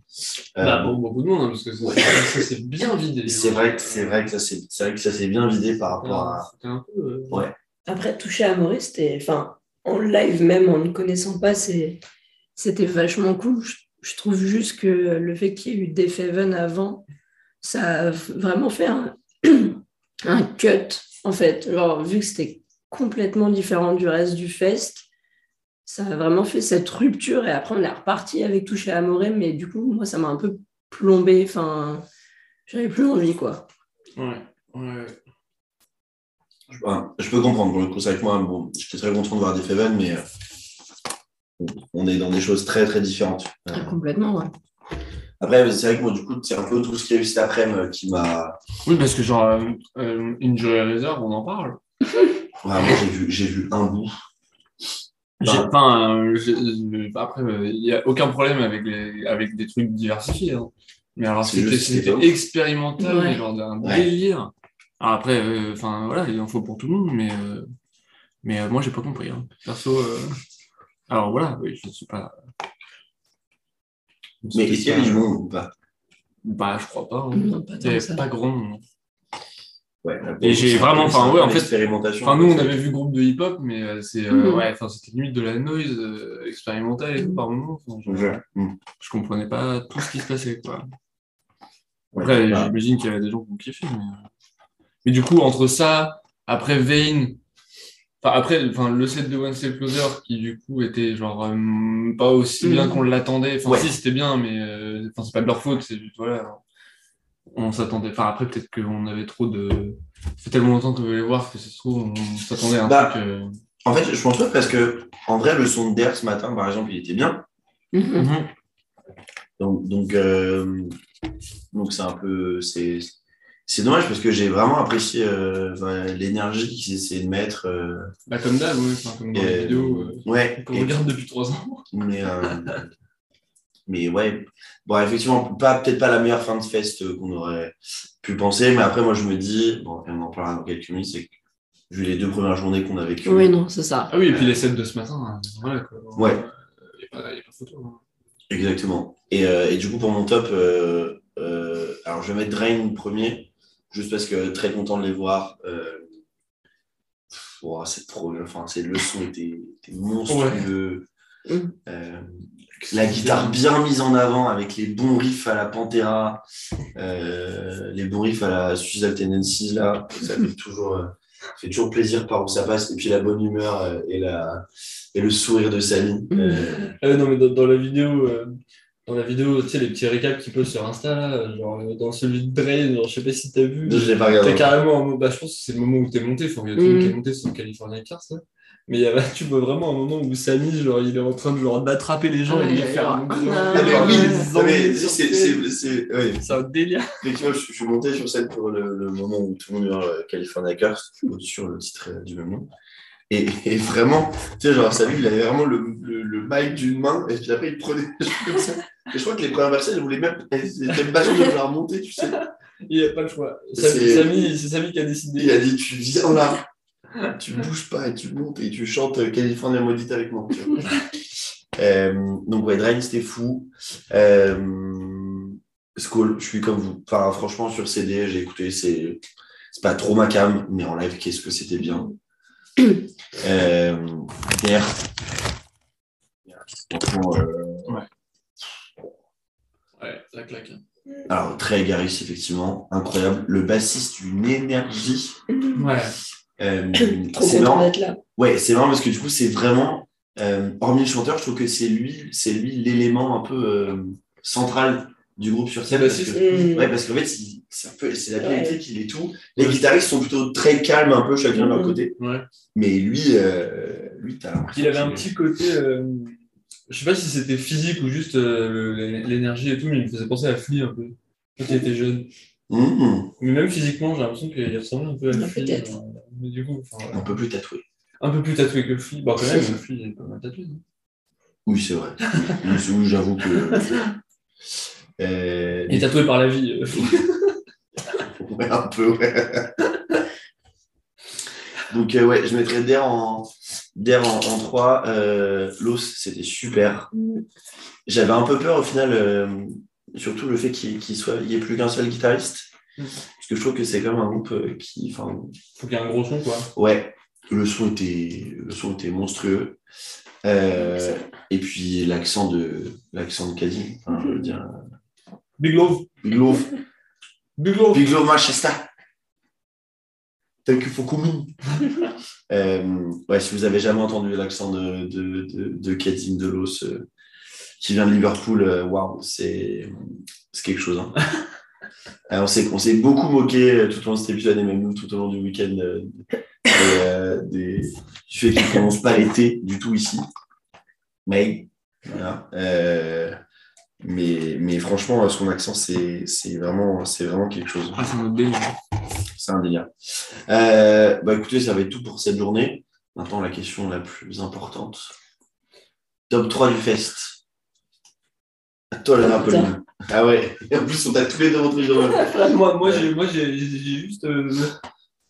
Euh, Bah, pour beaucoup de monde, hein, parce que ça, Ouais. ça s'est bien vidé. c'est vrai que c'est vrai que ça s'est c'est vrai que ça s'est bien vidé par rapport à. C'était un peu. euh, Après, toucher à Maurice, c'était. Enfin, en live même, en ne connaissant pas, c'est- c'était vachement cool. Je, je trouve juste que le fait qu'il y ait eu Def Heaven avant, ça a vraiment fait un, un cut, en fait. Genre, vu que c'était complètement différent du reste du fest, ça a vraiment fait cette rupture. Et après, on est reparti avec Touché à Moré, mais du coup, moi, ça m'a un peu plombé. Enfin, j'avais plus envie, quoi. Ouais. ouais. Je, peux comprendre pour le coup. C'est vrai que moi, bon, j'étais très content de voir des Feven, mais euh, on est dans des choses très très différentes. Euh, Ah, complètement, ouais. après, c'est vrai que moi, du coup, c'est un peu tout ce qu'il y a eu cet après-midi euh, qui m'a. Oui, parce que genre, euh, Injury Reserve, on en parle. Ouais, moi, j'ai vu, j'ai vu un bout. Bah. euh, euh, après, il n'y a aucun problème avec, les, avec des trucs diversifiés. hein. Mais alors, c'était expérimental, Ouais. genre d'un Ouais. délire. Alors après, euh, enfin voilà, il en faut pour tout le monde, mais, euh, mais euh, moi, j'ai pas compris. hein. Perso. euh, Alors voilà, oui, je ne suis pas. Mais est-ce qu'il y du monde ou pas? Bah, je crois pas. hein. Non, pas pas grand monde. Ouais. Et j'ai vraiment- enfin, ouais, en fait-. Enfin, nous, on avait vu groupe de hip-hop, mais euh, c'est euh, Mhm. ouais, enfin, c'était limite de la noise euh, expérimentale et tout par moment. Je. Mm. je comprenais pas tout ce qui se passait. Quoi. Après, j'imagine qu'il y avait des gens qui ont kiffé. Mais, mais du coup, entre ça, après Vane, enfin, après enfin, le set de One Step Closer qui du coup était genre euh, pas aussi bien Mhm. qu'on l'attendait. Enfin, Ouais. si, c'était bien, mais euh, enfin, c'est pas de leur faute. C'est juste, voilà. On s'attendait. Enfin, après, peut-être qu'on avait trop de. Ça fait tellement longtemps qu'on veut les voir que ça se trouve, on s'attendait à un Bah, truc. euh, En fait, je pense pas parce que, en vrai, le son de Der ce matin, par exemple, il était bien. Mhm. Mhm. Donc, donc, euh, donc c'est un peu. C'est, c'est dommage parce que j'ai vraiment apprécié euh, enfin, l'énergie qu'ils essaient de mettre. euh, Bah, comme d'hab, ouais, enfin, comme dans et- les vidéos euh, ouais. qu'on regarde depuis trois ans. mais, euh, mais ouais. Bon, effectivement, pas, peut-être pas la meilleure fin de fest euh, qu'on aurait pu penser. Mais après, moi, je me dis, bon, et on en parlera dans quelques minutes, c'est que vu les deux premières journées qu'on a vécues. Oui, non, c'est ça. Ah oui, et puis les sets de ce matin, hein, voilà quoi. Ouais. Il n'y a, a pas photo. hein. Exactement. Et, euh, et du coup, pour mon top, euh, euh, alors je vais mettre Drain premier, juste parce que très content de les voir. Euh, ouah, c'est trop, enfin, c'est le son était, était monstrueux. Ouais. Euh, la guitare bien mise en avant avec les bons riffs à la Pantera, euh, les bons riffs à la Suicidal Tendencies là, ça fait toujours, euh, fait toujours plaisir par où ça passe. Et puis la bonne humeur euh, et, la, et le sourire de Sally. Euh, Ah non, mais dans, dans la vidéo, euh, dans la vidéo, tu sais, les petits récaps qu'ils postent sur Insta, là, genre euh, dans celui de Drain, genre, je sais pas si t'as vu. je l'ai pas T'as regardé. carrément un moment, bah, je pense que c'est le moment où t'es monté, tout le monde qui est monté sur California Cars, là. Mais il y a, tu vois vraiment un moment où Samy, genre, il est en train de genre d'attraper les gens et de les faire un gros- ah, Ah, ah, c'est, sur c'est, scène. c'est, c'est- ouais. C'est un délire. Effectivement, je, je suis monté sur scène pour le, le moment où tout le monde hurle euh, California Curse, sur le titre euh, du même nom. Et, et vraiment, tu sais, genre, salut, il avait vraiment le, le, le mic d'une main, et puis après, il prenait les choses comme ça. Et je crois que les premières personnes, elles voulaient même, elles étaient pas sûres de vouloir monter, tu sais. Il n'y a pas le choix. C'est- Samy, Samy- c'est Samy qui a décidé. Il a dit, tu viens là. tu bouges pas et tu montes et tu chantes euh, California Maudite avec moi. tu vois. Euh, donc, ouais, Drain, c'était fou. Euh, Skull, je suis comme vous. Enfin, franchement, sur CD, j'ai écouté, c'est c'est pas trop ma cam, mais en live, qu'est-ce que c'était bien. euh, Pierre. Franchement, euh, Ouais, ça claque. hein. alors, très égariste, effectivement. Incroyable. Le bassiste, une énergie. Ouais. Euh, Trop c'est content marrant. d'être là. Ouais, c'est marrant parce que du coup, c'est vraiment, euh, hormis le chanteur, je trouve que c'est lui, c'est lui l'élément un peu euh, central du groupe sur scène. Parce que, Mm. ouais, parce qu'en fait, c'est un peu, c'est la pied Ouais. il est tout. Les guitaristes sont plutôt très calmes, un peu chacun de leur Mm. côté. Ouais. Mais lui, euh, lui, t'as Il avait un petit côté. euh, je sais pas si c'était physique ou juste euh, l'énergie et tout, mais il me faisait penser à Flea un peu. Quand il était jeune. Mhm. Mais même physiquement, j'ai l'impression qu'il ressemblait un peu à Ah, Flea. peut-être. Mais du coup, enfin, voilà. un peu plus tatoué. un peu plus tatoué que Flea. Bon, quand même, Flea est pas mal tatoué. non Oui, c'est vrai. Oui, c'est- oui, j'avoue que. Euh, Il est tatoué par la vie. euh. Ouais, un peu, ouais. Donc, euh, ouais, je mettrais Der en, Der en, en 3. Euh, Los, c'était super. J'avais un peu peur au final, euh, surtout le fait qu'il qu'il soit, il n'y ait plus qu'un seul guitariste. Parce que je trouve que c'est quand même un groupe euh, qui. Enfin, Faut qu'il y ait un gros son, quoi. ouais, le son était, le son était monstrueux. Euh, et puis l'accent de l'accent de Caddy, enfin, je veux dire, Big Love. Big Love, Big Love. Big Love Manchester. Tel que Fokumi. euh, ouais, si vous avez jamais entendu l'accent de, de, de, de Delos euh, qui vient de Liverpool, waouh, c'est c'est quelque chose. hein. Euh, on s'est on s'est beaucoup moqué tout au long de cet épisode et même nous tout au long du week-end euh, des, euh, des- du fait qu'il ne prononce pas T du tout ici. Mais, voilà. Euh, mais, mais franchement, son accent, c'est c'est vraiment, c'est vraiment quelque chose. Ah, c'est notre délire. C'est un délire. Euh, bah écoutez, ça va être tout pour cette journée. Maintenant, la question la plus importante. Top 3 du fest. À toi, la. Apolline. Ah ouais. Et en plus, on t'a tous les deux rentrés dans le- moi, moi, j'ai, moi j'ai, juste, euh,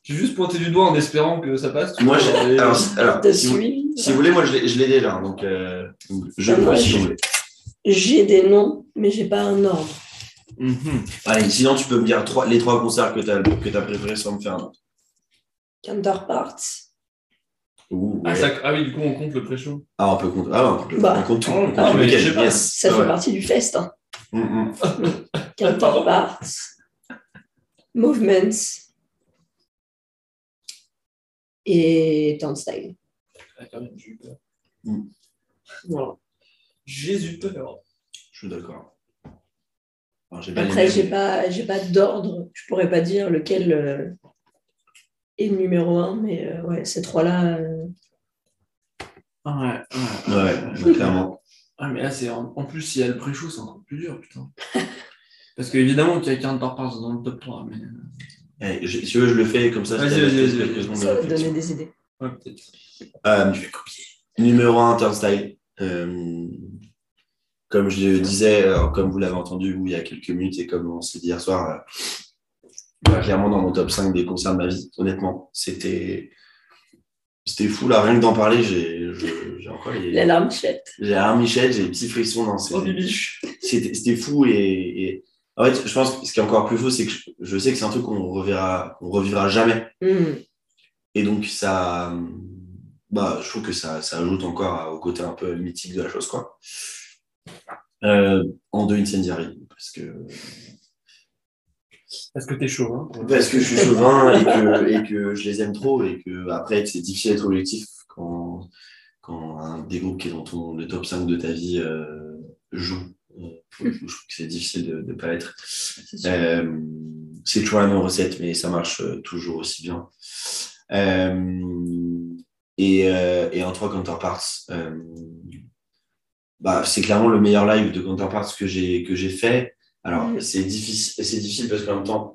j'ai juste pointé du doigt en espérant que ça passe. Moi, j'ai. Alors, si- alors, si, vous, suivi si vous voulez, moi, je l'ai je l'ai déjà. Donc, euh, je Ah, peux si je- vous voulez. J'ai des noms, mais j'ai pas un ordre. Mhm. Allez, sinon, tu peux me dire trois, les trois concerts que tu as, que as préférés sans me faire un autre. Counterparts. Ouh, Ah, ça- ah oui, du coup, on compte le pré-show. Ah, on peut compter. Ah, on, peut, Bah. on compte tout. Ah, On compte mais yes. Ça Ah fait ouais. partie du fest. Hein. Mm. Counterparts. Movements. Et Turnstile. Ah, quand même, j'ai eu peur. Voilà. Jésus peur. Je suis d'accord. J'ai Après, j'ai pas, j'ai pas d'ordre. Je pourrais pas dire lequel euh, est le numéro un, mais euh, ouais, ces trois-là. euh, Ouais, ouais. Ouais, ouais, clairement. Ah, mais là, c'est en, en plus, s'il y a le pré-show, c'est encore plus dur, putain. Parce qu'évidemment qu'il y a 40 par passe dans le top 3, mais. Allez, je- si tu veux, je le fais comme ça. Vas-y, vas-y, quelques vas-y, ça va donner des idées. Ouais, peut-être. Euh, numéro 1, Turnstile. Euh, comme je le disais, alors, comme vous l'avez entendu vous, il y a quelques minutes et comme on s'est dit hier soir, euh, clairement dans mon top 5 des concerts de ma vie, honnêtement. C'était c'était fou, là, rien que d'en parler, j'ai encore les. L'alarme chette. J'ai un Michel, j'ai des petits frissons dans ces. Oh. C'était fou et, et- en fait, je pense que ce qui est encore plus fou, c'est que je, je sais que c'est un truc qu'on reverra, qu'on revivra jamais. Hmm. Et donc, ça, bah, je trouve que ça, ça ajoute encore au côté un peu mythique de la chose, quoi. Euh, en deux Incendiary, parce que, Parce que t'es chaud, hein. parce que je suis chauvin et que, et que je les aime trop et que après, c'est difficile d'être objectif quand, quand un des groupes qui est dans ton, le top 5 de ta vie euh, joue. Euh, Je trouve que c'est difficile de ne pas l'être. Euh, c'est toujours la même recette, mais ça marche euh, toujours aussi bien. Euh, et, euh, et en 3 Counterparts, euh, bah, c'est clairement le meilleur live de Counterparts que j'ai que j'ai fait. Alors, Mm. c'est difficile, c'est difficile parce qu'en même temps,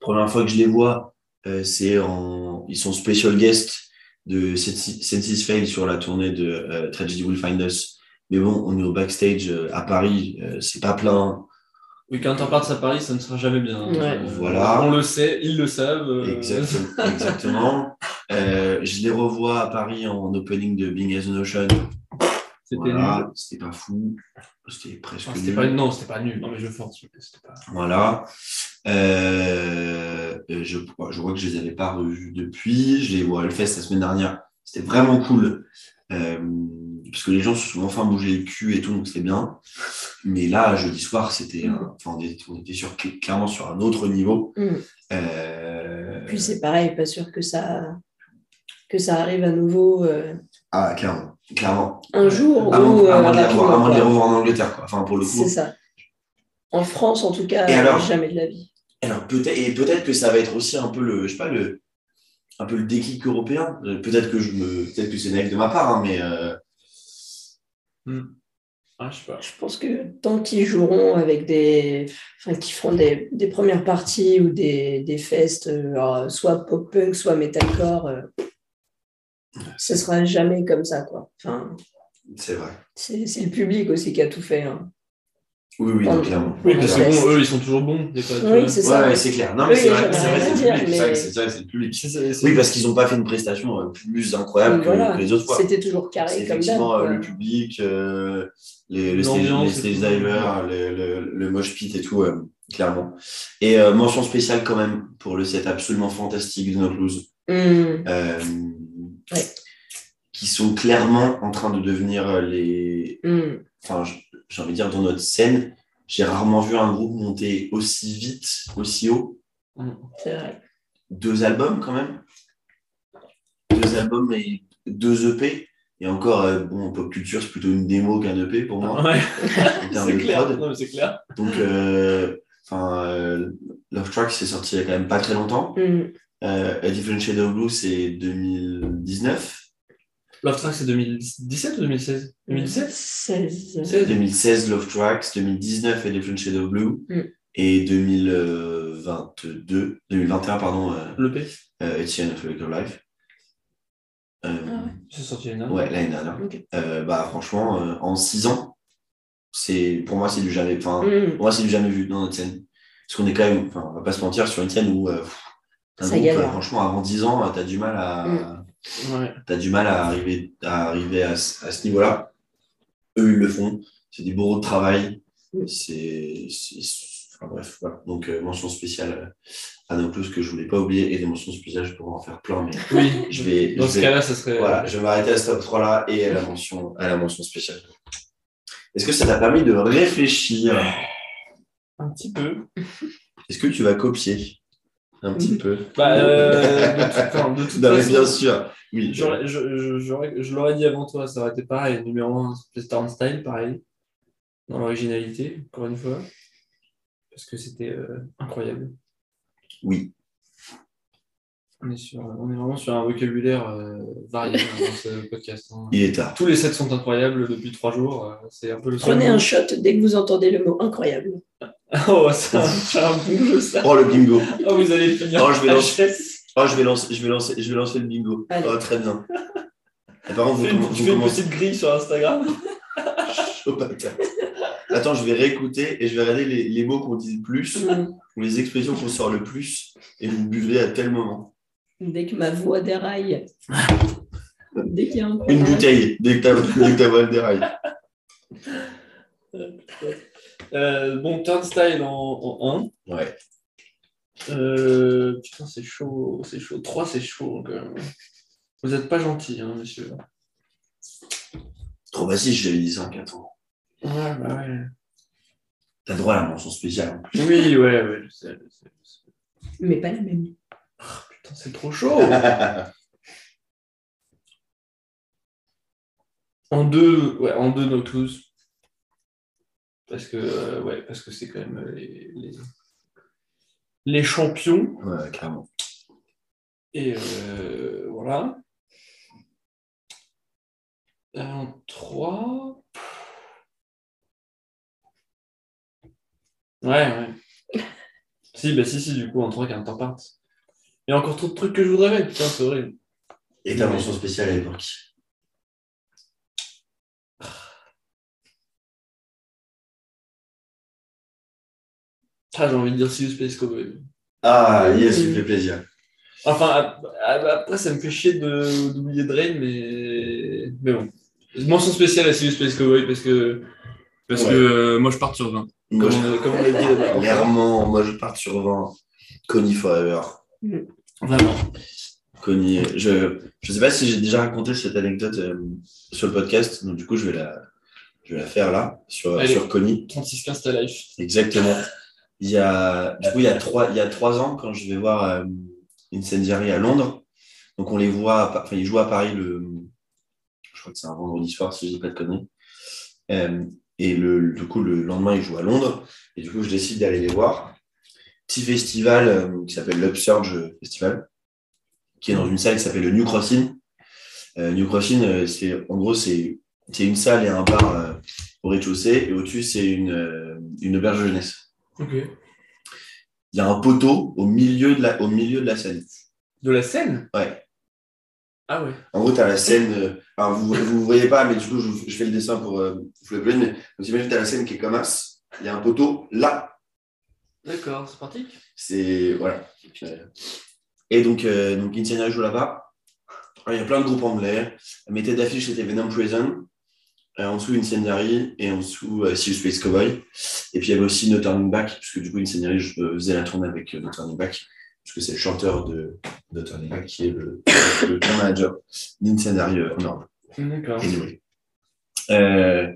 première fois que je les vois, euh, c'est en, ils sont special guests de Senses Fail sur la tournée de euh, Tragedy Will Find Us. Mais bon, on est au backstage euh, à Paris, euh, c'est pas plein. Oui, qu'un temps parte à Paris, ça ne sera jamais bien. Ouais. Euh, Voilà. On le sait, ils le savent. euh, Exactement. exactement. Euh, je les revois à Paris en opening de Bing as an Ocean. C'était Voilà, nul. c'était pas fou. C'était presque Ah, c'était nul. pas... Non, c'était pas nul. Non, mais je force. C'était pas... Voilà. Euh, euh, je, je vois que je les avais pas revus depuis. Je les vois à Hellfest la semaine dernière. C'était vraiment cool. Euh, parce que les gens se sont enfin bougé le cul et tout, donc c'était bien. Mais là, jeudi soir, c'était un- enfin, on était, on était sur, clairement sur un autre niveau. Mm. Euh, Puis c'est pareil, pas sûr que ça, que ça arrive à nouveau euh, ah, clairement. Clairement. un jour ou à moins de les rapidement, revoir, moins de les revoir en Angleterre. Quoi. Enfin, pour le coup. C'est ça. En France, en tout cas, Et alors jamais de la vie. Alors peut-être et peut-être que ça va être aussi un peu le je sais pas le un peu le déclic européen. Euh, Peut-être que je me peut-être que c'est naïf de ma part hein, mais euh, Ah, je sais pas. Je pense que tant qu'ils joueront avec des. Enfin, qu'ils feront des, des premières parties ou des, des fests, euh, alors, soit pop-punk, soit metalcore, euh, ce sera jamais comme ça, quoi. Enfin, c'est vrai. c'est c'est le public aussi qui a tout fait. hein. Oui oui clairement. Oui, parce que bon, eux, ils sont toujours bons. pas- Oui, c'est Ouais, ça. ouais, c'est clair. Non Oui, mais c'est vrai, j'aimerais c'est vrai, c'est le public. mais- C'est vrai que c'est c'est vrai que c'est le public. C'est- c'est- c'est- Oui parce qu'ils n'ont pas fait une prestation euh, plus incroyable que, voilà, que les autres fois. C'était toujours C'est carré comme effectivement euh, le public, euh, les, stage, L'ambiance les stage divers, le, le, le mosh pit et tout, euh, clairement. Et euh, mention spéciale quand même pour le set absolument fantastique de No Clues. Hum, euh, Ouais. qui sont clairement en train de devenir euh, les. Enfin, j- j'ai envie de dire, dans notre scène, j'ai rarement vu un groupe monter aussi vite, aussi haut. C'est vrai. Deux albums quand même. Deux albums et deux EP. Et encore, euh, bon, Pop Culture, c'est plutôt une démo qu'un EP pour moi, Ouais, c'est clair. prod. Non, mais c'est clair. Donc, euh, euh, Love Track, c'est sorti il y a quand même pas très longtemps. Hum. Euh, A Different Shade of Blue, c'est 2019. Love Track, c'est 2017 ou 2016 2017 16. 16 2016 Love Tracks, 2019 A Different Shade of Blue Mm. et 2022, 2021 pardon, euh, Le P? euh, It's the End of Life. Euh, C'est sorti l'année ouais, dernière. l'année dernière. Euh, bah franchement, euh, en 6 ans, c'est pour moi c'est du jamais, enfin Hum. pour moi c'est du jamais vu dans notre scène. Parce qu'on est quand même, enfin on va pas se mentir, sur une scène où euh, pff, Ça groupe, galère. franchement avant 10 ans, tu as du mal à Mm. Ouais. t'as du mal à arriver à, arriver à, ce- à ce niveau-là. Eux, ils le font. C'est des bourreaux de travail. Mm. C'est. c'est- Enfin bref, voilà. Donc, euh, mention spéciale à nos plus que je voulais pas oublier. Et des mentions spéciales, je pourrais en faire plein. Mais Oui, je vais. Dans je ce vais- cas-là, ça serait. voilà, je vais m'arrêter à ce top 3-là et à la mention, à la mention spéciale. Est-ce que ça t'a permis de réfléchir? Un petit peu. Est-ce que tu vas copier? Un petit peu Bah, euh, de toute, de toute façon, bien sûr. Oui. je, je, j'aurais- je l'aurais dit avant toi, ça aurait été pareil. Numéro 1, Star Style, pareil. Dans l'originalité, encore une fois. Parce que c'était euh, incroyable. Oui. On est, sur, on est vraiment sur un vocabulaire euh, varié hein, dans ce podcast. hein. Il est tard. Tous les sets sont incroyables depuis trois jours. euh, C'est un peu le Prenez un shot dès que vous entendez le mot incroyable. Oh, c'est un, un bon jeu, ça. Oh, le bingo. Oh, vous allez finir. Oh, je vais lancer-. Oh, je vais lancer, je vais lancer, je vais lancer le bingo. Allez. Oh, très bien. Par contre, vous, Tu fais une- vous fais petite grille sur Instagram. chaud. Attends, je vais réécouter et je vais regarder les, les mots qu'on dit le plus Hum. ou les expressions qu'on sort le plus et vous buvez à tel moment. Dès que ma voix déraille. Dès qu'il y a un Une bouteille, dès que ta, dès que ta voix déraille. Euh, bon, Turnstile en, en Ouais. 1. Euh, putain, c'est chaud, c'est chaud. 3, c'est chaud. quand même. Vous n'êtes pas gentil, hein, monsieur. Trop facile, j'avais dit ça en 4 ans. Ouais, bah ouais. T'as droit à la mention spéciale. en plus. Oui, ouais, ouais, je sais. je sais, je sais. Mais pas la même. Putain, c'est trop chaud. En deux, ouais, en deux, no clues. Parce que, euh, ouais, parce que c'est quand même euh, les, les, les champions. ouais, clairement. Et euh, voilà. En 3. Ouais, ouais. si, bah si, si, du coup, en 3, qu'un temps part. Il y a encore trop de trucs que je voudrais mettre, putain, c'est horrible. Et ta mention spéciale, elle est Ah, j'ai envie de dire Sea Space Cowboy. Ah, yes, tu me fais plaisir. Enfin, ap- ap- après, ça me fait chier de- d'oublier Drain, mais... mais bon. Mention spéciale à Sea Space Cowboy parce que, parce Ouais. que euh, moi je pars sur 20. Moi, Comme je- on, comme on l'a dit là-bas. Clairement, moi je pars sur 20. Connie Forever. Vraiment. Connie, je je sais pas si j'ai déjà raconté cette anecdote euh, sur le podcast, donc du coup je vais la, je vais la faire là, sur, Allez. sur Connie. 36-15 ta life. Exactement. Il y a, du coup, il y a trois, il y a trois ans, quand je vais voir euh, Incendiary à Londres, donc on les voit, enfin, ils jouent à Paris le, je crois que c'est un vendredi soir, si je dis pas de conneries. Euh, et le, du coup, le lendemain, ils jouent à Londres, et du coup, je décide d'aller les voir. Petit festival euh, qui s'appelle l'Upsurge Festival, qui est dans une salle qui s'appelle le New Crossing. Euh, New Crossing, euh, c'est, en gros, c'est, c'est une salle et un bar euh, au rez-de-chaussée, et au-dessus, c'est une, euh, une auberge jeunesse Il y a un poteau au milieu de la, au milieu de la scène. De la scène? Ouais. Ah ouais. En gros, tu as la scène. euh, alors, vous ne voyez pas, mais du coup, je, fais le dessin pour euh, vous le plaît. Mais donc, imagine, tu as la scène qui est comme as. Il y a un poteau là. D'accord, c'est parti. C'est. Voilà. Euh, Et donc, euh, donc joue là-bas. Alors, Il y a plein de groupes anglais. Ma tête d'affiche, c'était Venom Prison. Euh, en dessous, Incendiary. Et en dessous, euh, Sea Space Cowboy. Et puis, il y avait aussi No Turning Back, puisque du coup, Incendiary, je euh, faisais la tournée avec euh, No Turning Back, puisque c'est le chanteur de No Turning Back qui est le, manager d'Incendiary en Europe. D'accord. Anyway. Euh,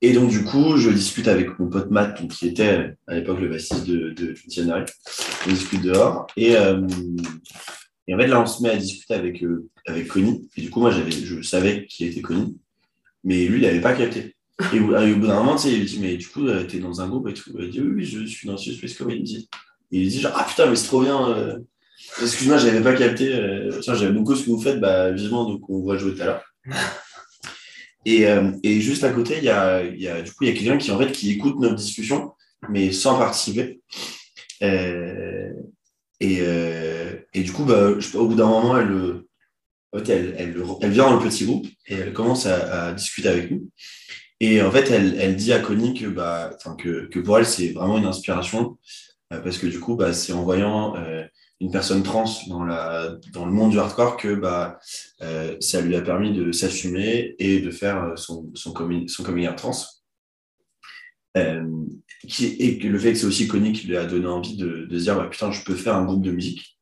et donc, du coup, je discute avec mon pote Matt, donc, qui était à l'époque le bassiste de, de Incendiary. On discute dehors. Et, euh, et en fait, là, on se met à discuter avec, avec Connie. Et du coup, moi, j'avais, je savais qui était Connie, mais lui, il n'avait pas capté. Et au, bout d'un moment, tu sais, il me dit, mais du coup, tu t'es dans un groupe et tout. Il dit, oui, oui, je suis dans ce Space dit, et il dit, genre, ah putain, mais c'est trop bien. euh, Excuse-moi, j'avais pas capté. euh, j'aime beaucoup ce que vous faites. Bah, vivement, donc on va jouer tout à l'heure. Et, euh, et juste à côté, il y a, y a, du coup, il y a quelqu'un qui, en fait, qui écoute notre discussion, mais sans participer. Euh, et, euh, et du coup, bah, je- au bout d'un moment, elle, euh, en fait, elle, vient dans le petit groupe et elle commence à, discuter avec nous. Et en fait, elle, dit à Connie que, bah, que, pour elle, c'est vraiment une inspiration euh, parce que du coup, bah, c'est en voyant euh, une personne trans dans, le monde du hardcore que bah, euh, ça lui a permis de s'assumer et de faire son, son, coming, son coming out trans. Et le fait que c'est aussi Connie qui lui a donné envie de, dire putain, je peux faire un groupe de musique.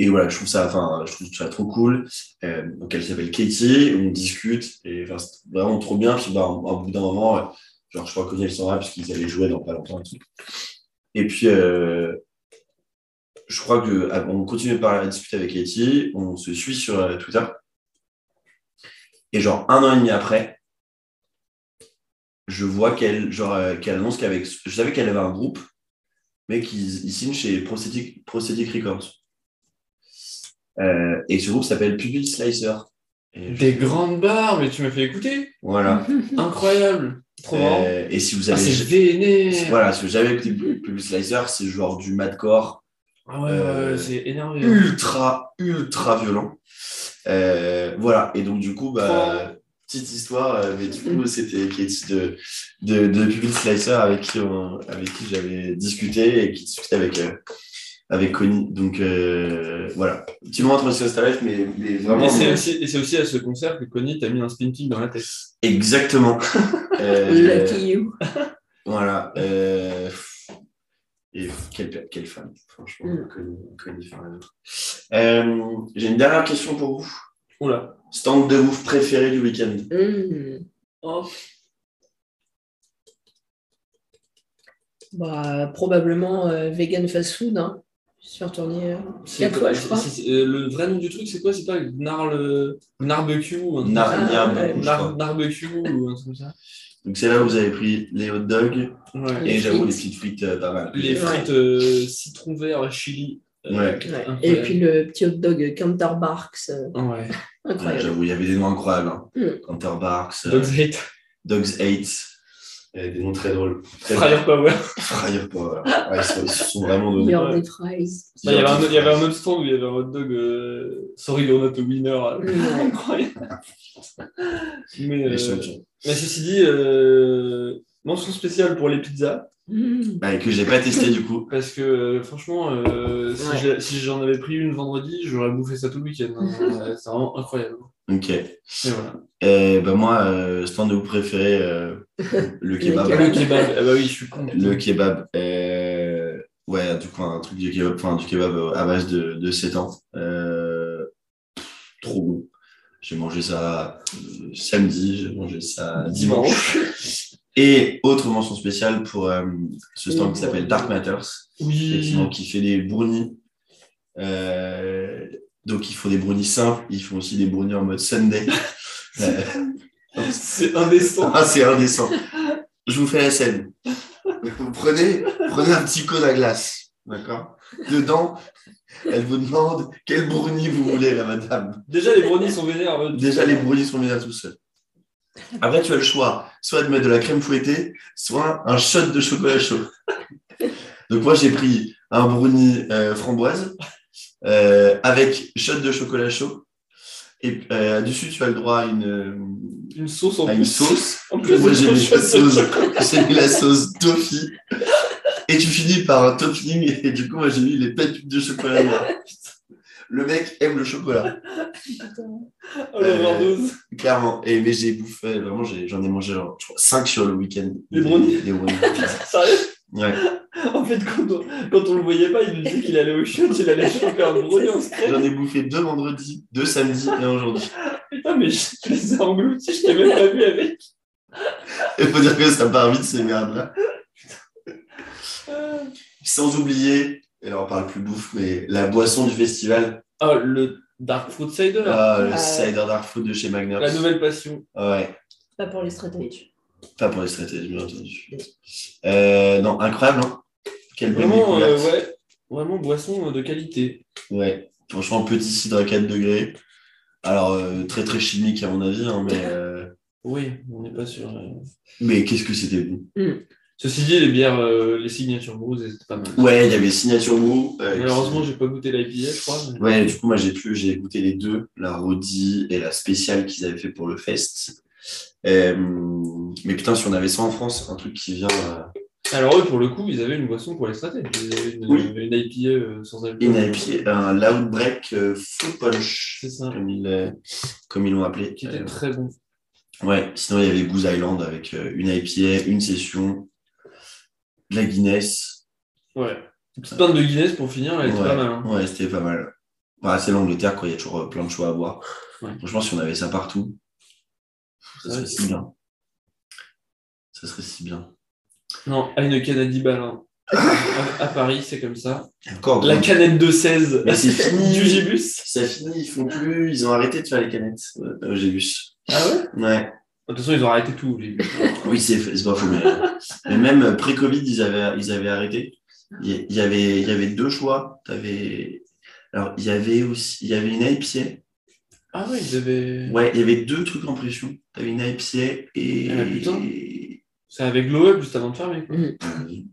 Et voilà, je trouve ça, enfin, je trouve ça trop cool. Euh, donc elle s'appelle Katie, on discute et enfin, c'est vraiment trop bien. Puis bah, au bout d'un moment, genre je crois que elle s'en va parce qu'ils allaient jouer dans pas longtemps et tout. Et puis euh, je crois que ah, on continue de parler, à discuter avec Katie, on se suit sur euh, Twitter. Et genre un an et demi après, je vois qu'elle genre qu'elle annonce qu'avec je savais qu'elle avait un groupe mais qu'ils ils signent chez Prosthetic, Prosthetic Records Euh, et ce groupe s'appelle Pupil Slicer Et je- Des grandes barres, mais tu m'as fait écouter. voilà Incroyable. Trop. Euh, et si vous Ah, avez c'est vénère. voilà si vous avez écouté Pupil Slicer c'est genre du madcore Ah ouais, ouais, Euh, ouais, c'est énervé. hein. ultra ultra violent Euh, voilà et donc du coup bah petite histoire mais du coup c'était Katie de de, de Pupil Slicer avec qui on- avec qui j'avais discuté et qui discutait avec euh, avec Connie donc euh, voilà petit moment entre Star Life mais, mais vraiment Et c'est aussi, et c'est aussi à ce concert que Connie t'a mis un spin kick dans la tête. exactement Euh, Lucky you. Voilà. euh, Et quelle, quelle femme, franchement. Mm. Connie, Connie Farrell. Euh, J'ai une dernière question pour vous. Oula. Stand de ouf préféré du week-end Mmh. Oh. Bah, probablement euh, vegan fast food. Hein. Je suis euh, C'est quatre quoi- fois, je crois. euh, le vrai nom du truc, c'est quoi? C'est pas Gnarle... Gnarbecue ou un. Narbecue ou un truc comme ça Donc c'est là où vous avez pris les hot dogs Ouais. Et j'avoue les petites frites euh, pas mal. Les Ouais. frites euh, citron vert chili. euh, Ouais. Ouais. incroyable. Et puis le petit hot dog Counterbarks. euh, Ouais. Incroyable. J'avoue, il y avait des noms incroyables. Hein. Mm. Counterbarks, Dogs Hate. Dogs 8, euh, des noms très drôles. Très Fryer Power. Fryer Power. Ouais, ils, sont, ils se sont vraiment donnés. Your Ouais. des fries. Bah, Il y, avait un, il y avait un autre stand où il y avait un hot dog euh, Sorry you're not a winner. Incroyable. Mais, euh, mais ceci dit, euh, mention spéciale pour les pizzas. Mmh. Bah, que j'ai pas testé du coup. Parce que euh, franchement, euh, si Ouais. j'ai- si j'en avais pris une vendredi, j'aurais bouffé ça tout le week-end. hein. C'est vraiment incroyable. Ok. Et voilà. Et bah, moi, euh, stand de vous préféré, euh, le kebab. Le kebab, ah bah oui, je suis con. Le kebab. euh, Ouais, du coup, un truc de kebab, enfin, du kebab à base de, de 7 ans. Euh, Trop bon. J'ai mangé ça samedi, j'ai mangé ça dimanche. Et autre mention spéciale pour euh, ce stand qui s'appelle Dark Matters, Oui. effectivement, qui fait des brownies. Euh, donc, ils font des brownies simples, ils font aussi des brownies en mode Sunday. Euh, C'est indécent. ah, c'est indécent. Je vous fais la scène. Vous prenez, prenez un petit cône à glace, d'accord? Dedans, elle vous demande quel brownie vous voulez, la madame. Déjà, les brownies sont vénères. euh, Déjà, les brownies sont bien tout seuls. Après, tu as le choix, soit de mettre de la crème fouettée, soit un shot de chocolat chaud. Donc moi, j'ai pris un brownie euh, framboise euh, avec shot de chocolat chaud. Et euh, dessus, tu as le droit à une, Une sauce en à une sauce. En plus, Moi, j'ai mis, la sauce, j'ai mis la sauce toffee. Et tu finis par un topping. Et du coup, moi, j'ai mis les pépites de chocolat noir. Le mec aime le chocolat, Oh, l'overdose. clairement. Et, mais j'ai bouffé, vraiment, j'en ai, mangé genre, 5 sur le week-end. Des brownies Des brownies. Sérieux Ouais. En fait, quand on, quand on le voyait pas, il nous disait qu'il allait au shot, il allait choper un brownie en secret. J'en ai bouffé deux vendredis, deux samedis et un aujourd'hui. Putain, mais je je les ai engloutis, je t'ai même pas vu avec. Il faut dire que ça part vite, ces merdes-là. Sans oublier, et là on parle plus bouffe, mais la boisson du festival, Ah, le Dark Fruit Cider. ah, le Ah. cider dark food de chez Magnum. La nouvelle passion. Ouais, Pas pour les edge. pas pour les stratégies, bien entendu. Euh, non, incroyable, hein Quelle belle Vraiment, euh, ouais, vraiment boisson de qualité. Ouais, franchement, petit cidre à 4 degrés. Alors, euh, très très chimique à mon avis, hein, mais, euh, Oui, on n'est pas sûr. euh. mais qu'est-ce que c'était bon. Ceci dit, les bières, euh, les signatures Booze, c'était pas mal. Ouais, il y avait Signature Mou. euh, Malheureusement, qui- j'ai pas goûté l'IPA, je crois. mais- Ouais, du coup, moi, j'ai pu, j'ai goûté les deux, la Rodi et la spéciale qu'ils avaient fait pour le fest. Euh, mais putain, si on avait ça en France, un truc qui vient. euh, Alors, eux, pour le coup, ils avaient une boisson pour les stratèges. Ils avaient une, Oui. une IPA sans alcool. une IPA, un Loud Break Fruit Punch, C'est ça. comme ils, comme ils l'ont appelé. Qui était très bon. ouais, sinon, il y avait Goose Island avec une IPA, une session, de la Guinness. Ouais. Une petite pinte de Guinness pour finir, elle était ouais, pas mal. hein. ouais, c'était pas mal. Bah, c'est l'Angleterre, quoi. Il y a toujours euh, plein de choix à boire. Ouais. Franchement, si on avait ça partout, ça serait si bien. Ça serait si bien. Non, Heineken à 10 balles. hein. à, à Paris, c'est comme ça. Encore, La canette de 16 Mais c'est fini. du Gibus. ça finit, ils font plus, ils ont arrêté de faire les canettes. Euh, J'ai vu. Ah ouais? Ouais. De toute façon, ils ont arrêté tout. au. Oui, c'est pas faux, mais, mais même pré-Covid, ils avaient, ils avaient arrêté. Il y- avait, il y avait deux choix. T'avais- Alors, il y avait aussi, il y avait une IPA. Ah ouais, ils avaient. Ouais, il y avait deux trucs en pression. T'avais une IPA et. Ah, putain. C'est avec Glow Up juste avant de fermer. quoi.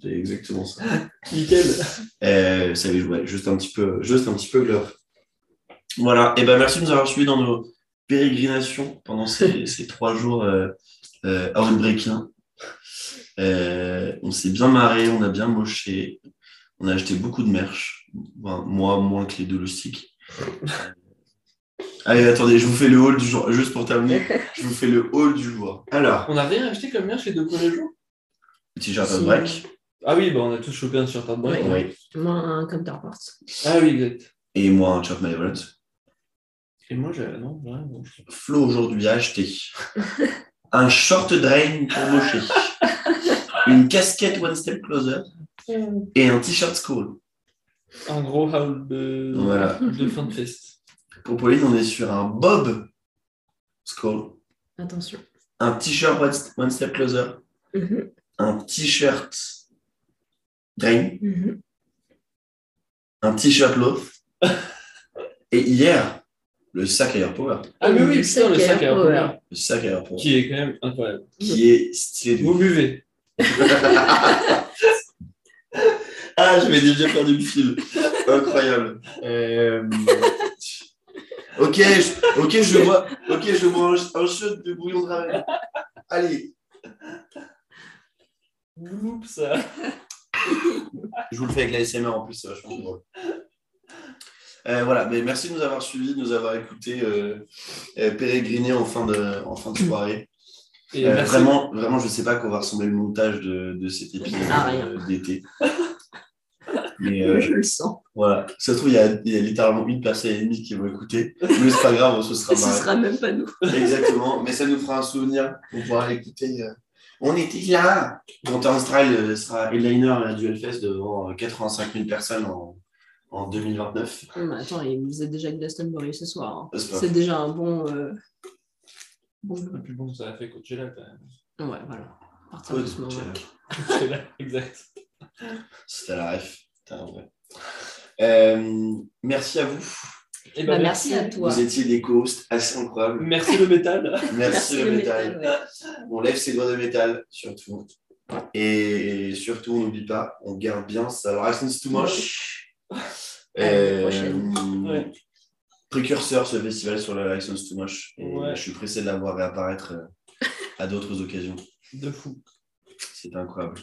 C'est exactement ça. Nickel. Euh, ça avait joué juste un petit peu, juste un petit peu glove. Voilà. Et ben merci de nous avoir suivis dans nos pérégrinations pendant ces, ces trois jours euh, euh, outbreakiens. Euh, on s'est bien marré, on a bien moché, on a acheté beaucoup de merch. Enfin, moi, moins que les deux loustiques. Allez, attendez, je vous fais le haul du jour. Juste pour terminer, je vous fais le haul du jour. Alors, On n'a rien acheté comme merch les deux premiers jours? T-shirt Si. break. Ah oui, bah on a tous chopé un t-shirt de break. Oui. Moi, un counterpart. Ah oui, exact. Et moi, un shirt Malevolent. Et moi, j'ai. Non, ouais, non. je- Flo aujourd'hui a acheté un short drain pour mocher, une casquette One Step Closer et un t-shirt School. Un gros haul de, Voilà. de fin de fest. Pour Pauline, on est sur un Bob School, Attention. un t-shirt One, One Step Closer, Mhm, un t-shirt Drain, mhm. un t-shirt Loaf et hier, le sac Air Power. Ah, mais oui, Le putain, le sac sac à Air Power. Power. Le sac Air Power. Qui est quand même incroyable. Qui est stylé de Vous buvez. Ah, j'avais déjà perdu le fil. Incroyable. Euh, Ok, je... ok, je bois, ok, je bois un, un shot de bouillon de ramen. Allez. Oups. Je vous le fais avec la SMR en plus, c'est vachement drôle. Euh, voilà, mais merci de nous avoir suivis, de nous avoir écoutés euh, euh, pérégriner en fin de, en fin de soirée. Et Euh, vraiment, vraiment, je sais pas qu'on va ressembler le montage de, de cet épisode Ah, euh, d'été. Mais euh, Je le sens. voilà, ça se trouve, il y, a, il y a littéralement une personne et demie qui vont écouter. Mais c'est pas grave, se sera Ce sera même pas nous. Exactement, mais ça nous fera un souvenir. On pourra l'écouter. euh, On était là Quand Turnstile euh, sera headliner à la Duel Fest devant euh, 85 000 personnes en, en 2029. Non, mais attends, et vous êtes déjà Glastonbury ce soir. hein. C'est déjà un bon. euh, bon- Et puis bon, ça a fait Coachella quand même. Ouais, voilà. À partir de ce moment-là. Coachella, exact. C'était la ref. Putain, ouais. Euh, merci à vous. Et Bah, merci à toi. Vous étiez des co-hosts assez incroyables. Merci le métal. Merci, le le métal. ouais. On lève ses doigts de métal, surtout. Et surtout, on n'oublie pas, on garde bien sa license to moche. Prochaine. Ouais. Précurseur ce festival sur la license to moche. Et Ouais. je suis pressé de la voir réapparaître euh, à d'autres occasions. De fou. C'est incroyable.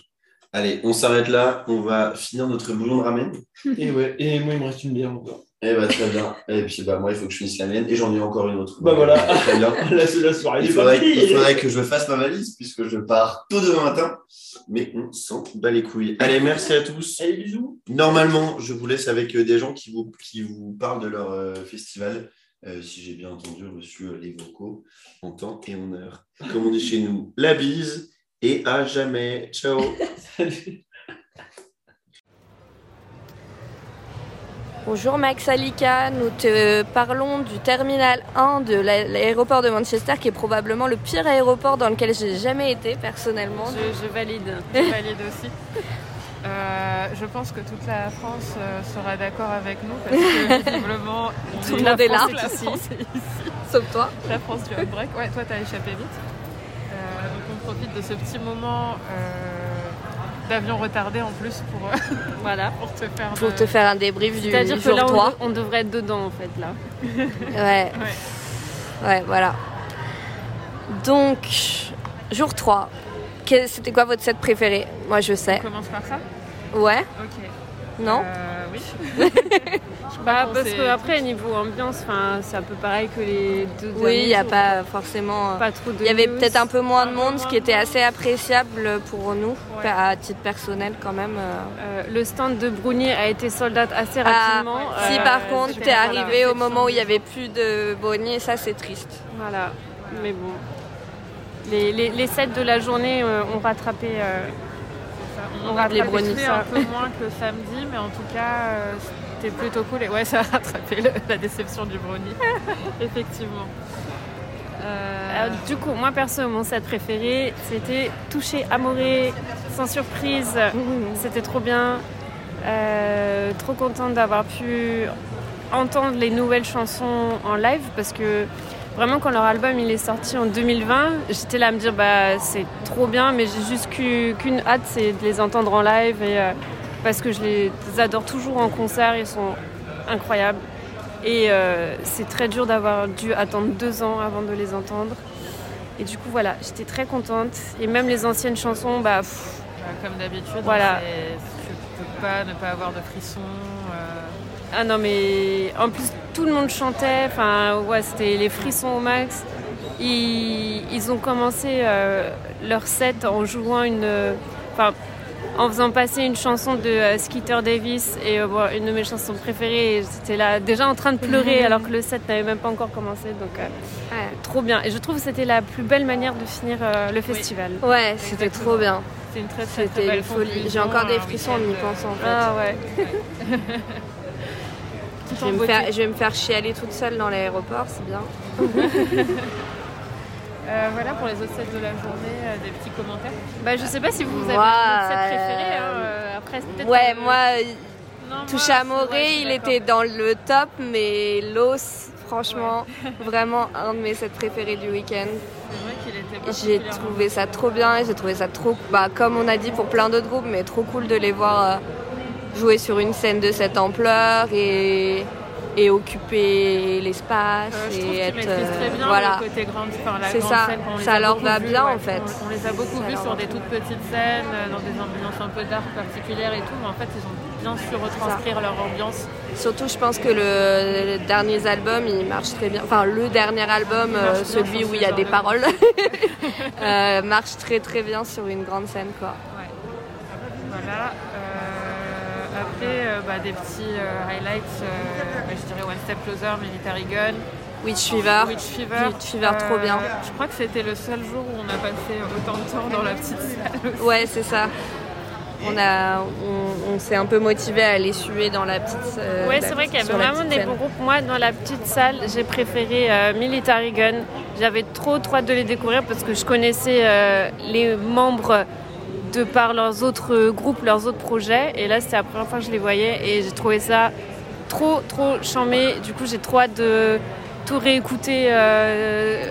Allez, on s'arrête là. On va finir notre bouillon de ramen. Et ouais, et moi il me reste une bière encore. Eh bah, très bien. Et puis bah, moi, il faut que je finisse la mienne. Et j'en ai encore une autre. Bah voilà. Très bien. La, la soirée Il faudrait, partie. il faudrait que je fasse ma valise puisque je pars tôt demain matin. Mais on s'en bat les couilles. Allez, merci à tous. Allez, bisous. Normalement, je vous laisse avec euh, des gens qui vous, qui vous parlent de leur euh, festival. Euh, si j'ai bien entendu, reçu euh, les vocaux en temps et en heure. Comme on dit chez nous, la bise et à jamais. Ciao. Salut. Bonjour Max Alika, nous te parlons du terminal 1 de l'a- l'aéroport de Manchester qui est probablement le pire aéroport dans lequel j'ai jamais été personnellement. Je, je valide, je valide aussi. Euh, je pense que toute la France euh, sera d'accord avec nous parce que visiblement Tout le la monde est là. La France est ici. Sauf toi. La France du break. Ouais, toi t'as échappé vite. On profite de ce petit moment euh, d'avion retardé en plus pour, euh, Voilà. pour te faire. Pour de- te faire un débrief du C'est-à-dire que jour là, 3. on, on devrait être dedans, en fait, là. Ouais. Ouais, voilà. Donc, jour 3. Que- C'était quoi votre set préféré? Moi, je On sais. commence par ça? Ouais Ok. Non Euh, oui. Bah, parce que après, niveau ambiance, enfin, c'est un peu pareil que les deux Oui, il n'y a pas forcément. pas trop de Il y avait peut-être un peu moins de monde, ce qui était assez appréciable pour nous, Ouais. à titre personnel quand même. euh. Euh, le stand de Bruni a été sold out assez Ah, rapidement. si Euh, par contre t'es voilà. arrivé au moment où il y avait plus de bonniers, ça c'est triste. Voilà, mais bon. Les, les, les sets de la journée euh, ont rattrapé. On On a rate les un peu moins que samedi, mais en tout cas, euh, c'était plutôt cool. Et ouais, ça a rattrapé le- la déception du brownie. Effectivement. Euh, Alors, du coup, moi perso, mon set préféré, c'était Toucher Amoré, sans surprise. C'était trop bien. Euh, trop contente d'avoir pu entendre les nouvelles chansons en live parce que vraiment quand leur album il est sorti en 2020, j'étais là à me dire bah c'est trop bien mais j'ai juste qu'u- qu'une hâte c'est de les entendre en live et euh, parce que je les adore toujours en concert, ils sont incroyables. Et euh, c'est très dur d'avoir dû attendre deux ans avant de les entendre. Et du coup voilà, j'étais très contente. Et même les anciennes chansons, bah pff, euh, comme d'habitude, Voilà. c'est- tu peux pas ne pas avoir de frissons. Ah non mais en plus tout le monde chantait, enfin ouais c'était les frissons au max. Ils, ils ont commencé euh, leur set en jouant une, euh, enfin en faisant passer une chanson de euh, Skeeter Davis et euh, bon, une de mes chansons préférées. J'étais là déjà en train de pleurer alors que le set n'avait même pas encore commencé donc euh, Ouais. trop bien. Et je trouve que c'était la plus belle manière de finir le festival. Ouais, c'était trop bien. C'est une très très, très C'était belle une folie. J'ai encore des frissons en y pensant en fait. Ah ouais. je, en vais me faire, je vais me faire chialer toute seule dans l'aéroport, c'est bien. Euh, voilà pour les autres sets de la journée, euh, des petits commentaires. Bah je sais pas si vous avez Moi, un set préféré. hein, euh, Après peut-être. Ouais, moi, Non, Touche à il était dans le top, mais Los, franchement, vraiment un de mes sets préférés du week-end. C'est vrai qu'il était J'ai trouvé ça trop bien j'ai trouvé ça trop, bah, comme on a dit pour plein d'autres groupes, mais trop cool de les voir jouer sur une scène de cette ampleur et et occuper l'espace Euh, et être maîtrisent très euh, bien voilà. le côté grande, enfin, la C'est grande ça, scène. ça leur va bien, ouais. en fait. On, on les a beaucoup vus sur des toutes petites scènes, euh, dans des ambiances un peu d'art particulières et tout, mais en fait ils ont bien su retranscrire leur ambiance. Surtout, je pense que le, le dernier album, il marche très bien. Enfin, le dernier album, euh, celui où il y a des de paroles, euh, marche très très bien sur une grande scène, quoi. Ouais. Voilà. Après, euh, bah, des petits euh, highlights, euh, bah, je dirais One Step Closer, Military Gun, Witch Fever. Witch Fever. Witch Fever, trop bien. Je crois que c'était le seul jour où on a passé autant de temps dans la petite salle. aussi. Ouais, c'est ça. On, a, on, on s'est un peu motivé à aller suer dans la petite. euh, Ouais, la c'est vrai qu'il y avait vraiment des scène. groupes. Moi, dans la petite salle, j'ai préféré euh, Military Gun. J'avais trop, trop hâte de les découvrir parce que je connaissais euh, les membres de par leurs autres groupes, leurs autres projets. Et là, c'était la première fois que je les voyais et j'ai trouvé ça trop, trop chambé. Du coup, j'ai trop hâte de tout réécouter euh,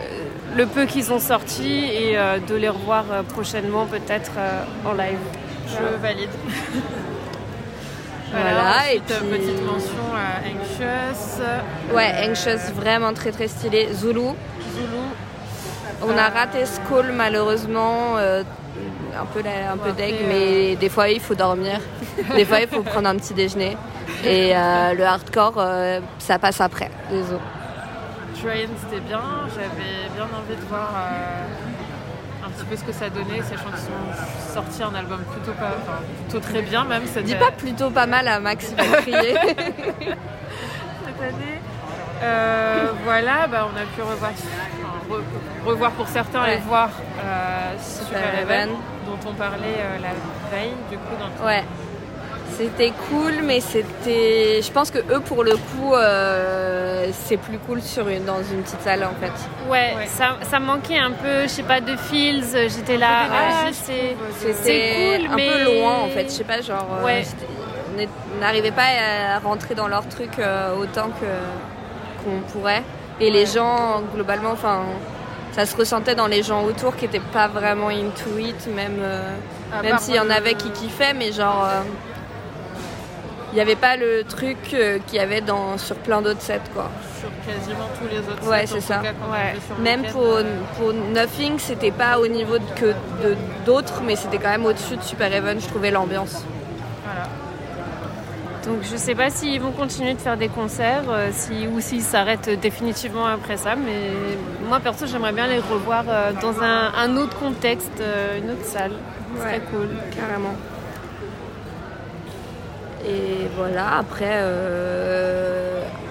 le peu qu'ils ont sorti et euh, de les revoir euh, prochainement, peut-être euh, en live. Je valide. Voilà, et ensuite, puis- petite mention à Anxious. Ouais, Euh, Anxious, vraiment très très stylé. Zulu. Zulu. On a raté Skull malheureusement. Euh, un peu, la- un peu deg, euh, mais des fois il faut dormir. des fois il faut prendre un petit déjeuner. Et euh, le hardcore, euh, ça passe après. Désolé. Train, c'était bien. J'avais bien envie de voir euh, un petit peu ce que ça donnait, sachant qu'ils sont sortis un album plutôt, pas, enfin, plutôt très bien même cette, Dis pas plutôt pas mal à Max, il va crier. cette année. Euh, voilà, bah, on a pu revoir, re- revoir pour certains Ouais. et voir euh, Super Eleven, dont on parlait euh, la veille, du coup, dans ton- Ouais. C'était cool, mais c'était. Je pense que eux, pour le coup, euh, c'est plus cool sur une... dans une petite salle en fait. Ouais, Ouais. Ça, ça manquait un peu, je sais pas, de feels. J'étais là, C'était ah, c'est. cool, un mais- peu loin en fait. Je sais pas, genre. euh, Ouais. on n'arrivait pas à rentrer dans leur truc euh, autant que qu'on pourrait. Et les gens, globalement, enfin. Ça se ressentait dans les gens autour qui étaient pas vraiment into it, même, euh, À même s'il y en avait qui kiffaient, mais genre. euh, il n'y avait pas le truc euh, qu'il y avait dans, sur plein d'autres sets, quoi. sur quasiment tous les autres Ouais, sets, c'est ça. cas, Ouais. Même week-end, pour, euh, pour Nothing, c'était pas au niveau de- que de d'autres, mais c'était quand même au-dessus de Super Even, je trouvais l'ambiance. Donc je sais pas s'ils vont continuer de faire des concerts euh, si, ou s'ils s'arrêtent définitivement après ça, mais moi perso j'aimerais bien les revoir euh, dans un, un autre contexte, euh, une autre salle. Ce serait Ouais. cool. Carrément. Et voilà, après,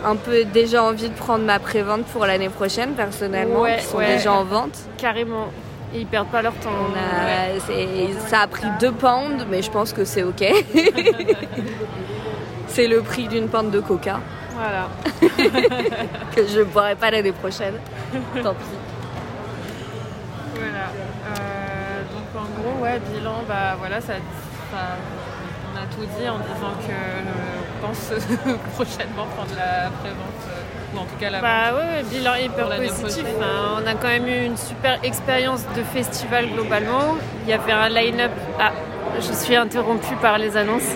un peu déjà envie de prendre ma prévente pour l'année prochaine, personnellement, Ouais, qui sont ouais. déjà en vente. Carrément. Et ils perdent pas leur temps. On a- Ouais. c'est- Ça a pris deux pounds, mais je pense que c'est ok. c'est le prix d'une pinte de coca Voilà. que je ne boirai pas l'année prochaine. Tant pis. Voilà. Euh, donc en gros, ouais, bilan, bah voilà, ça, ça- on a tout dit en disant que euh, on pense prochainement prendre la prévente, euh, ou en tout cas la Bah ouais, bilan hyper positif. Enfin, on a quand même eu une super expérience de festival globalement. Il y avait un line-up. Ah, je suis interrompue par les annonces.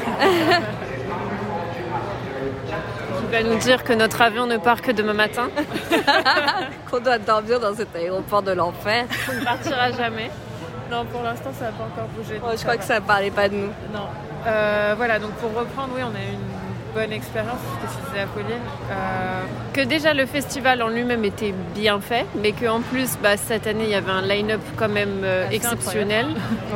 Qui va nous dire que notre avion ne part que demain matin. Qu'on doit dormir dans cet aéroport de l'enfer. On ne partira jamais. Non, pour l'instant, ça n'a pas encore bougé. Oh, je crois va. que ça parlait pas de nous. Non. Euh, voilà, donc pour reprendre, oui, on a eu une bonne expérience, ce que disait Apolline. Euh, Que déjà le festival en lui-même était bien fait, mais qu'en plus, bah, cette année, il y avait un line-up quand même euh, exceptionnel.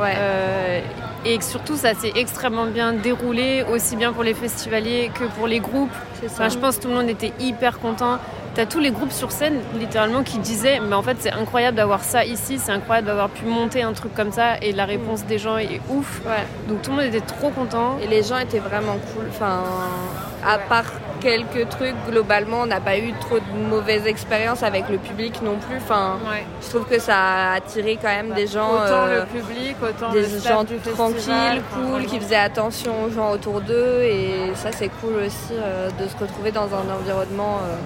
Ouais. Et que surtout, ça s'est extrêmement bien déroulé, aussi bien pour les festivaliers que pour les groupes. Enfin, je pense que tout le monde était hyper content. T'as tous les groupes sur scène, littéralement, qui disaient Mais en fait, c'est incroyable d'avoir ça ici, c'est incroyable d'avoir pu monter un truc comme ça. Et la réponse des gens est ouf. Ouais. Donc tout le monde était trop content. Et les gens étaient vraiment cool. Enfin, à part quelques trucs, globalement, on n'a pas eu trop de mauvaises expériences avec le public non plus. Enfin, ouais. je trouve que ça a attiré quand même des gens, autant euh, le public, autant des le gens du tranquilles, cool, qui faisaient attention aux gens autour d'eux. Et ça, c'est cool aussi euh, de se retrouver dans un environnement euh,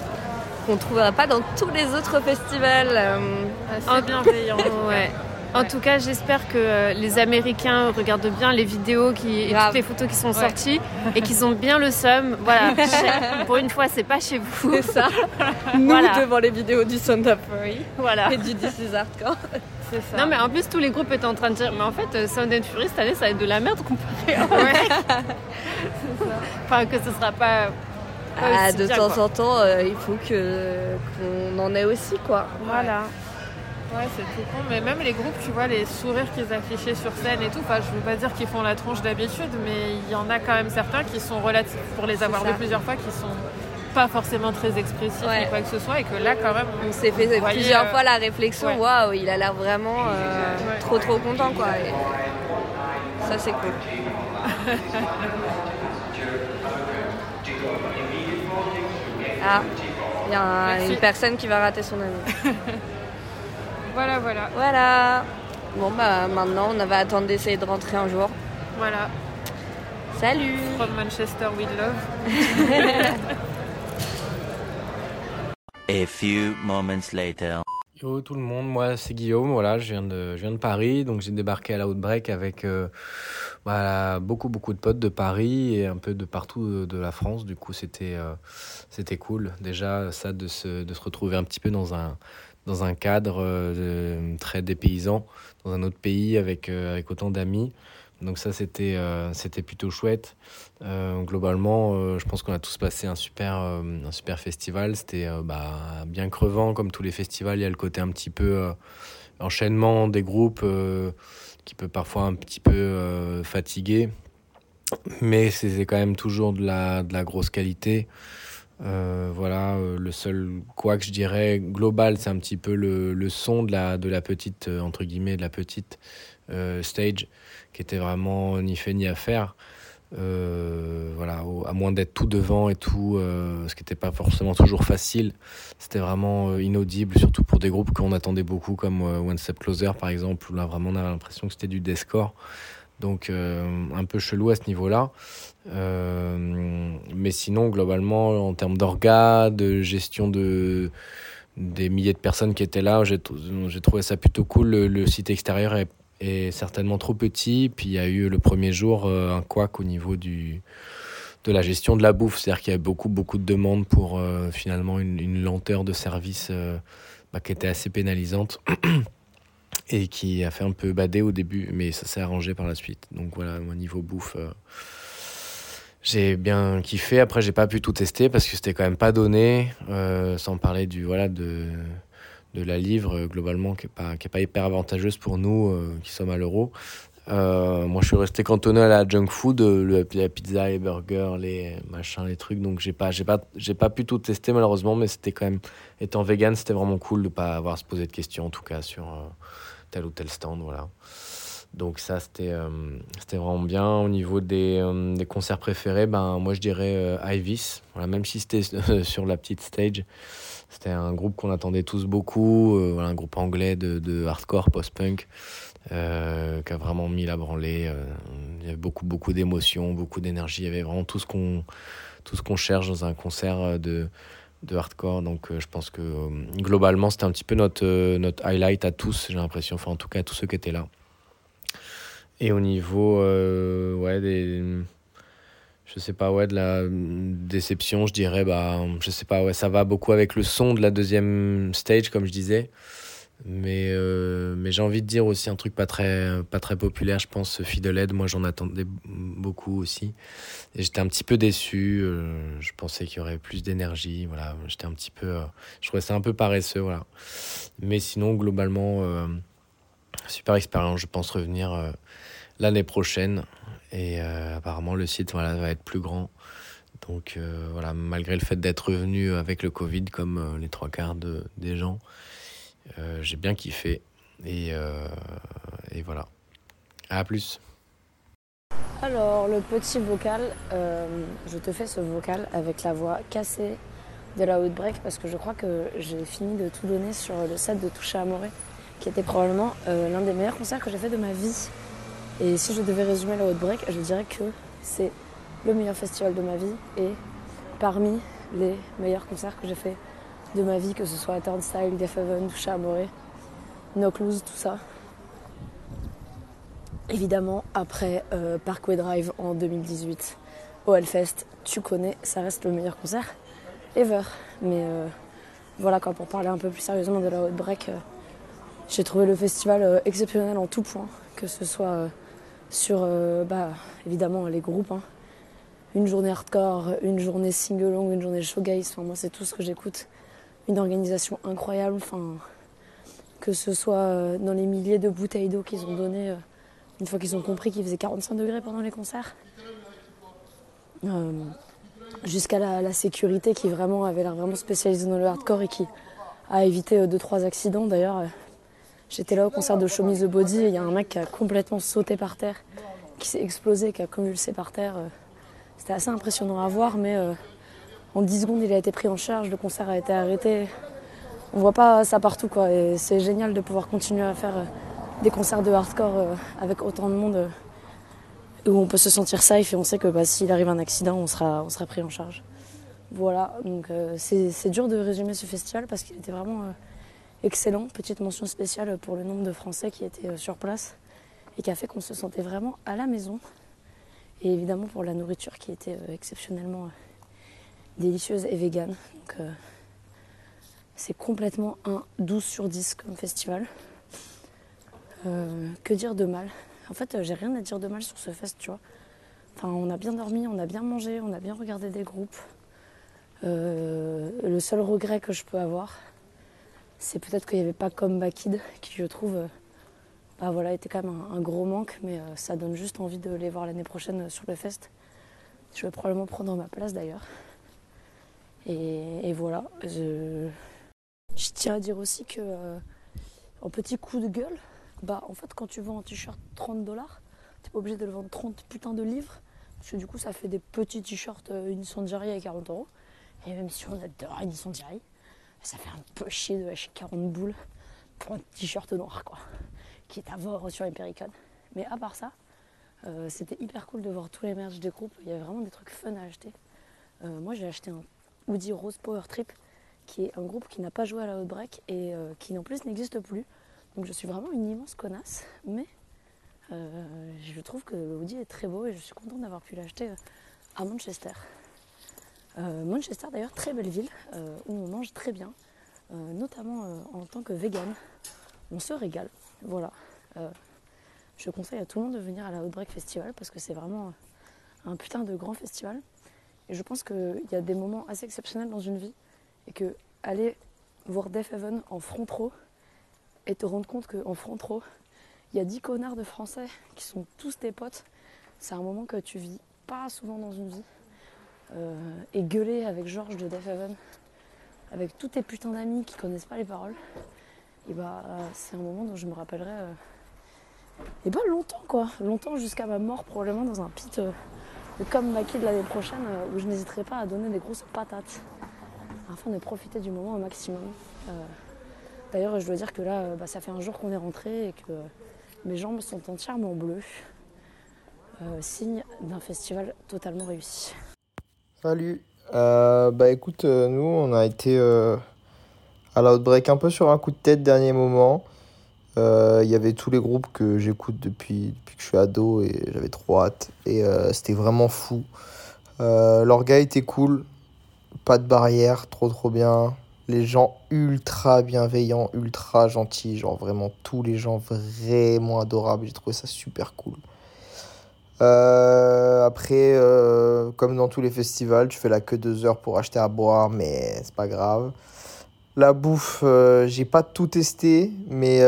qu'on ne trouverait pas dans tous les autres festivals. euh. Assez bienveillant. Ouais. En tout cas, j'espère que euh, les Américains regardent bien les vidéos qui, et Grave. toutes les photos qui sont Ouais. sorties et qu'ils ont bien le seum. Voilà, pour une fois, c'est pas chez vous. C'est ça. Nous Voilà. devant les vidéos du Sound of Fury Voilà. et du This is Hardcore. C'est ça. Non, mais en plus, tous les groupes étaient en train de dire, mais en fait, euh, Sound and Fury cette année, ça va être de la merde comparé à Enfin, que ce sera pas. Ah, aussi de bien, temps quoi. en temps, euh, il faut que qu'on en ait aussi, quoi. Voilà. Ouais, c'est tout con. Mais même les groupes, tu vois, les sourires qu'ils affichaient sur scène et tout, enfin, je veux pas dire qu'ils font la tronche d'habitude, mais il y en a quand même certains qui sont relatifs, pour les avoir vus plusieurs fois, qui sont pas forcément très expressifs Ouais. ni quoi que ce soit, et que là, quand même, On s'est fait voyez, plusieurs euh, fois la réflexion, waouh, il a l'air vraiment euh, Ouais. trop trop content, quoi. Et ça, c'est cool. ah, il y a un- une personne qui va rater son ami. voilà, voilà, Voilà. Bon, bah maintenant, on va attendre d'essayer de rentrer un jour. voilà. Salut From Manchester with love. A few moments later. Yo tout le monde, moi c'est Guillaume, voilà, je viens de, je viens de Paris, donc j'ai débarqué à la avec euh, voilà, beaucoup beaucoup de potes de Paris et un peu de partout de, la France, du coup c'était euh, c'était cool déjà ça de se, de se retrouver un petit peu dans un, dans un cadre euh, très dépaysant, dans un autre pays avec, euh, avec autant d'amis. Donc ça, c'était c'était plutôt chouette. Euh, globalement, euh, je pense qu'on a tous passé un super, euh, un super festival. C'était bah, bien crevant, comme tous les festivals. Il y a le côté un petit peu enchaînement des groupes qui peut parfois un petit peu fatiguer. Mais c'est quand même toujours de la, de la grosse qualité. Voilà, le seul quoi que je dirais global, c'est un petit peu le, le son de la, de la petite, entre guillemets, de la petite stage qui était vraiment ni fait ni à faire. Euh, voilà, à moins d'être tout devant et tout, euh, ce qui n'était pas forcément toujours facile. C'était vraiment euh, inaudible, surtout pour des groupes qu'on attendait beaucoup, comme One Step Closer par exemple, où là vraiment on avait l'impression que c'était du deathcore. Donc un peu chelou à ce niveau-là. Mais sinon, globalement, en termes d'orgas, de gestion de, des milliers de personnes qui étaient là, j'ai j'ai trouvé ça plutôt cool. Le, le site extérieur est, est certainement trop petit. Puis il y a eu le premier jour euh, un couac au niveau du, de la gestion de la bouffe. C'est-à-dire qu'il y a beaucoup, beaucoup de demandes pour euh, finalement une, lenteur de service euh, bah, qui était assez pénalisante. Et qui a fait un peu bader au début, mais ça s'est arrangé par la suite. Donc voilà, au niveau bouffe, j'ai bien kiffé. Après, j'ai pas pu tout tester parce que c'était quand même pas donné, sans parler du voilà de de la livre euh, globalement qui est pas pas hyper avantageuse pour nous euh, qui sommes à l'euro. Euh, moi, je suis resté cantonné à la junk food, la pizza, les burgers, les machins, les trucs. Donc, j'ai pas pas pas pu tout tester malheureusement, mais c'était quand même étant vegan, c'était vraiment cool de pas avoir à se poser de questions en tout cas sur tel ou tel stand, voilà. Donc ça, c'était vraiment bien. Au niveau des, des concerts préférés, ben, moi je dirais Ivis. Voilà, même si c'était sur la petite stage, c'était un groupe qu'on attendait tous beaucoup. euh, un groupe anglais de, de hardcore post-punk euh, qui a vraiment mis la branlée. euh, il y avait beaucoup, beaucoup d'émotions, beaucoup d'énergie. Il y avait vraiment tout ce qu'on tout ce qu'on cherche dans un concert de, de hardcore. Donc je pense que globalement, c'était un petit peu notre, notre highlight à tous, j'ai l'impression. Enfin, en tout cas, à tous ceux qui étaient là. Et au niveau ouais, des. Je sais pas, ouais, de la déception, je dirais, bah, je sais pas, ouais, ça va beaucoup avec le son de la deuxième stage, comme je disais. Mais, euh, mais j'ai envie de dire aussi un truc pas très, pas très populaire, je pense, Fiddlehead, moi j'en attendais beaucoup aussi. Et j'étais un petit peu déçu, euh, je pensais qu'il y aurait plus d'énergie, voilà, j'étais un petit peu, euh, je trouvais ça un peu paresseux, voilà. Mais sinon, globalement, super expérience, je pense revenir l'année prochaine. Et euh, apparemment, le site va être plus grand. Donc euh, voilà, malgré le fait d'être revenu avec le Covid, comme euh, les trois quarts de, des gens, j'ai bien kiffé. Et, et voilà. À plus. Alors, le petit vocal, je te fais ce vocal avec la voix cassée de la Outbreak parce que je crois que j'ai fini de tout donner sur le set de Toucher Amoré, qui était probablement l'un des meilleurs concerts que j'ai fait de ma vie. Et si je devais résumer la Outbreak, je dirais que c'est le meilleur festival de ma vie et parmi les meilleurs concerts que j'ai fait de ma vie, que ce soit Turnstile, Def Heaven, Toucher Amoré, No Clues, tout ça. Évidemment, après euh, Parkway Drive en 2018, au Hellfest, tu connais, ça reste le meilleur concert ever. Mais euh, voilà, quoi, pour parler un peu plus sérieusement de la Outbreak, euh, j'ai trouvé le festival exceptionnel en tout point, que ce soit sur, euh, bah, évidemment, les groupes. hein. Une journée hardcore, une journée single-long, une journée showgaze, enfin, moi c'est tout ce que j'écoute. Une organisation incroyable, enfin, que ce soit euh, dans les milliers de bouteilles d'eau qu'ils ont données euh, une fois qu'ils ont compris qu'il faisait 45 degrés pendant les concerts. Jusqu'à la, sécurité qui vraiment avait l'air vraiment spécialisée dans le hardcore et qui a évité euh, deux trois accidents. D'ailleurs, j'étais là au concert de Show Me the Body et il y a un mec qui a complètement sauté par terre, qui s'est explosé, qui a convulsé par terre. euh. C'était assez impressionnant à voir, mais euh, en 10 secondes, il a été pris en charge, le concert a été arrêté. On voit pas ça partout, quoi. C'est génial de pouvoir continuer à faire euh, des concerts de hardcore avec autant de monde où on peut se sentir safe et on sait que bah, s'il arrive un accident, on sera, on sera pris en charge. Voilà, donc euh, c'est dur de résumer ce festival parce qu'il était vraiment excellent. Petite mention spéciale pour le nombre de Français qui étaient euh, sur place et qui a fait qu'on se sentait vraiment à la maison. Et évidemment pour la nourriture qui était euh, exceptionnellement euh, délicieuse et végane. Donc, c'est complètement un 12 sur 10 comme festival. Que dire de mal? En fait, j'ai rien à dire de mal sur ce fest, tu vois. On a bien dormi, on a bien mangé, on a bien regardé des groupes. Le seul regret que je peux avoir, c'est peut-être qu'il n'y avait pas Comeback Kid, qui je trouve, euh, bah voilà, était quand même un, gros manque, mais euh, ça donne juste envie de les voir l'année prochaine euh, sur le fest. Je vais probablement prendre ma place d'ailleurs. Et, voilà, je, tiens à dire aussi que, en petit coup de gueule, bah en fait, quand tu vends un t-shirt 30 dollars, t'es pas obligé de le vendre 30 putains de livres, parce que du coup, ça fait des petits t-shirts euh, Jerry à 40 euros. Et même si on adore Unisson Jerry, ça fait un peu chier de lâcher 40 boules pour un t-shirt noir, quoi, qui est à voir sur les Pericon. Mais à part ça, euh, c'était hyper cool de voir tous les merch des groupes. Il y avait vraiment des trucs fun à acheter. Euh, moi, j'ai acheté un Woody Rose Power Trip, qui est un groupe qui n'a pas joué à la Outbreak et euh, qui en plus n'existe plus. Donc je suis vraiment une immense connasse, mais je trouve que le Woody est très beau et je suis contente d'avoir pu l'acheter à Manchester. Euh, Manchester d'ailleurs, très belle ville, euh, où on mange très bien, euh, notamment en tant que vegan. On se régale, voilà. Je conseille à tout le monde de venir à la Outbreak Festival parce que c'est vraiment un putain de grand festival. Et je pense qu'il y a des moments assez exceptionnels dans une vie et que aller voir Death Heaven en front row et te rendre compte qu'en front row, il y a 10 connards de Français qui sont tous tes potes, c'est un moment que tu vis pas souvent dans une vie. Euh, et gueuler avec Georges de Death Heaven, avec tous tes putains d'amis qui connaissent pas les paroles, et bah euh, c'est un moment dont je me rappellerai euh, et bah longtemps quoi, longtemps jusqu'à ma mort probablement dans un pit comme Maki de l'année prochaine où je n'hésiterai pas à donner des grosses patates afin de profiter du moment au maximum. D'ailleurs je dois dire que là bah, ça fait un jour qu'on est rentré et que mes jambes sont entièrement bleues, signe d'un festival totalement réussi. Salut. Euh, bah écoute, euh, nous on a été euh, à l'Outbreak un peu sur un coup de tête dernier moment. Il y avait tous les groupes que j'écoute depuis, depuis que je suis ado et j'avais trop hâte. Et c'était vraiment fou. L'orga était cool, pas de barrière, trop trop bien. Les gens ultra bienveillants, ultra gentils, genre vraiment tous les gens vraiment adorables. J'ai trouvé ça super cool. Euh, après, euh, comme dans tous les festivals, tu fais la queue deux heures pour acheter à boire, mais c'est pas grave. La bouffe, euh, j'ai pas tout testé, mais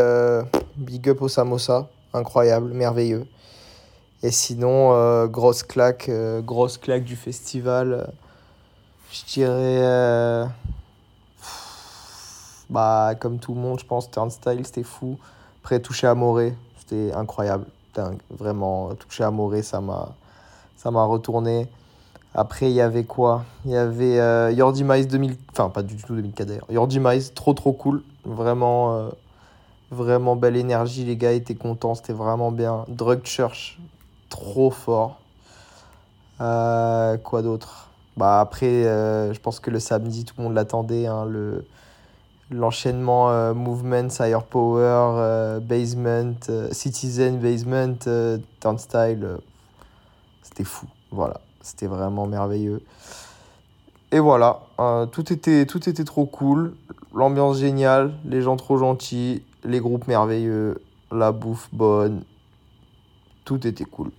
big up au samosa, incroyable, merveilleux. Et sinon, grosse claque, grosse claque du festival. je dirais, bah comme tout le monde, je pense, Turnstile, c'était fou. Après, toucher à Morée, c'était incroyable, dingue, vraiment. Toucher à Morée, ça m'a, retourné. Après, il y avait quoi? Il y avait euh, Yordi Mice 2000, enfin pas du tout 2004 d'ailleurs. Yordi Mice, trop trop cool, vraiment, euh, vraiment belle énergie. Les gars étaient contents, c'était vraiment bien. Drug Church, trop fort. Euh, quoi d'autre? Bah après, euh, je pense que le samedi, tout le monde l'attendait, hein, le l'enchaînement euh, Movement, Higher Power, euh, Basement, euh, Citizen, Basement, Turnstile, c'était fou. Voilà, c'était vraiment merveilleux. Et voilà, tout, était, tout était trop cool, l'ambiance géniale, les gens trop gentils, les groupes merveilleux, la bouffe bonne, tout était cool.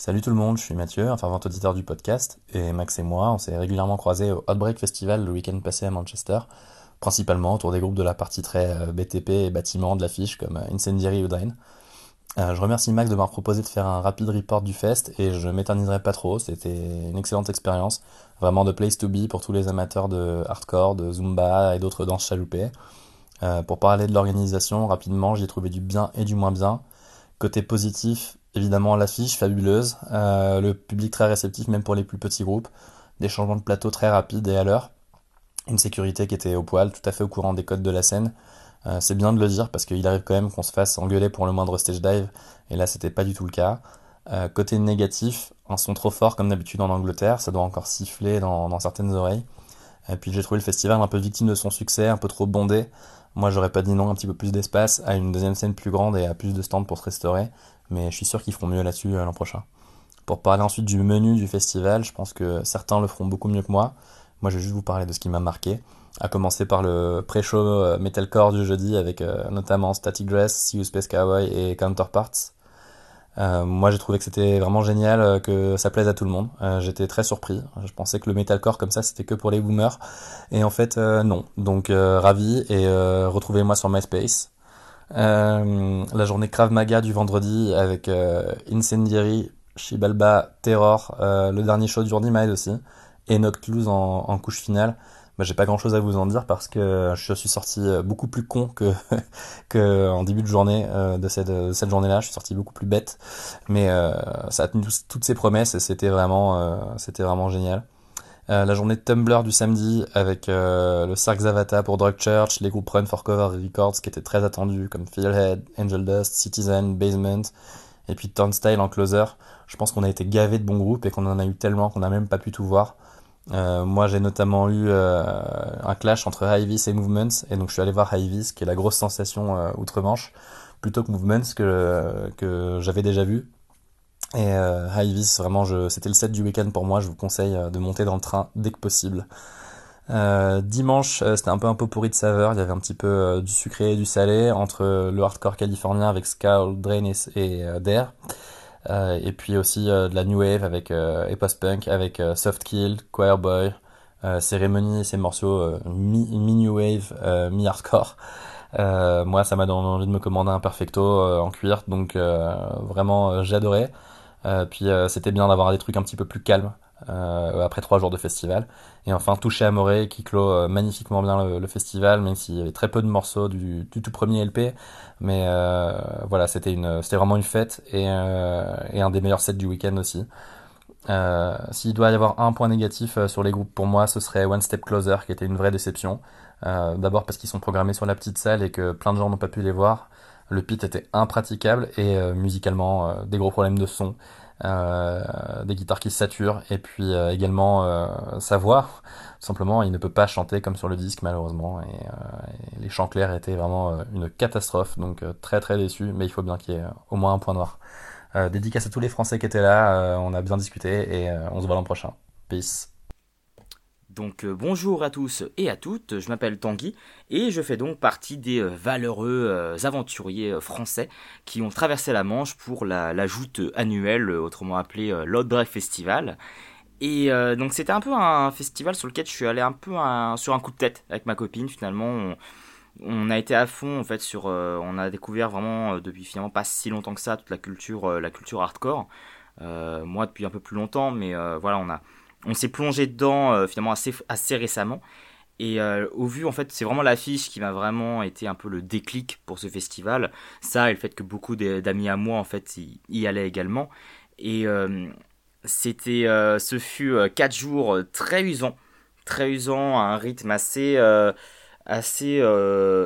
Salut tout le monde, je suis Mathieu, un fervent auditeur du podcast, et Max et moi, on s'est régulièrement croisés au Outbreak Festival le week-end passé à Manchester, principalement autour des groupes de la partie très euh, BTP et bâtiment de l'affiche comme euh, Incendiary ou Drain. Euh, je remercie Max de m'avoir proposé de faire un rapide report du fest et je m'éterniserai pas trop, c'était une excellente expérience, vraiment de place to be pour tous les amateurs de hardcore, de zumba et d'autres danses chaloupées. pour parler de l'organisation, rapidement, j'y ai trouvé du bien et du moins bien. Côté positif, Évidemment, l'affiche fabuleuse, euh, le public très réceptif, même pour les plus petits groupes, des changements de plateau très rapides et à l'heure, une sécurité qui était au poil, tout à fait au courant des codes de la scène. Euh, c'est bien de le dire parce qu'il arrive quand même qu'on se fasse engueuler pour le moindre stage dive, et là c'était pas du tout le cas. Euh, côté négatif, un son trop fort comme d'habitude en Angleterre, ça doit encore siffler dans, certaines oreilles. Puis j'ai trouvé le festival un peu victime de son succès, un peu trop bondé. Moi j'aurais pas dit non, un petit peu plus d'espace, à une deuxième scène plus grande et à plus de stands pour se restaurer mais je suis sûr qu'ils feront mieux là-dessus euh, l'an prochain. Pour parler ensuite du menu du festival, je pense que certains le feront beaucoup mieux que moi. Moi, je vais juste vous parler de ce qui m'a marqué. À commencer par le pré-show euh, metalcore du jeudi avec euh, notamment Static Dress, You Space Cowboy et Counterparts. moi, j'ai trouvé que c'était vraiment génial, que ça plaise à tout le monde. J'étais très surpris. Je pensais que le metalcore comme ça, c'était que pour les boomers. Et en fait, non. Donc, ravi et retrouvez-moi sur MySpace. Euh, la journée Krav Maga du vendredi avec euh, Incendiary, Shibalba, Terror, euh, le dernier show du Mile aussi, et Noctloose en, en couche finale. Bah, j'ai pas grand chose à vous en dire parce que je suis sorti beaucoup plus con que, que en début de journée de cette, cette journée-là. Je suis sorti beaucoup plus bête, mais ça a tenu toutes ses promesses et c'était vraiment, c'était vraiment génial. Euh, la journée de Tumblr du samedi avec euh, le Cirque Zavata pour Drug Church, les groupes Run for Cover Records qui étaient très attendus comme Feelhead, Angel Dust, Citizen, Basement et puis Turnstile en closer. Je pense qu'on a été gavé de bons groupes et qu'on en a eu tellement qu'on n'a même pas pu tout voir. Euh, moi j'ai notamment eu un clash entre Highvis et Movements et donc je suis allé voir Highvis qui est la grosse sensation outre-Manche plutôt que Movements que j'avais déjà vu et euh, High Vis, vraiment, c'était le set du week-end pour moi. Je vous conseille euh, de monter dans le train dès que possible. Euh, dimanche, euh, c'était un peu un pot pourri de saveur. Il y avait un petit peu du sucré et du salé entre le hardcore californien avec Skull, Drain et, Dare. et puis aussi de la new wave avec et post-punk avec Soft Kill, Choir Boy, Ceremony et ses morceaux mi-new wave, mi-hardcore. moi, ça m'a donné envie de me commander un perfecto en cuir, donc vraiment. Euh, puis euh, c'était bien d'avoir des trucs un petit peu plus calmes euh, après trois jours de festival. Et enfin, Touché à qui clôt magnifiquement bien le, festival, même s'il y avait très peu de morceaux du, tout premier LP. Mais voilà, c'était vraiment une fête et, et un des meilleurs sets du week-end aussi. S'il doit y avoir un point négatif sur les groupes pour moi, ce serait One Step Closer qui était une vraie déception. D'abord parce qu'ils sont programmés sur la petite salle et que plein de gens n'ont pas pu les voir. Le pit était impraticable et euh, musicalement euh, des gros problèmes de son, euh, des guitares qui saturent et puis également sa voix. Simplement, il ne peut pas chanter comme sur le disque malheureusement et, les chants clairs étaient vraiment une catastrophe. Donc très très déçu, mais il faut bien qu'il y ait au moins un point noir. dédicace à tous les Français qui étaient là, on a bien discuté et on se voit l'an prochain. Peace. Donc euh, bonjour à tous et à toutes, je m'appelle Tanguy et je fais donc partie des euh, valeureux euh, aventuriers français qui ont traversé la Manche pour la, joute annuelle, autrement appelée l'Outbreak Festival. Et donc c'était un peu un festival sur lequel je suis allé un peu sur un coup de tête avec ma copine finalement. On, a été à fond en fait sur, on a découvert vraiment depuis finalement pas si longtemps que ça toute la culture, la culture hardcore. moi depuis un peu plus longtemps, mais voilà on a on s'est plongé dedans euh, finalement assez, assez récemment. Et euh, au vu, en fait, c'est vraiment l'affiche qui m'a vraiment été un peu le déclic pour ce festival. Ça et le fait que beaucoup d'amis à moi, en fait, y, allaient également. Et euh, c'était, ce fut quatre jours très usants, très usants, à un rythme assez, assez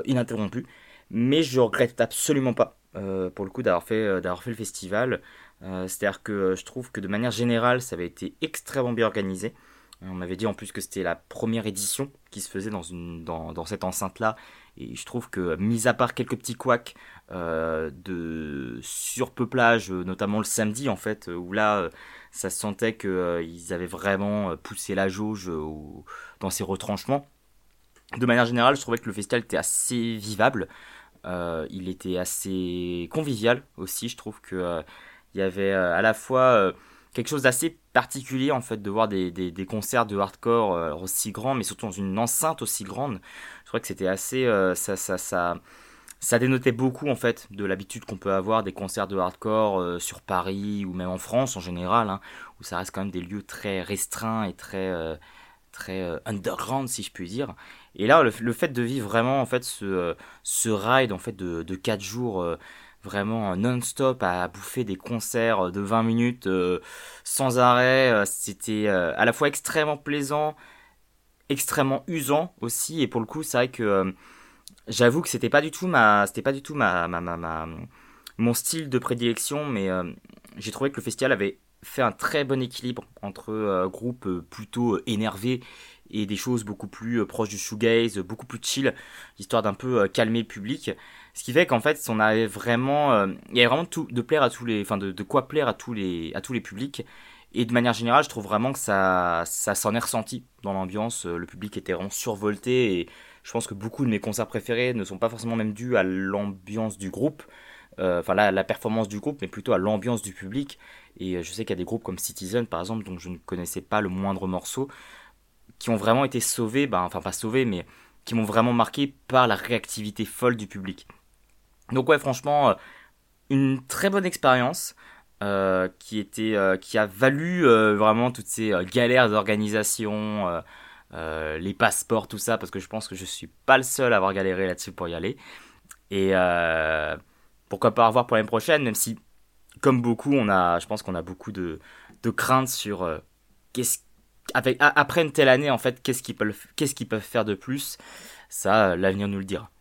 ininterrompu. Mais je regrette absolument pas, pour le coup, d'avoir fait, d'avoir fait le festival. Euh, c'est-à-dire que je trouve que de manière générale, ça avait été extrêmement bien organisé. On m'avait dit en plus que c'était la première édition qui se faisait dans, une, dans, dans cette enceinte-là. Et je trouve que, mis à part quelques petits couacs euh, de surpeuplage, euh, notamment le samedi, en fait, où là, euh, ça se sentait qu'ils avaient vraiment poussé la jauge dans ces retranchements. De manière générale, je trouvais que le festival était assez vivable. il était assez convivial aussi. Je trouve que il y avait à la fois quelque chose d'assez particulier en fait de voir des, des, concerts de hardcore euh, aussi grands, mais surtout dans une enceinte aussi grande. Je crois que c'était assez, euh, ça, ça, ça, ça, dénotait beaucoup en fait de l'habitude qu'on peut avoir des concerts de hardcore euh, sur Paris ou même en France en général, hein, où ça reste quand même des lieux très restreints et très, très underground si je puis dire. Et là, le, fait de vivre vraiment en fait ce, ce ride en fait de, de 4 jours vraiment non-stop à bouffer des concerts de 20 minutes euh, sans arrêt. Euh, c'était euh, à la fois extrêmement plaisant, extrêmement usant aussi. Et pour le coup, c'est vrai que j'avoue que c'était pas du tout ma, c'était pas du tout ma, ma, ma, mon style de prédilection, mais j'ai trouvé que le festival avait fait un très bon équilibre entre groupes plutôt énervés et des choses beaucoup plus proches du shoegaze, beaucoup plus chill, histoire d'un peu calmer le public. Ce qui fait qu'en fait, on avait vraiment, euh, il y avait vraiment de plaire à tous les, enfin de, quoi plaire à tous les, à tous les publics. Et de manière générale, je trouve vraiment que ça, ça s'en est ressenti dans l'ambiance. Euh, le public était vraiment survolté et je pense que beaucoup de mes concerts préférés ne sont pas forcément même dus à l'ambiance du groupe, euh, enfin la, la, performance du groupe, mais plutôt à l'ambiance du public. Et je sais qu'il y a des groupes comme Citizen, par exemple, dont je ne connaissais pas le moindre morceau, qui ont vraiment été sauvés, ben, enfin pas sauvés, mais qui m'ont vraiment marqué par la réactivité folle du public. Donc ouais, franchement, euh, une très bonne expérience. Euh, qui était euh, qui a valu vraiment toutes ces galères d'organisation les passeports tout ça parce que je pense que je suis pas le seul à avoir galéré là-dessus pour y aller et pourquoi pas revoir pour l'année prochaine même si comme beaucoup on a je pense qu'on a beaucoup de, de craintes sur qu'est-ce après une telle année en fait qu'est-ce qu'ils peuvent qu'est-ce qu'ils peuvent faire de plus? Ça l'avenir nous le dira